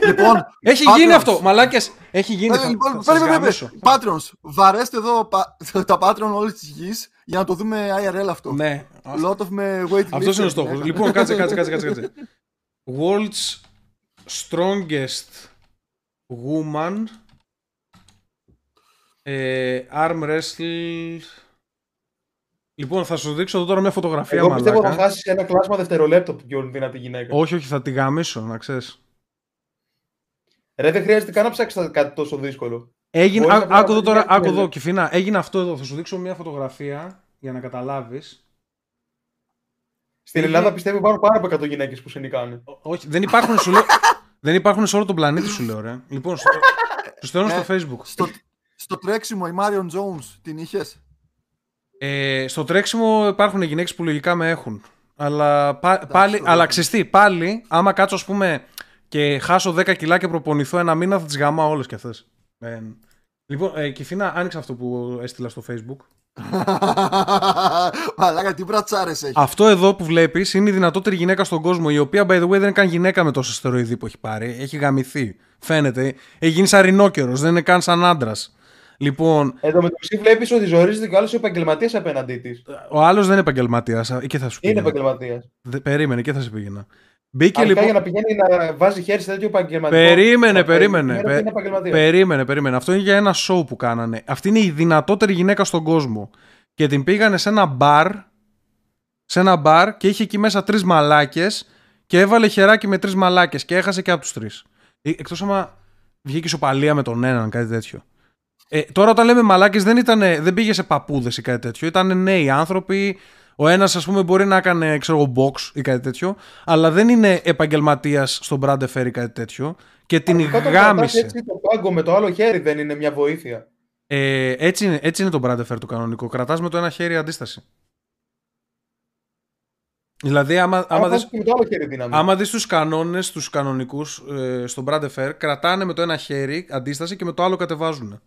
Λοιπόν, Έχει Patrons. γίνει αυτό, μαλάκες. Έχει γίνει. Ε, θα- λοιπόν, θα σας περίμενε, γαμίσω. περίμενε. Patrons, βαρέστε εδώ πα- τα Patreon όλης της γης για να το δούμε IRL αυτό. Ναι. Lot of με wait Αυτός είναι ο στόχος. Λοιπόν, κάτσε, κάτσε, κάτσε, κάτσε, κάτσε. World's strongest woman. Ε, arm wrestle. Λοιπόν, θα σου δείξω εδώ τώρα μια φωτογραφία Εγώ πιστεύω θα μαλάκα. χάσεις ένα κλάσμα δευτερολέπτο που πιο δυνατή γυναίκα. Όχι, όχι, θα τη γαμίσω, να ξέρεις. Ρε, δεν χρειάζεται καν να ψάξεις κάτι τόσο δύσκολο. Έγινε, Μπορείς ά- απλά άκου να εδώ δεις τώρα, μια άκου εδώ, τηλε- Κιφίνα, έγινε αυτό εδώ. Θα σου δείξω μια φωτογραφία για να καταλάβεις. Στην Είναι- Ελλάδα πιστεύω υπάρχουν πάρα από 100 γυναίκες που σε νικάνε. Ό- Όχι, δεν υπάρχουν, σου λέω, δεν υπάρχουν σε όλο τον πλανήτη, σου λέω, ρε. Λοιπόν, στο, τους στέλνω στο facebook. Στο, στο τρέξιμο η Marion Jones την είχες; Ε, στο τρέξιμο υπάρχουν γυναίκες που λογικά με έχουν. Αλλά, πα- πάλι, το αλλά δέχομαι. ξεστή, πάλι, άμα κάτσω, ας πούμε, και χάσω 10 κιλά και προπονηθώ ένα μήνα, θα τις γαμάω όλες και αυτές. Ε, λοιπόν, ε, Κιφίνα, άνοιξε αυτό που έστειλα στο facebook. Μαλάκα, τι μπρατσάρε έχεις. Αυτό εδώ που βλέπεις είναι η δυνατότερη γυναίκα στον κόσμο, η οποία by the way δεν είναι καν γυναίκα με τόσο στεροειδή που έχει πάρει. Έχει γαμηθεί. Φαίνεται. Έχει γίνει σαν ρινόκερος, δεν είναι καν σαν άντρας. Λοιπόν, Εν τω μεταξύ βλέπεις ότι ζορίζεται και ο άλλος επαγγελματίας απέναντί της. ο άλλος δεν είναι επαγγελματίας. Εκεί θα σου Είναι πήγαινα. επαγγελματίας. Δε- Περίμενε, και θα σε πήγαινα. Μπήκε Αρχικά λοιπόν. για να πηγαίνει να βάζει χέρι σε τέτοιο επαγγελματικό. Περίμενε, θα περίμενε. είναι πε- επαγγελματίας. Περίμενε, περίμενε. Αυτό είναι για ένα show που κάνανε. Αυτή είναι η δυνατότερη γυναίκα στον κόσμο. Και την πήγανε σε ένα μπαρ. Σε ένα μπαρ και είχε εκεί μέσα τρεις μαλάκες και έβαλε χεράκι με τρεις μαλάκες και έχασε και από τους τρεις. Εκτός άμα βγήκε ισοπαλία με τον έναν, κάτι τέτοιο. Ε, τώρα όταν λέμε μαλάκες δεν, ήτανε, δεν πήγε σε παππούδες ή κάτι τέτοιο. Ήταν νέοι άνθρωποι. Ο ένας, ας πούμε, μπορεί να έκανε ξέρω, εγώ, box ή κάτι τέτοιο. Αλλά δεν είναι επαγγελματίας στον Brand Fair ή κάτι τέτοιο. Και την Αρχικά το κρατάς γάμισε. Έτσι το πάγκο με το άλλο χέρι δεν είναι μια βοήθεια. Ε, έτσι, είναι, έτσι είναι το Brand Fair το κανονικό. Κρατάς με το ένα χέρι αντίσταση. Δηλαδή, άμα, άμα Άμα δεις, και με το άλλο χέρι δύναμη. άμα δεις τους κανόνες, τους κανονικούς ε, στο Brand Fair, κρατάνε με το ένα χέρι αντίσταση και με το άλλο κατεβάζουν.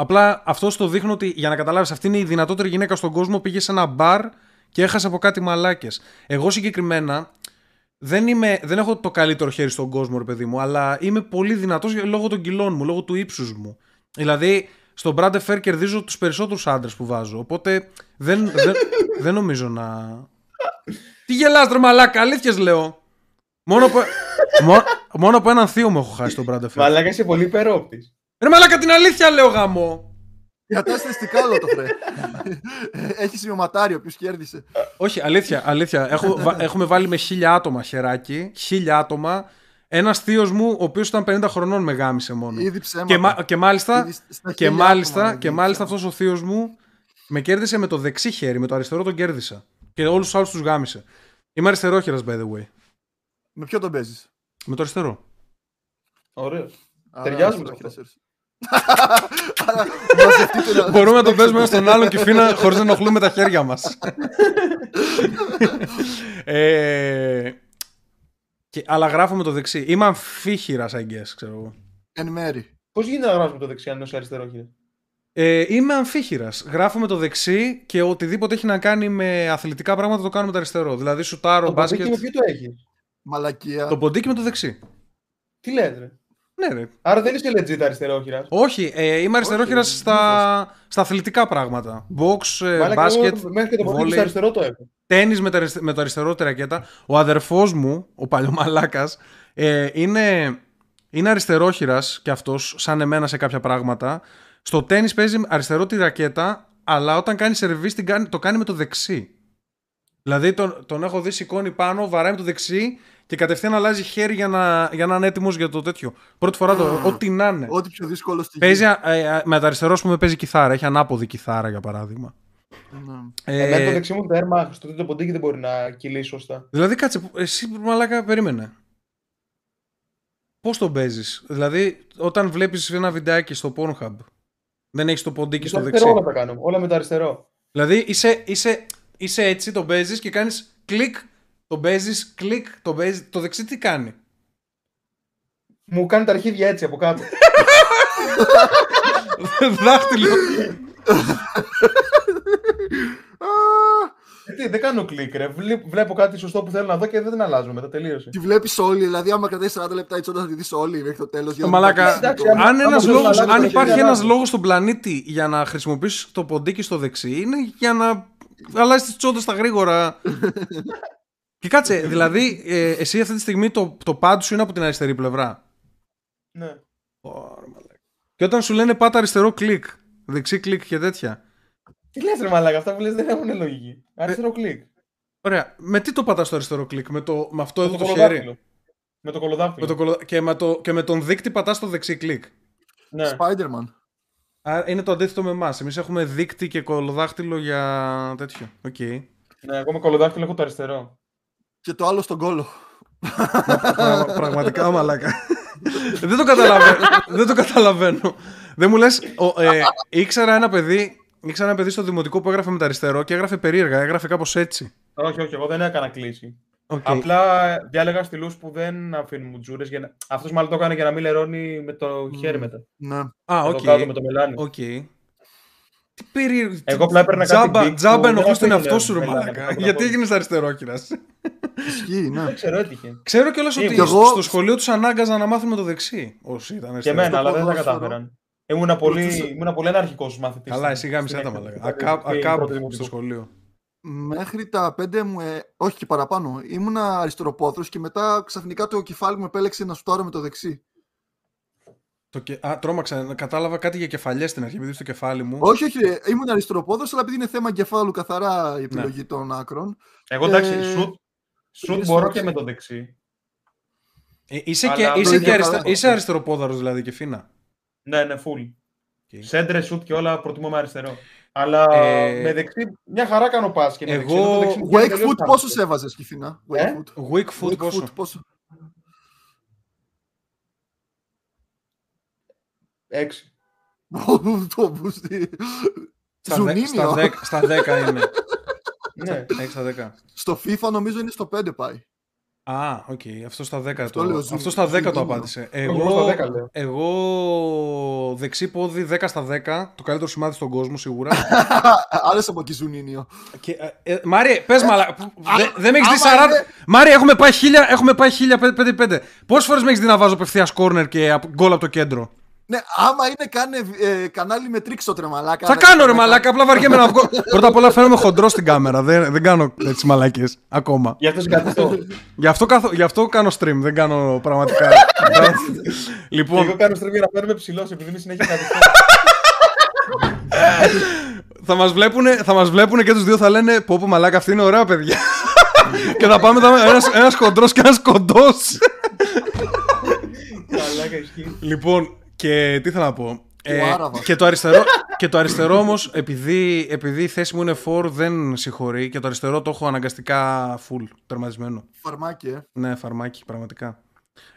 Απλά αυτό στο δείχνω ότι για να καταλάβεις αυτή είναι η δυνατότερη γυναίκα στον κόσμο πήγε σε ένα μπαρ και έχασε από κάτι μαλάκες. Εγώ συγκεκριμένα δεν, είμαι, δεν έχω το καλύτερο χέρι στον κόσμο ρε παιδί μου αλλά είμαι πολύ δυνατός λόγω των κιλών μου, λόγω του ύψους μου. Δηλαδή στον Brand Fair κερδίζω τους περισσότερους άντρες που βάζω οπότε δεν, δεν, δεν νομίζω να... Τι γελάς ρε μαλάκα, αλήθειες λέω. Μόνο από, μόνο, μόνο από έναν θείο μου έχω χάσει τον Brand Fair. Μαλάκα είσαι πολύ υπερόπτης. Ρε μαλάκα την αλήθεια λέω γαμό. Για τα στατιστικά όλο το φρέ. Έχει σημειωματάριο ποιος κέρδισε. Όχι, αλήθεια, αλήθεια. Έχω, βα- έχουμε βάλει με χίλια άτομα χεράκι. Χίλια άτομα. Ένας θείος μου, ο οποίος ήταν 50 χρονών, με γάμισε μόνο. Ήδη ψέματα. Και, μα- και μάλιστα, Ήδη στα και χίλια μάλιστα, άτομα, και ήδη μάλιστα ψέματα. αυτός ο θείος μου με κέρδισε με το δεξί χέρι, με το αριστερό τον κέρδισα. Και όλους τους άλλους τους γάμισε. Είμαι αριστερόχειρα, by the way. Με ποιο τον παίζεις; Με το αριστερό. Ωραίος. Ταιριάζουμε σε αυτό. Μπορούμε να το παίζουμε ένα στον άλλον και φίνα χωρίς να ενοχλούμε τα χέρια μας. ε, και, αλλά γράφω με το δεξί. Είμαι αμφίχειρας, I guess, ξέρω εγώ. Εν μέρη. Πώς γίνεται να γράψουμε το δεξιά ενώ είσαι αριστερό χέρι. Ε, είμαι αμφίχειρας. Γράφω με το δεξί και οτιδήποτε έχει να κάνει με αθλητικά πράγματα το κάνω με το αριστερό. Δηλαδή, σουτάρω, Το μπάσκετ. ποντίκι με ποιο το έχεις; Μαλακία. Το ποντίκι με το δεξί. Τι λέτε, ρε; Ναι, ρε. Άρα δεν είσαι legit αριστερόχειρας. Όχι, ε, είμαι αριστερόχειρας Όχι, στα, στα αθλητικά πράγματα. Box, ε, Μαλάκα, μπάσκετ, εγώ Μέχρι και το ποντίκι βόλεϊ. στο αριστερό το έχω. τέννις με, το αριστε- με το αριστερό τη ρακέτα. Ο αδερφός μου, ο παλιομαλάκας, ε, είναι, είναι αριστερόχειρας κι αυτός, σαν εμένα σε κάποια πράγματα. Στο τέννις παίζει αριστερό τη ρακέτα, αλλά όταν κάνει σερβίς την κάνει, το κάνει με το δεξί. Δηλαδή τον, τον έχω δει σηκώνει πάνω, βαράει με το δεξί και κατευθείαν αλλάζει χέρι για να, για να είναι έτοιμος για το τέτοιο. Πρώτη φορά το, ό,τι να είναι. Ό,τι πιο δύσκολο στη Παίζει, γη. ε, ε, με το αριστερό, ας πούμε, παίζει κιθάρα. Έχει ανάποδη κιθάρα, για παράδειγμα. Ναι. Ε, Εμένα το δεξί μου τέρμα στο τρίτο ποντίκι δεν μπορεί να κυλήσει σωστά. Δηλαδή, κάτσε, που- εσύ μαλάκα, περίμενε. Πώς το παίζεις, Δηλαδή, όταν βλέπεις ένα βιντεάκι στο Pornhub, δεν έχεις το ποντίκι Με στο το αριστερό δεξί. όλα τα κάνω. Όλα με το αριστερό. Δηλαδή, είσαι, είσαι, είσαι έτσι, το παίζεις και κάνεις κλικ, το παίζεις, κλικ, το παίζεις. Το δεξί τι κάνει; Μου κάνει τα αρχίδια έτσι από κάτω. Δάχτυλο. Α, Τι, δεν κάνω κλικ, ρε. Βλέ- Βλέπω κάτι σωστό που θέλω να δω και δεν την αλλάζω μετά. Τελείωσε. Τη βλέπεις όλη, δηλαδή άμα κρατάει 40 λεπτά η τσόντα θα τη δεις όλη μέχρι το τέλος. Ε, Μαλάκα, Εντάξει, αν, άμα- άμα ένας θέλω να λόγος, αλλάξω αν το υπάρχει χέρι, ένας αλλάζω. λόγος στον πλανήτη για να χρησιμοποιήσεις το ποντίκι στο δεξί είναι για να αλλάζεις τις τσόντες στα γρήγορα. και κάτσε, δηλαδή ε, εσύ αυτή τη στιγμή το, το pad σου είναι από την αριστερή πλευρά; Ναι. Ωρα, μαλάκα. Και όταν σου λένε πάτα αριστερό κλικ, δεξί κλικ και τέτοια. Τι λες ρε μαλάκα, αυτά που λες δεν έχουν λογική. Αριστερό κλικ. Ωραία, με τι το πατάς το αριστερό κλικ, με, το, με αυτό Με εδώ το το χέρι; κολοδάχτυλο. Με το Με κολοδάχτυλο. το, κολο- και, με το, και με τον δείκτη πατάς το δεξί κλικ; Ναι. Spider-Man. Α, είναι το αντίθετο με εμάς. Εμείς έχουμε δείκτη και κολοδάχτυλο για τέτοιο. Οκ. ναι, εγώ με κολοδάχτυλο έχω το αριστερό. Και το άλλο στον κόλο. Πραγμα- πραγματικά μαλάκα. δεν, το καταλαβαίνω. δεν το καταλαβαίνω. Δεν μου λες. Ε, ήξερα ένα παιδί. Ήξερα ένα παιδί στο δημοτικό που έγραφε με το αριστερό και έγραφε περίεργα. Έγραφε κάπως έτσι. Όχι, όχι, εγώ δεν έκανα κλίση. Οκ. Απλά διάλεγα στυλούς που δεν αφήνουν μουτζούρες. Για να... Αυτός μάλλον το έκανε για να μην λερώνει με το χέρι μετά. Ναι. Α, Εδώ οκ. κάτω με το μελάνι. Οκ. Τι περίεργο. Εγώ απλά έπαιρνα κάτι Τζάμπα, beats τζάμπα που ενοχλείς δεν τον αφήνουν εαυτό σου, ρε μελάνι μαλάκα. από τα Γιατί πόδια. έγινες αριστερόκυρας. Ισχύει, ναι. Δεν ξέρω, έτυχε. Ξέρω κιόλας Και ότι εγώ- στο σχολείο τους ανάγκαζαν να μάθουν με το δεξί. Όσοι ήταν Και αριστεροί. εμένα, αλλά δεν τα ποδόσφαιρο. κατάφεραν. Ήμουνα πολύ, Ρωτούσα- ήμουνα πολύ αναρχικός μαθητής. Καλά, εσύ γάμισε Στην τα έκθεση μαλάκα. που Ακά- έκανα στην Ακάμπ πρώτη στο δημοτικού. σχολείο. Μέχρι τα πέντε μου, ε, όχι και παραπάνω, ήμουνα αριστεροπόδρος και μετά ξαφνικά το κεφάλι μου επέλεξε να σουτάρω με το δεξί. Το και... Α, τρόμαξα. Κατάλαβα κάτι για κεφαλιές στην αρχή, επειδή στο κεφάλι μου. Όχι, όχι, ε, ήμουν αριστεροπόδρος, αλλά επειδή είναι θέμα εγκεφάλου καθαρά η επιλογή των άκρων. Εγώ εντάξει, Ε, σουτ, σουτ είναι μπορώ στο και με δεξί. το δεξί. Ε, είσαι Αλλά και, το είσαι ίδιο και αριστε... καλά. είσαι αριστεροπόδαρος δηλαδή και φίνα. Ναι, ναι, full. Okay. Σέντρε, σουτ και όλα προτιμώ με αριστερό. Αλλά Ε, με δεξί, μια χαρά κάνω πας και με εγώ- δεξί. ενώ το δεξί μου βγαίνει Wake τελείως foot πόσο χάρτης. σε έβαζες, Κιφίνα; Wake Ε; foot. Weak foot Wake πόσο. foot πόσο. Έξι. Το μπούστι. Στα, δε... Ζουνίνιο. στα, δέκα- στα 10 είναι. Ναι. Έχει στα 10. Στο FIFA νομίζω είναι στο 5 πάει. Α, οκ. Αυτό στα 10 Αυτό το, λέω, ζου- αυτό στα 10 το ζουνίνιο. απάντησε. Εγώ Εγώ, στα 10 λέω. εγώ δεξί πόδι 10 στα 10. Το καλύτερο σημάδι στον κόσμο σίγουρα. Άρεσε από εκεί Ζουνίνιο. Και, ε, ε, Μάρια, πες μαλα. Δεν δε με έχεις δει άμα 40. είναι- Μάρια, έχουμε πάει 1000, έχουμε πάει 1005-5. Πόσες φορές με έχεις δει να βάζω απευθείας κόρνερ και απ- γκολ από το κέντρο; Ναι, άμα είναι κάνε ε, κανάλι με τρίξο τρεμαλάκα. Θα κάνω ρε μαλάκα, απλά βαριέμαι να βγω. Πρώτα απ' όλα φαίνομαι χοντρός στην κάμερα. Δεν, δεν κάνω έτσι μαλακίε ακόμα. Γι' αυτό συγκαθιστώ. Γι' αυτό, καθ- γι' αυτό κάνω stream, δεν κάνω πραγματικά. Και λοιπόν, εγώ κάνω στραβή για να παίρνουμε ψηλός επειδή είναι συνέχεια καθιστώ. θα μας βλέπουνε, θα μας βλέπουνε και τους δύο θα λένε πω πω μαλάκα αυτή είναι ωραία παιδιά. και θα πάμε θα, ένας, ένας χοντρός και ένας κοντός. Μαλάκα ισχύει. λοιπόν, και τι θέλω να πω. Ε, Άραβας. και, το αριστερό, και το αριστερό όμως, επειδή, επειδή η θέση μου είναι for, δεν συγχωρεί. Και το αριστερό το έχω αναγκαστικά full, τερματισμένο. Φαρμάκι, ε. Ναι, φαρμάκι, πραγματικά.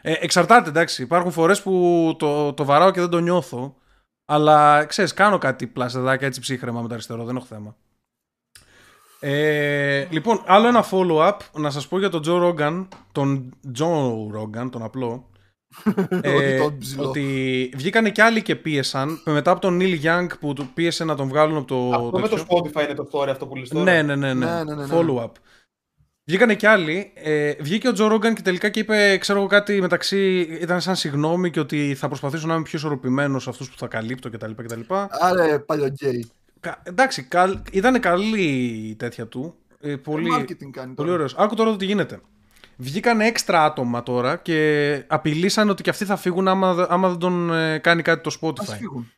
Ε, εξαρτάται, εντάξει. Υπάρχουν φορές που το, το βαράω και δεν το νιώθω. Αλλά ξέρεις, κάνω κάτι πλασεδάκια έτσι ψύχρεμα με το αριστερό, δεν έχω θέμα. Ε, λοιπόν, άλλο ένα follow-up να σας πω για τον Joe Rogan, τον Joe Rogan, τον απλό. Όχι τον ψηλό. ότι βγήκανε και άλλοι και πίεσαν μετά από τον Neil Young που του πίεσε να τον βγάλουν από το. Αυτό με το τέτοιο. Spotify είναι το story αυτό που λες τώρα. Ναι, ναι, ναι, ναι. Ναι, ναι, ναι, ναι. Follow-up. Βγήκανε κι άλλοι. Ε, βγήκε ο Τζο Ρόγκαν και τελικά και είπε, ξέρω εγώ κάτι μεταξύ. ήταν σαν συγγνώμη και ότι θα προσπαθήσω να είμαι πιο ισορροπημένος σε αυτούς που θα καλύπτω κτλ. κτλ. Άρε, παλιογκέι. Κα, εντάξει, καλ, ήταν καλή η τέτοια του. Ε, πολύ, Marketing κάνει πολύ τώρα. ωραίος. Άκου τώρα το τι γίνεται. Βγήκαν έξτρα άτομα τώρα και απειλήσαν ότι και αυτοί θα φύγουν άμα, δε- άμα δεν τον ε, κάνει κάτι το Spotify. Ας φύγουν.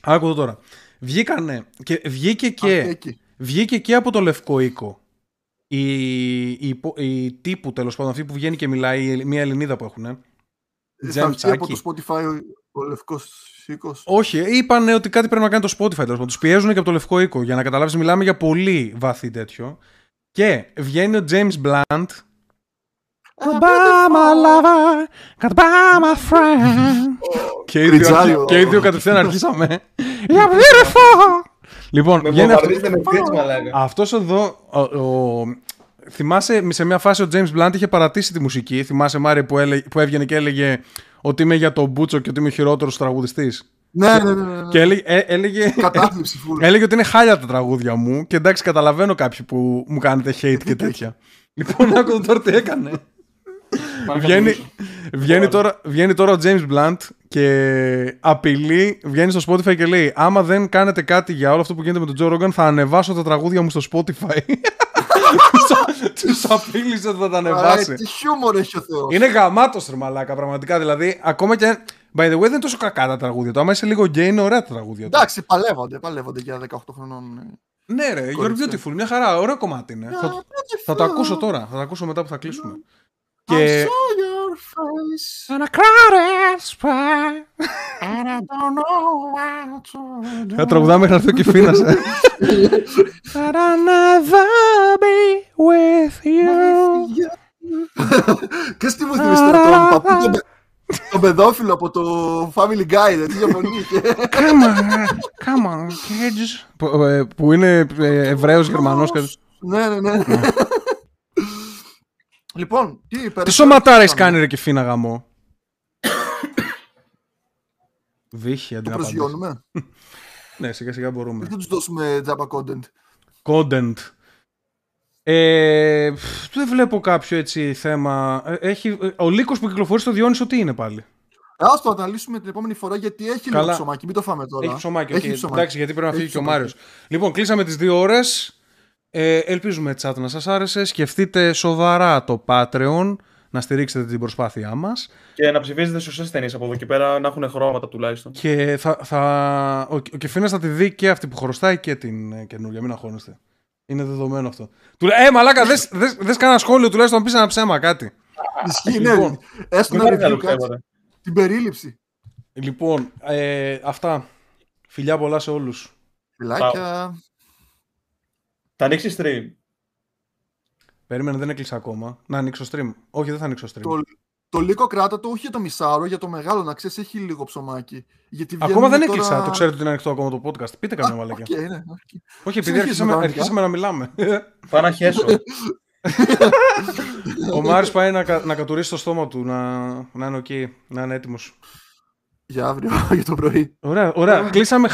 Άκου εδώ τώρα. Βγήκανε και βγήκε και, Α, εκεί. βγήκε και από το Λευκό Οίκο. Η, η, υπο- η τύπου τέλος πάντων, αυτή που βγαίνει και μιλάει, η- μια Ελληνίδα που έχουν. Θα Τζέμ βγει από Τσάκη. το Spotify ο, ο λευκός οίκος; Όχι, είπαν ότι κάτι πρέπει να κάνει το Spotify τέλος πάντων. Τους πιέζουν και από το Λευκό Οίκο. Για να καταλάβεις, μιλάμε για πολύ βαθύ τέτοιο. Και βγαίνει ο James Blunt. Goodbye, my lover. Goodbye, my friend. και, οι δύο, Πριτζάριο. και οι δύο κατευθείαν αρχίσαμε. You're beautiful. Λοιπόν, Με βγαίνει αυτό, βομβαρδίζετε με φρίτς μαλάκα. αυτός εδώ. Ο, ο- θυμάσαι σε μια φάση ο James Blunt είχε παρατήσει τη μουσική; Θυμάσαι, Μάρι, που, έλεγε, που έβγαινε και έλεγε ότι είμαι για τον Μπούτσο και ότι είμαι ο χειρότερος τραγουδιστής; Ναι, ναι, ναι. ναι, ναι. Και έλεγε, ε, έλεγε, Κατάθλιψη φουλ. έλεγε ότι είναι χάλια τα τραγούδια μου. Και εντάξει, καταλαβαίνω κάποιοι που μου κάνετε hate και τέτοια. λοιπόν, άκου τώρα τι έκανε. Βγαίνει, βγαίνει, τώρα, βγαίνει τώρα ο James Blunt και απειλεί, βγαίνει στο Spotify και λέει άμα δεν κάνετε κάτι για όλο αυτό που γίνεται με τον Joe Rogan θα ανεβάσω τα τραγούδια μου στο Spotify. Τους απείλησε ότι θα τα Α, ανεβάσει. Τι χιούμορ έχει ο Θεός. Είναι γαμάτος ρε μαλάκα πραγματικά δηλαδή ακόμα και by the way δεν είναι τόσο κακά τα τραγούδια του άμα είσαι λίγο gay είναι ωραία τα τραγούδια του. Εντάξει, παλεύονται, παλεύονται για 18 χρονών. ναι. Ναι ρε, You're Κορίτσια. beautiful, μια χαρά, ωραίο κομμάτι είναι. Θα, θα το ακούσω τώρα, θα το ακούσω μετά που θα κλείσουμε. I Και... saw your face And a crowded spy. and I don't know what to do. Θα τραγουδάμε μέχρι να έρθει ο Κιφίνας. ε. That I'll never be with you. Ξέρεις τι μου θυμίζει τώρα, τον παππού τον παι- τον παιδόφιλο από το Family Guy, δεν είχε φωνή. Come on, come on, kids. Που, ε, Που είναι ε, Εβραίος Γερμανός. και- Ναι, ναι, ναι. Λοιπόν, τι είπε. Τι σωματάρα έχεις κάνει ρε Κιφίνα γαμό; Βύχη, αντί Το να απαντήσεις. προσγειώνουμε; Ναι, σιγά σιγά μπορούμε. Δεν τους δώσουμε τζάμπα content. Content. Ε, πφ, δεν βλέπω κάποιο έτσι θέμα. Ε, Έχει, ε, ο λύκος που κυκλοφορεί στο Διόνυσο τι είναι πάλι; Ας το αναλύσουμε την επόμενη φορά γιατί έχει λίγο Καλά. ψωμάκι. Μην το φάμε τώρα. Έχει ψωμάκι, Έχει οκ. ψωμάκι. Εντάξει, γιατί πρέπει να φύγει Έχει και ο ψωμάκι. Μάριος. Λοιπόν, κλείσαμε τις δύο ώρες. Ε, ελπίζουμε chat να σας άρεσε. Σκεφτείτε σοβαρά το Patreon να στηρίξετε την προσπάθειά μας. Και να ψηφίζετε σωστές ταινίες από εδώ και πέρα, να έχουν χρώματα τουλάχιστον. Και θα, θα, ο, ο Κεφίνας θα τη δει και αυτή που χρωστάει και την ε, καινούργια. Μην αγχώνεστε. Είναι δεδομένο αυτό. Του λέει, Ε, μαλάκα, δες, δες, δες κανένα σχόλιο τουλάχιστον να πεις ένα ψέμα κάτι. Ισχύει, Λοιπόν, ναι. Έστω Δεν ένα υπάρχει άλλο review, κάτσε. ψέματα. Την περίληψη. Λοιπόν, ε, αυτά. Φιλιά πολλά σε όλους. Φιλάκια. Θα ανοίξει stream. Περίμενε, δεν έκλεισα ακόμα. Να ανοίξω stream. Όχι, δεν θα ανοίξω stream. Το, το λίγο κράτα το όχι για το μισάωρο, για το μεγάλο να ξέρεις, έχει λίγο ψωμάκι. Γιατί Ακόμα δεν βγαίνουν έκλεισα. τώρα- Το ξέρετε ότι είναι ανοιχτό ακόμα το podcast. Πείτε καμιά Α, μαλακιά. οκ, ναι, οκ. Όχι, επειδή Συνεχίζουμε αρχίσαμε, κανονικά. αρχίσαμε να μιλάμε. Πάω να χέσω. Ο Μάριος πάει να, κα- να κατουρίσει το στόμα του, να, να είναι οκ, να είναι έτοιμος. Για αύριο, για το πρωί. Ωραία, ωραία. Κλείσαμε